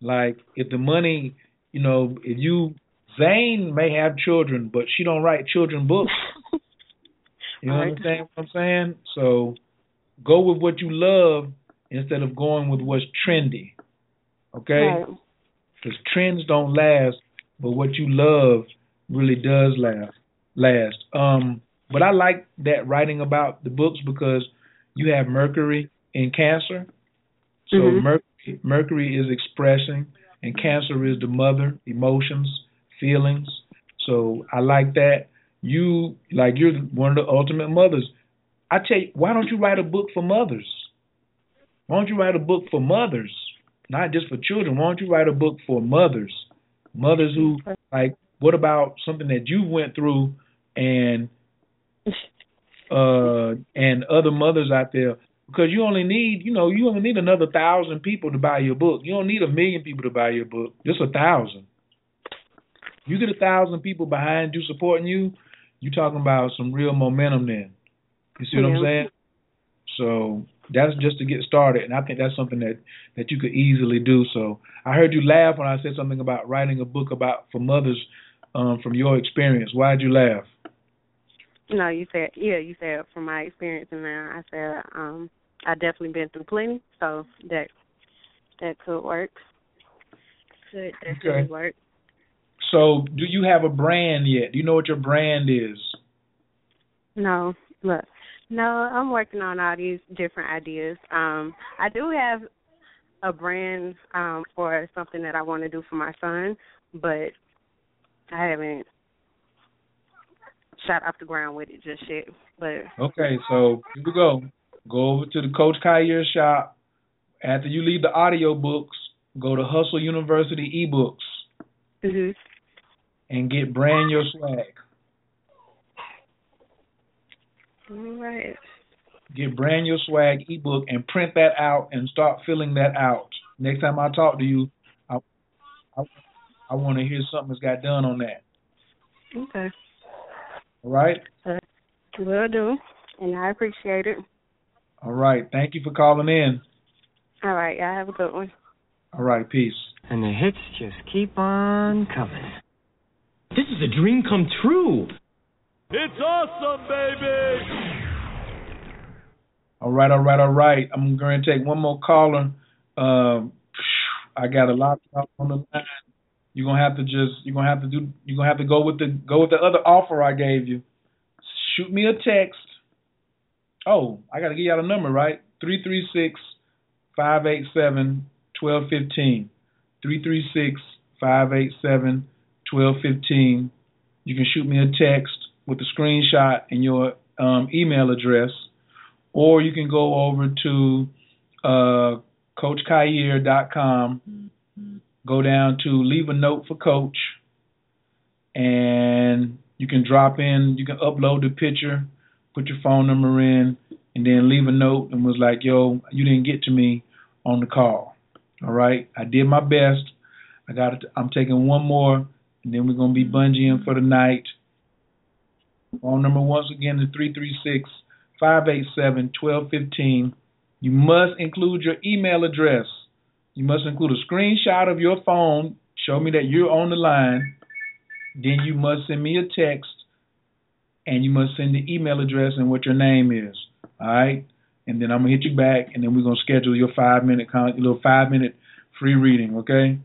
Like if the money, you know, if you Zane may have children, but she don't write children books. [laughs] you know Right. what I'm saying? So go with what you love instead of going with what's trendy. Okay? Right. Because trends don't last, but what you love really does last. Last. Um, but I like that writing about the books because you have Mercury in Cancer. So Mhm. Mercury, Mercury is expressing, and Cancer is the mother, emotions, feelings. So I like that. You like you're one of the ultimate mothers. I tell you, why don't you write a book for mothers? Why don't you write a book for mothers, not just for children? Why don't you write a book for mothers? Mothers who like. What about something that you went through and uh and other mothers out there? Because you only need, you know, you only need another thousand people to buy your book. You don't need a million people to buy your book. Just a thousand. You get a thousand people behind you supporting you, you're talking about some real momentum then. You see what I'm saying? So that's just to get started, and I think that's something that that you could easily do. So I heard you laugh when I said something about writing a book about for mothers um, from your experience. Why'd you laugh? No, you said yeah, you said from my experience and then I said um I definitely been through plenty, so that that could work. Could definitely Okay. work. So do you have a brand yet? Do you know what your brand is? No, look. No, I'm working on all these different ideas. Um I do have a brand um for something that I want to do for my son, but I haven't shot off the ground with it just yet. But Okay, so here we go. Go over to the Coach Kyer shop. After you leave the audio books, go to Hustle University ebooks mhm. and get brand your swag. All right. Get brand your swag ebook and print that out and start filling that out. Next time I talk to you, I I, I want to hear something that's got done on that. Okay. All right. Uh, will do. And I appreciate it. All right. Thank you for calling in. All right, y'all have a good one. All right. Peace. And the hits just keep on coming. This is a dream come true. It's awesome, baby! All right, all right, all right. I'm going to take one more caller. Um, I got a lot on the line. You're gonna have to just you're gonna have to do you're gonna have to go with the go with the other offer I gave you. Shoot me a text. Oh, I gotta give y'all a number, right? Three three six five eight seven twelve fifteen. Three three six five eight seven twelve fifteen. You can shoot me a text with the screenshot and your um, email address or you can go over to uh, CoachKyer.com, go down to leave a note for Coach, and you can drop in, you can upload the picture, put your phone number in, and then leave a note and was like, yo, you didn't get to me on the call. All right, I did my best. I got it. I'm taking one more, and and then we're gonna be bungeeing for the night. Phone number once again is 336 587 1215. You must include your email address. You must include a screenshot of your phone. Show me that you're on the line. Then you must send me a text and you must send the email address and what your name is. All right? And then I'm gonna hit you back and then we're gonna schedule your five minute little five minute free reading, okay?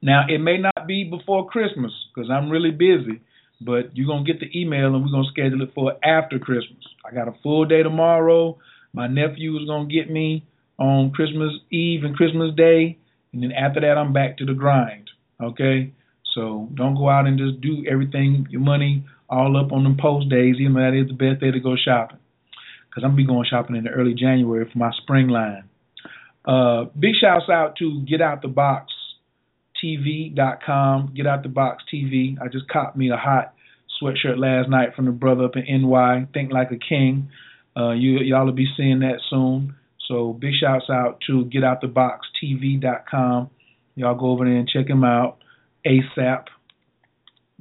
Now it may not be before Christmas because I'm really busy, but you're gonna get the email and we're gonna schedule it for after Christmas. I got a full day tomorrow. My nephew is gonna get me on Christmas Eve and Christmas Day, and then after that I'm back to the grind. Okay? So don't go out and just do everything your money all up on them post days, even though that is the best day to go shopping. Cause I'm be going shopping in the early January for my spring line. Uh, big shouts out to Get Out the Box TV.com. Get Out the Box TV. I just copped me a hot sweatshirt last night from the brother up in NY. Think like a king. Uh, you y'all will be seeing that soon. So big shouts out to Get Out the Box. Y'all go over there and check him out ASAP.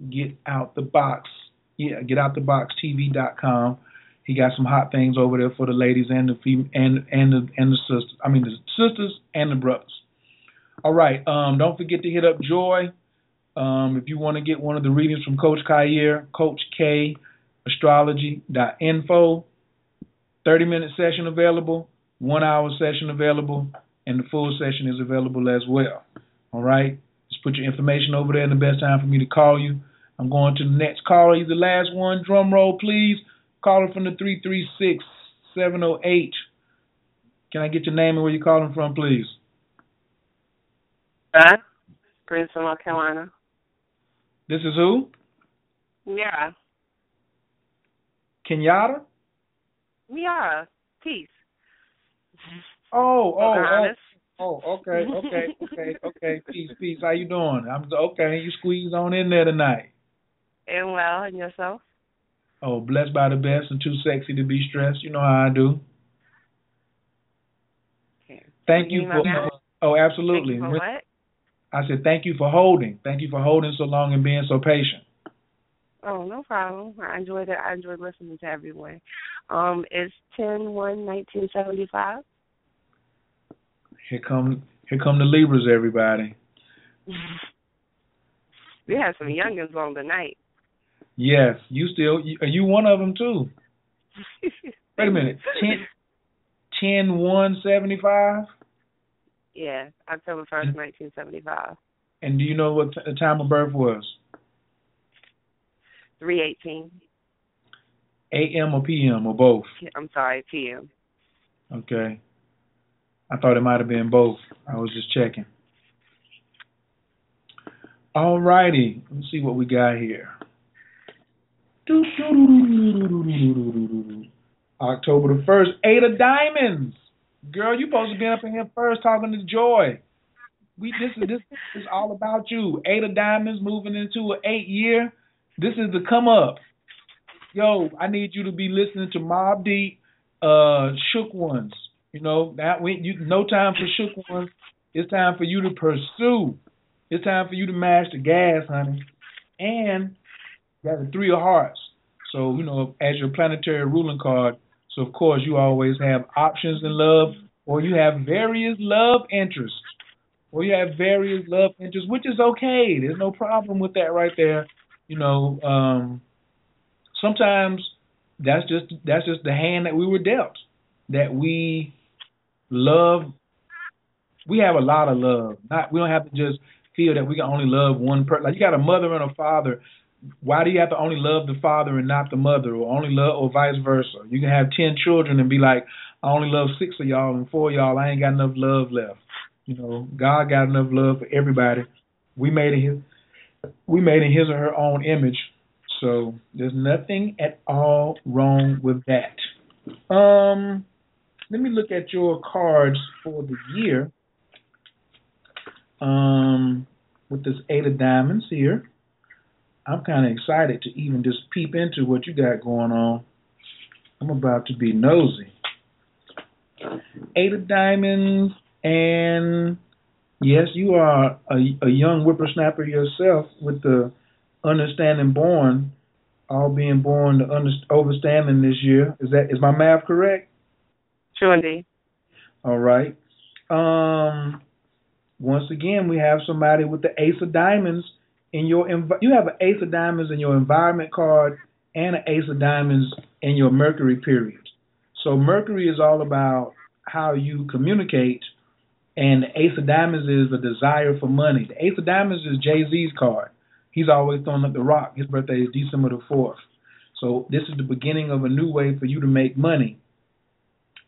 Get Out the Box. Yeah, Get Out the Box. He got some hot things over there for the ladies and the fem- and and the and the sisters. I mean the sisters and the brothers. All right. Um, don't forget to hit up Joi. Um, if you want to get one of the readings from Coach Khayr, Coach K Astrology.info. 30 minute session available, one hour session available, and the full session is available as well. All right. Just put your information over there and the best time for me to call you. I'm going to the next caller. He's the last one. Drum roll, please. Caller from the 336 708. Can I get your name and where you're calling from, please? Huh? Princeton, North Carolina. This is who? Yeah. Kenyatta? Yeah. Peace. Oh, oh, oh, oh, okay, okay, okay, okay. Peace, peace. How you doing? I'm okay. You squeeze on in there tonight. And well, and yourself? Oh, blessed by the best and too sexy to be stressed. You know how I do. Thank you You for. Oh, absolutely. Thank you for what? I said thank you for holding. Thank you for holding so long and being so patient. Oh, no problem. I enjoyed it. I enjoyed listening to everyone. Um, it's ten one nineteen seventy five. Here come here come the Libras, everybody. [laughs] We had some youngins on tonight. Yes, you still you, are you one of them too? [laughs] Wait a minute, ten ten one seventy five. Yeah, October first, nineteen seventy five. And do you know what t- the time of birth was? Three eighteen. A.M. or P.M. or both? I'm sorry, PM. Okay. I thought it might have been both. I was just checking. All righty. Let's see what we got here. October the first, eight of diamonds. Girl, you supposed to be up in here first talking to Joi. We this is this is all about you. Eight of diamonds moving into an eight year. This is the come up. Yo, I need you to be listening to Mobb Deep, uh, Shook Ones. You know that we you no time for Shook Ones. It's time for you to pursue. It's time for you to mash the gas, honey. And you got the three of hearts. So you know, as your planetary ruling card, so of course you always have options in love, or you have various love interests, or you have various love interests, which is okay. There's no problem with that right there. You know, um, sometimes that's just that's just the hand that we were dealt. That we love. We have a lot of love. Not we don't have to just feel that we can only love one person. Like you got a mother and a father. Why do you have to only love the father and not the mother, or only love, or vice versa? You can have ten children and be like, I only love six of y'all and four of y'all. I ain't got enough love left. You know, God got enough love for everybody. We made it we made in His or her own image. So there's nothing at all wrong with that. Um, let me look at your cards for the year. Um, with this eight of diamonds here. I'm kind of excited to even just peep into what you got going on. I'm about to be nosy. Eight of diamonds and Yes, you are a, a young whippersnapper yourself with the understanding born, all being born to under, overstanding this year. Is that is my math correct? True indeed. All right. Um, once again, we have somebody with the Ace of Diamonds in your. Env- you have an Ace of Diamonds in your environment card and an Ace of Diamonds in your Mercury period. So Mercury is all about how you communicate, and the Ace of Diamonds is the desire for money. The Ace of Diamonds is Jay Z's card. He's always throwing up the rock. His birthday is December the fourth. So this is the beginning of a new way for you to make money.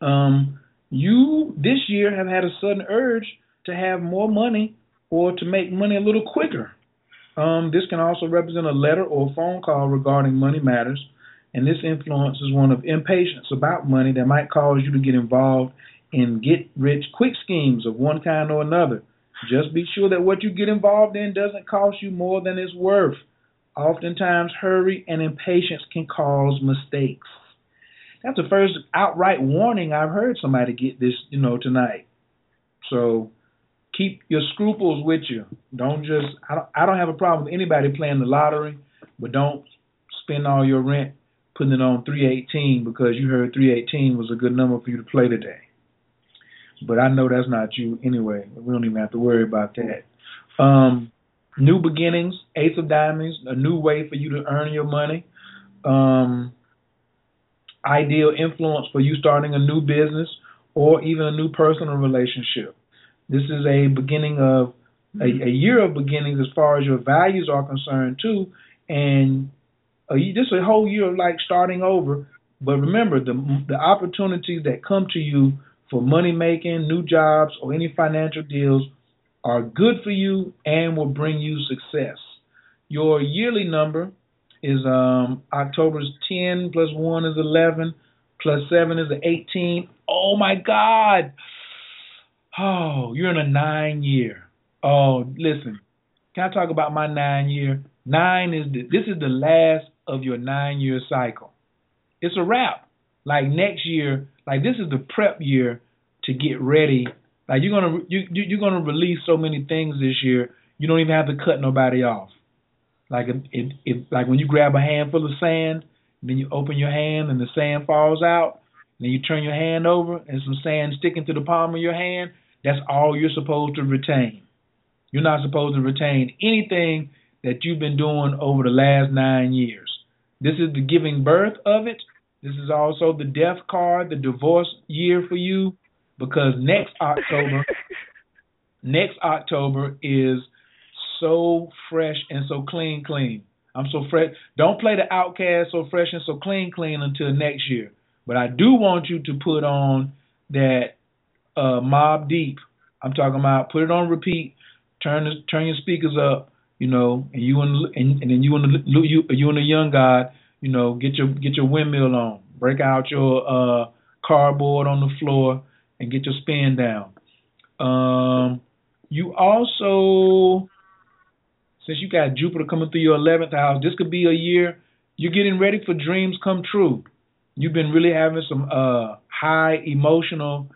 Um, you this year have had a sudden urge to have more money or to make money a little quicker. Um, this can also represent a letter or a phone call regarding money matters, and this influence is one of impatience about money that might cause you to get involved in get rich quick schemes of one kind or another. Just be sure that what you get involved in doesn't cost you more than it's worth. Oftentimes, hurry and impatience can cause mistakes. That's the first outright warning I've heard somebody get this, you know, tonight. So keep your scruples with you. Don't just I don't I don't have a problem with anybody playing the lottery, but don't spend all your rent putting it on 318 because you heard 318 was a good number for you to play today. But I know that's not you anyway. We don't even have to worry about that. Um, new beginnings, Ace of Diamonds, a new way for you to earn your money. Um, ideal influence for you starting a new business or even a new personal relationship. This is a beginning of a, a year of beginnings as far as your values are concerned too, and a, this is a whole year of like starting over. But remember, the the opportunities that come to you for money making, new jobs, or any financial deals are good for you and will bring you success. Your yearly number is um October's 10 plus 1 is 11 plus 7 is 18. Oh my God. Oh, you're in a nine year. Oh, listen. Can I talk about my nine year? Nine is the, this is the last of your nine year cycle. It's a wrap. Like next year, like this is the prep year to get ready. Like you're gonna you you're gonna release so many things this year. You don't even have to cut nobody off. Like like when you grab a handful of sand, then you open your hand and the sand falls out. Then you turn your hand over and some sand sticking to the palm of your hand. That's all you're supposed to retain. You're not supposed to retain anything that you've been doing over the last nine years. This is the giving birth of it. This is also the death card, the divorce year for you, because next [laughs] October, next October is so fresh and so clean, clean. I'm so fresh. Don't play the OutKast so fresh and so clean, clean until next year. But I do want you to put on that uh, Mobb Deep. I'm talking about put it on repeat. Turn turn your speakers up, you know, and you and and, and then you and the you you and the young God, you know, get your get your windmill on. Break out your uh, cardboard on the floor and get your spin down. Um, you also, since you got Jupiter coming through your 11th house, this could be a year you're getting ready for dreams come true. You've been really having some uh, high emotional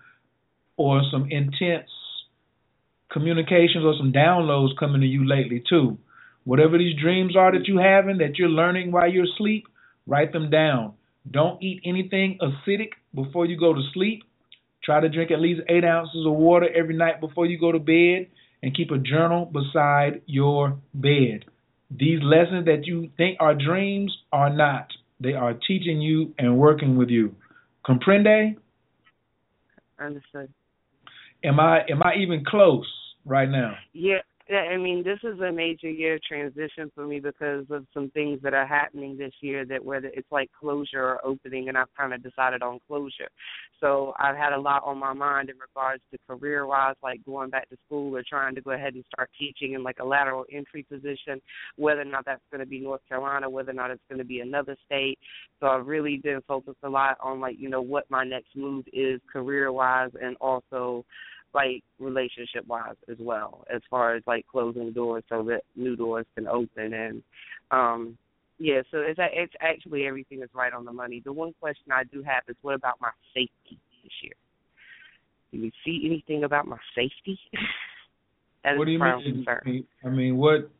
or some intense communications or some downloads coming to you lately too. Whatever these dreams are that you're having that you're learning while you're asleep, write them down. Don't eat anything acidic before you go to sleep. Try to drink at least eight ounces of water every night before you go to bed and keep a journal beside your bed. These lessons that you think are dreams are not. They are teaching you and working with you. Comprende? Understood. Am I am I even close right now? Yeah, I mean, this is a major year transition for me because of some things that are happening this year that whether it's like closure or opening, and I've kind of decided on closure. So I've had a lot on my mind in regards to career wise, like going back to school or trying to go ahead and start teaching in like a lateral entry position, whether or not that's going to be North Carolina, whether or not it's going to be another state. So I've really been focused a lot on like, you know, what my next move is career wise and also like relationship wise as well, as far as like closing doors so that new doors can open and um yeah, so it's it's actually everything is right on the money. The one question I do have is what about my safety this year? Do you see anything about my safety? [laughs] That what do you mean? concern. I mean, what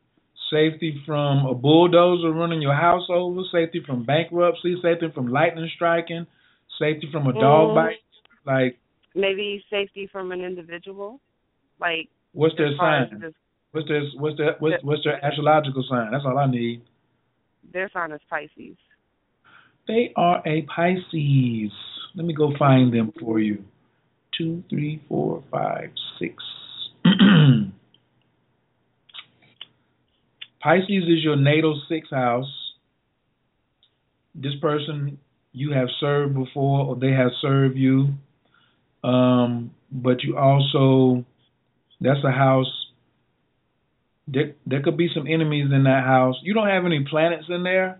safety from a bulldozer running your house over, safety from bankruptcy, safety from lightning striking, safety from a dog Mm. bite? Like, Maybe safety from an individual, like what's their as far as sign? this- What's their what's their what's, what's their astrological sign? That's all I need. their sign is Pisces. They are a Pisces. Let me go find them for you. Two, three, four, five, six. [clears throat] Pisces is your natal sixth house. This person you have served before, or they have served you. Um, but you also, that's a house. There, there could be some enemies in that house. You don't have any planets in there,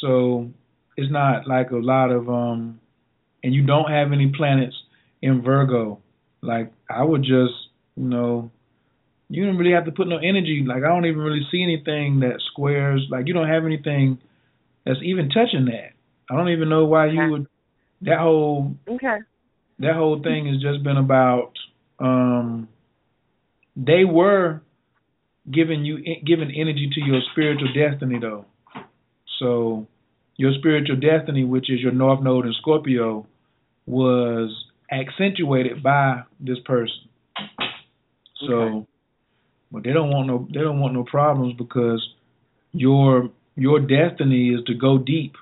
so it's not like a lot of um and you don't have any planets in Virgo. Like I would just, you know, you don't really have to put no energy. Like I don't even really see anything that squares. Like you don't have anything that's even touching that. I don't even know why you would. That whole Okay. That whole thing has just been about. um They were giving you giving energy to your spiritual destiny though. So your spiritual destiny, which is your North Node in Scorpio, was accentuated by this person. So, Okay. but they don't want no they don't want no problems because your your destiny is to go deep,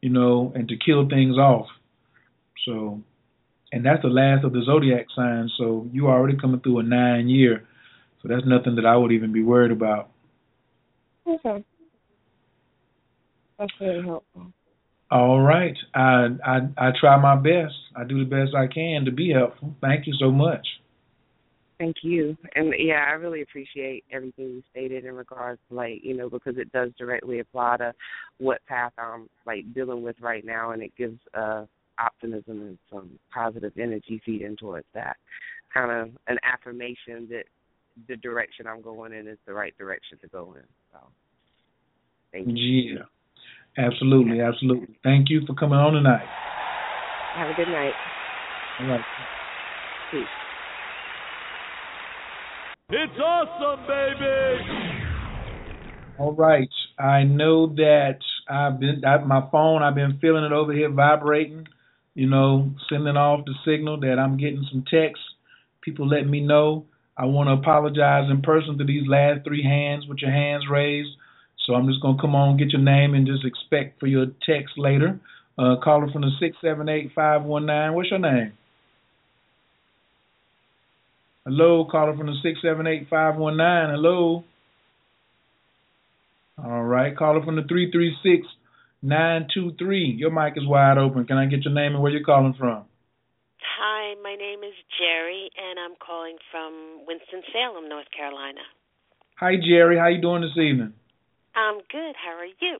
you know, and to kill things off. So, and that's the last of the zodiac signs. So you are already coming through a nine year. So that's nothing that I would even be worried about. Okay. That's very helpful. All right. I I I try my best. I do the best I can to be helpful. Thank you so much. Thank you. And yeah, I really appreciate everything you stated in regards to like, you know, because it does directly apply to what path I'm like dealing with right now and it gives uh optimism and some positive energy feeding towards that. Kind of an affirmation that the direction I'm going in is the right direction to go in. So thank you. Yeah. Absolutely, absolutely. Thank you for coming on tonight. Have a good night. All right. Peace. It's awesome, baby! All right. I know that I've been I, my phone. I've been feeling it over here vibrating. You know, sending off the signal that I'm getting some texts. People letting me know. I want to apologize in person to these last three hands with your hands raised. So I'm just gonna come on, get your name, and just expect for your text later. Uh, caller from the six seven eight five one nine. What's your name? Hello, caller from the six seven eight five one nine. Hello. All right, caller from the three three six nine two three. Your mic is wide open. Can I get your name and where you're calling from? Hi, my name is Jerry, and I'm calling from Winston-Salem, North Carolina. Hi Jerry, how you doing this evening? I'm good. How are you?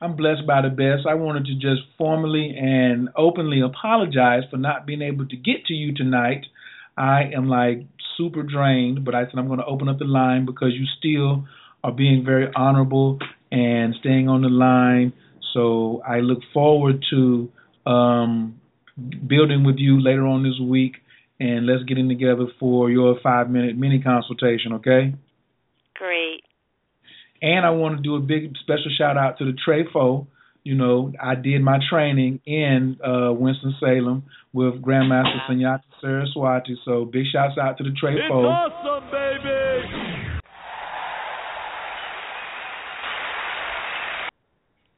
I'm blessed by the best. I wanted to just formally and openly apologize for not being able to get to you tonight. I am like super drained, but I said I'm going to open up the line because you still are being very honorable and staying on the line. So I look forward to um, building with you later on this week, and let's get in together for your five minute mini consultation, okay? Great. And I want to do a big special shout out to the Trefo. You know, I did my training in uh, Winston Salem with Grandmaster Sunyata Saraswati. So big shouts out to the It's Trefo. awesome,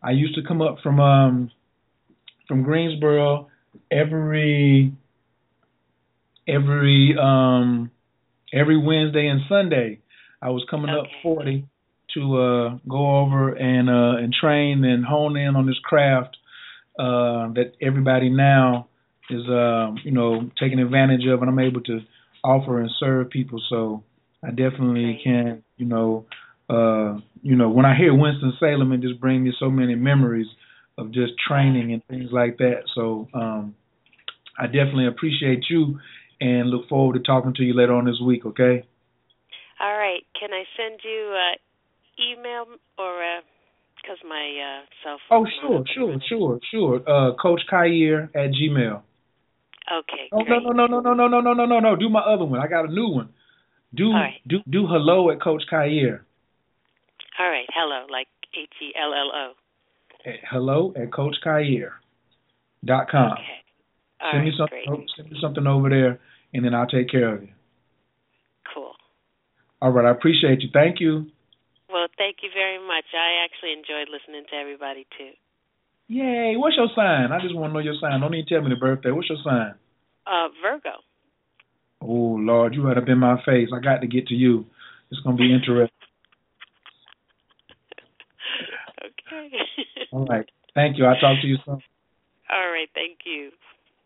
I used to come up from um from Greensboro every every um every Wednesday and Sunday. I was coming up forty to uh go over and uh and train and hone in on this craft uh that everybody now is uh you know taking advantage of and I'm able to offer and serve people. So I definitely can you know uh you know when I hear Winston Salem it just brings me so many memories of just training and things like that so um I definitely appreciate you and look forward to talking to you later on this week okay All right. Can I send you uh, email or because my uh, cell phone. Oh, phone? sure, sure, sure, sure. Uh, Coach Khayr at Gmail. Okay. Oh no, no, no, no, no, no, no, no, no, no, no. Do my other one. I got a new one. Do right. do do hello at Coach Khayr. All right. Hello, like H E L L O. Hello at Coach Khayr dot com. Okay. All send me right, something. great. Send me something over there, and then I'll take care of you. Cool. All right. I appreciate you. Thank you. Well, thank you very much. I actually enjoyed listening to everybody too. Yay! What's your sign? I just want to know your sign. Don't even tell me the birthday. What's your sign? Uh, Virgo. Oh Lord, you right up in my face. I got to get to you. It's gonna be interesting. Okay. [laughs] All right. Thank you. I'll talk to you soon. All right. Thank you.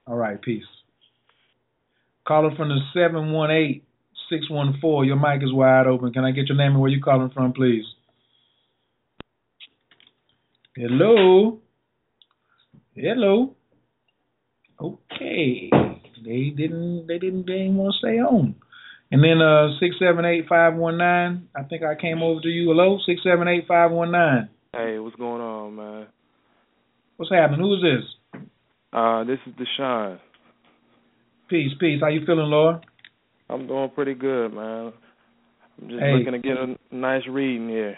All right. Peace. Caller from the seven one eight six one four. Your mic is wide open. Can I get your name and where you calling from, please? Hello. Hello. Okay. They didn't. They didn't. They didn't want to stay on. And then uh six seven eight five one nine. I think I came over to you. Hello. Six seven eight five one nine. Hey, what's going on, man? What's happening? Who is this? Uh, this is Deshaun. Peace, peace. How you feeling, Lord? I'm doing pretty good, man. I'm just Hey. looking to get a nice reading here.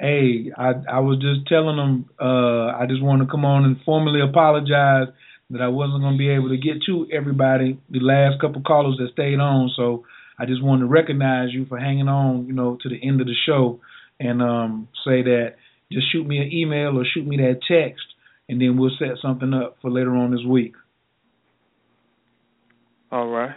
Hey, I I was just telling them uh I just want to come on and formally apologize that I wasn't going to be able to get to everybody the last couple callers that stayed on. So I just wanted to recognize you for hanging on, you know, to the end of the show and um say that just shoot me an email or shoot me that text and then we'll set something up for later on this week. All right.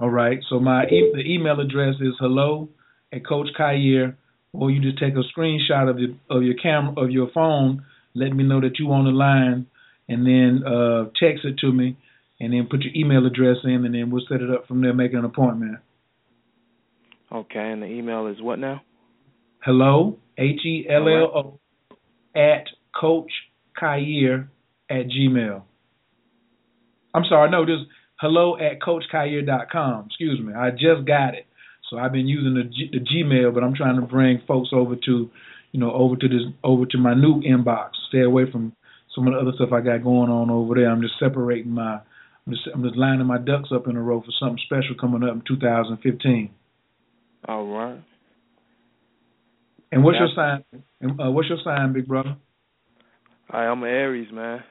All right. So my e- the email address is hello at Coach Khayr, or you just take a screenshot of your of your camera of your phone, let me know that you on the line, and then uh, text it to me, and then put your email address in, and then we'll set it up from there. Make an appointment. Okay, and the email is what now? Hello H E L L O at Coach Khayr at Gmail. I'm sorry, no, this hello at coachkhayr.com. Excuse me, I just got it. So I've been using the, G, the Gmail, but I'm trying to bring folks over to, you know, over to this, over to my new inbox. Stay away from some of the other stuff I got going on over there. I'm just separating my, I'm just, I'm just lining my ducks up in a row for something special coming up in 2015. All right. And what's your sign? and, Uh, what's your sign, big brother? I'm an Aries, man.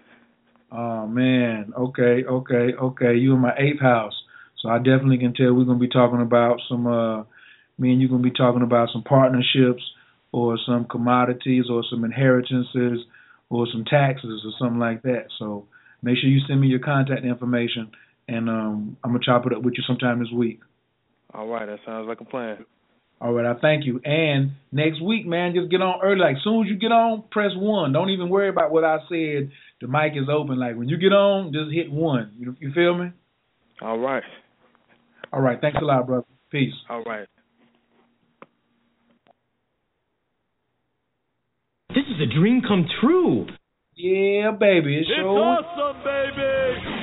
Oh man, okay, okay, okay. You in my eighth house, so I definitely can tell we're gonna be talking about some. uh Me and you gonna be talking about some partnerships, or some commodities, or some inheritances, or some taxes, or something like that. So make sure you send me your contact information, and um I'm gonna chop it up with you sometime this week. All right, that sounds like a plan. All right, I thank you. And next week, man, just get on early. Like as soon as you get on, press one. Don't even worry about what I said. The mic is open. Like when you get on, just hit one. You you feel me? All right. All right. Thanks a lot, brother. Peace. All right. This is a dream come true. Yeah, baby. It It's sure. awesome, baby.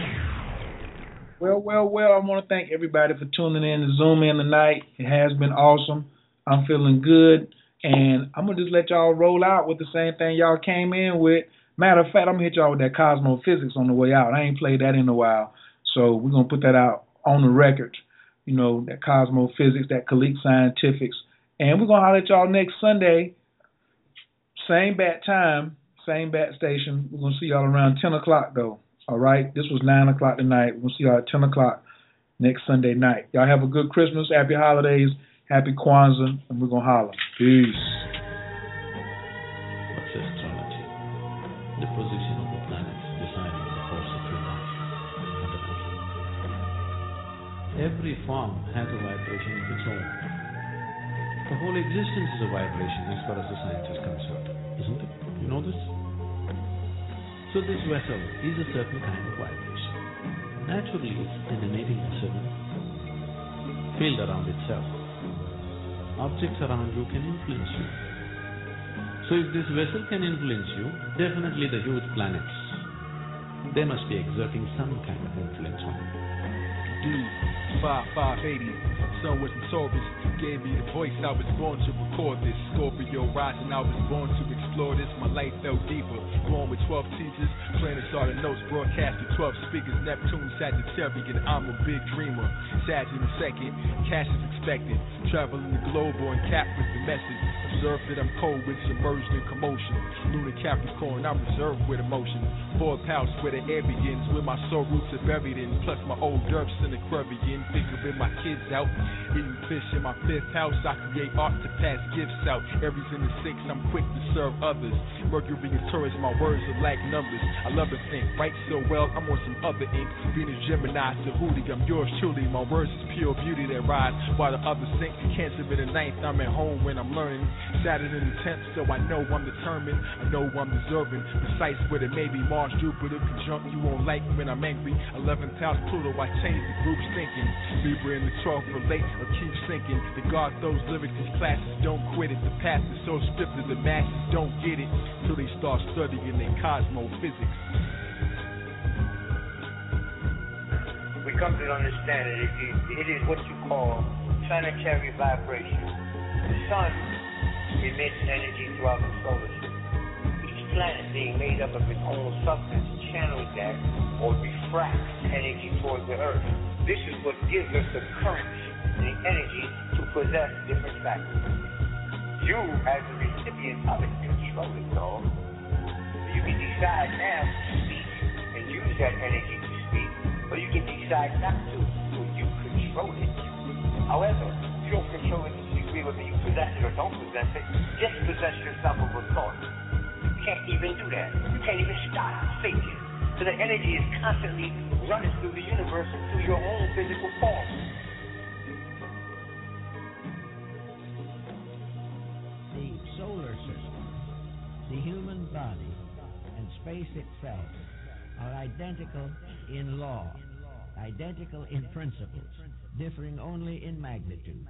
Well, well, well. I want to thank everybody for tuning in to Zoom in tonight. It has been awesome. I'm feeling good, and I'm gonna just let y'all roll out with the same thing y'all came in with. Matter of fact, I'm gonna hit y'all with that Cosmo Physics on the way out. I ain't played that in a while, so we're gonna put that out on the record. You know that Cosmo Physics, that Khalik Scientifics, and we're gonna holler at y'all next Sunday. Same bat time, same bat station. We're gonna see y'all around ten o'clock though. All right. This was nine o'clock tonight. We'll see y'all at ten o'clock next Sunday night. Y'all have a good Christmas, happy holidays, happy Kwanzaa, and we're gonna holler. Peace. What's astrology? The position of the planets deciding the course of your life. Every form has a vibration of its own. The whole existence is a vibration as far as the science is concerned, isn't it? You know this? So this vessel is a certain kind of vibration. Naturally, emanating a certain field around itself. Objects around you can influence you. So if this vessel can influence you, definitely the huge planets, they must be exerting some kind of influence on you. Dude, five five eighty sun wasn't Taurus. Gave me the voice, I was born to record this. Scorpio rising, I was born to explore this. My life fell deeper. Born with 12 teachers, planets are the notes, broadcasted 12 speakers. Neptune, Sagittarius, I'm a big dreamer. Sag in a second, cash is expected. Traveling the globe on cap with the message. Observe that I'm cold with submerged in commotion. Lunar Capricorn, I'm reserved with emotion. Fourth house where the air begins, where my soul roots are buried in. Plus my old derps in the Caribbean. Figuring my kids out. Eating fish in my fifth house, I create art to pass gifts out. Aries in the sixth, I'm quick to serve others. Mercury and Taurus, my words are like numbers. I love to think, write so well, I'm on some other ink. Venus Gemini, Tahuti, I'm yours truly. My words is pure beauty that rise while the others sink. Cancer in the ninth, I'm at home when I'm learning. Saturn in the tenth, so I know I'm determined. I know I'm deserving. Precise with it, maybe Mars, Jupiter conjunct. You won't like when I'm angry. Eleventh house, Pluto, I change the group's thinking. Libra in the 12th, relate or keep sinking. The God those lyrics in classes, don't quit it. The path is so scripted, the masses don't get it till they start studying their cosmophysics. We come to understand that it, it is what you call planetary vibration. The sun emits energy throughout the solar system. Each planet being made up of its own substance channels that or refracts energy towards the Earth. This is what gives us the current, the energy to possess different factors. You, as the recipient of it, control it, though. You can decide now to speak and use that energy to speak, or you can decide not to, so you control it. However, you don't control it whether you possess it or don't possess it. dispossess yourself of a thought. You can't even do that. You can't even stop thinking. So the energy is constantly running through the universe and through your own physical form. The solar system, the human body, and space itself are identical in law, identical in principles, differing only in magnitudes.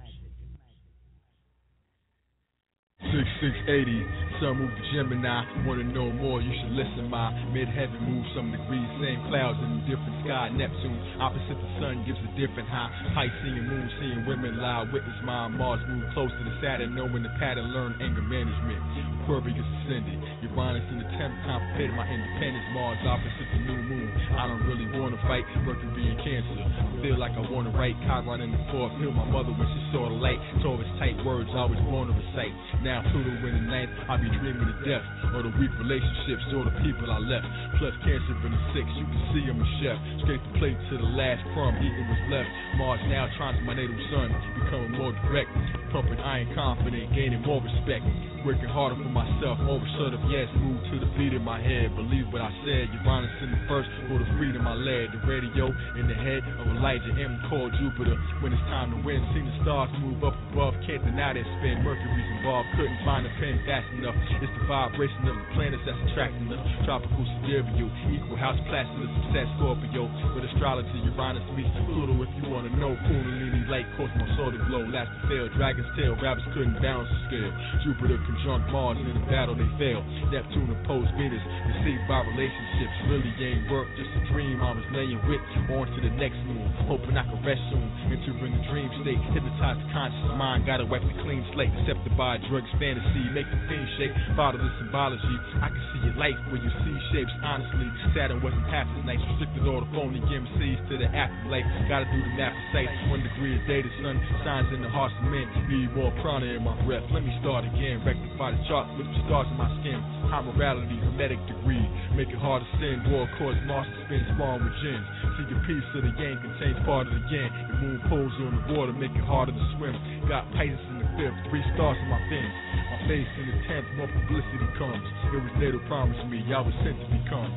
6680, sun move to Gemini. Wanna know more? You should listen. My midheaven moves some degrees, same clouds in a different sky. Neptune, opposite the sun, gives a different high. Piscean moon, seeing women lie. Witness my Mars move close to the Saturn, knowing the pattern, learn anger management. Aquarius ascended. Uranus in the 10th, contemplated my independence. Mars opposite the new moon. I don't really wanna fight. Mercury in Cancer. Feel like I wanna write. Chiron in the fourth. Feel my mother when she saw the light. Taurus tight words, I born to recite. Now Pluto in the ninth, I be dreaming of death or the weak relationships or the people I left. Plus Cancer in the sixth, you can see I'm a chef. Scrape the plate to the last crumb, eating was left. Mars now trying to my natal sun, becoming more direct. Pumping iron confident, gaining more respect. Working harder for myself, more assertive, yes, move to the beat in my head. Believe what I said, Uranus in the first, for the freedom I led. The radio in the head of Elijah M. called Jupiter. When it's time to win, see the stars move up above, can't deny that spin. Mercury's involved, couldn't find a pen fast enough. It's the vibration of the planets that's attracting us. Tropical Sidereal, equal house Placidus, success Scorpio. With astrology, Uranus meets Pluto. If you wanna know, Kundalini light cause my soul to glow. Last to fail, Dragon's tail, rabbits couldn't balance the scale. Jupiter conjunct Mars in the battle they fail. Neptune opposed Venus, deceived by relationships. Really ain't work, just a dream I was laying with. On to the next moon, hoping I can rest soon. Entering the dream state, hypnotized the conscious mind. Gotta wipe the clean slate, accepted by drugs, fantasy. Make the fiend shake, follow the symbology. I can see your life when you see shapes, honestly. Saturn wasn't half as nice, restricted all the phony MCs to the afterlife. Gotta do the math precise. One degree a data, sun shines in the hearts of men. Need more prana in my breath. Let me start again. Rectify the chart with the stars in my skin. High morality, hermetic degree. Make it hard to sin. War cause to spin spawn with gins. See your piece of the yang contains part of the yang. The moon pulls on the water, make it harder to swim. Got Pisces in the fifth, three stars in my fins. My face in the tenth, more publicity comes. It was there to promise me I was sent to become.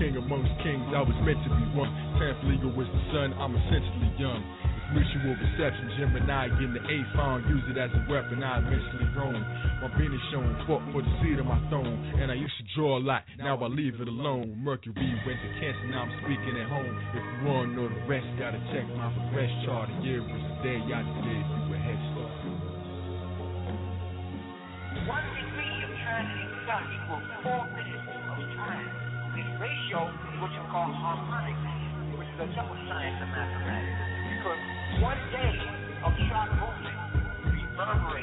King amongst kings, I was meant to be one. Tenth legal was the sun, I'm essentially young. Mutual reception, Gemini getting the A phone, use it as a weapon, I eventually roam. My Venus shown, fought for the seat of my throne. And I used to draw a lot, now I leave it alone. Mercury went to Cancer, now I'm speaking at home. If you wanna know the rest, gotta check my progress chart. A year was the day I did, you were head start. One degree of transiting sun equals four minutes of time. This ratio is what you call harmonic, which is a double science of mathematics. One day of one-shot movement reverberates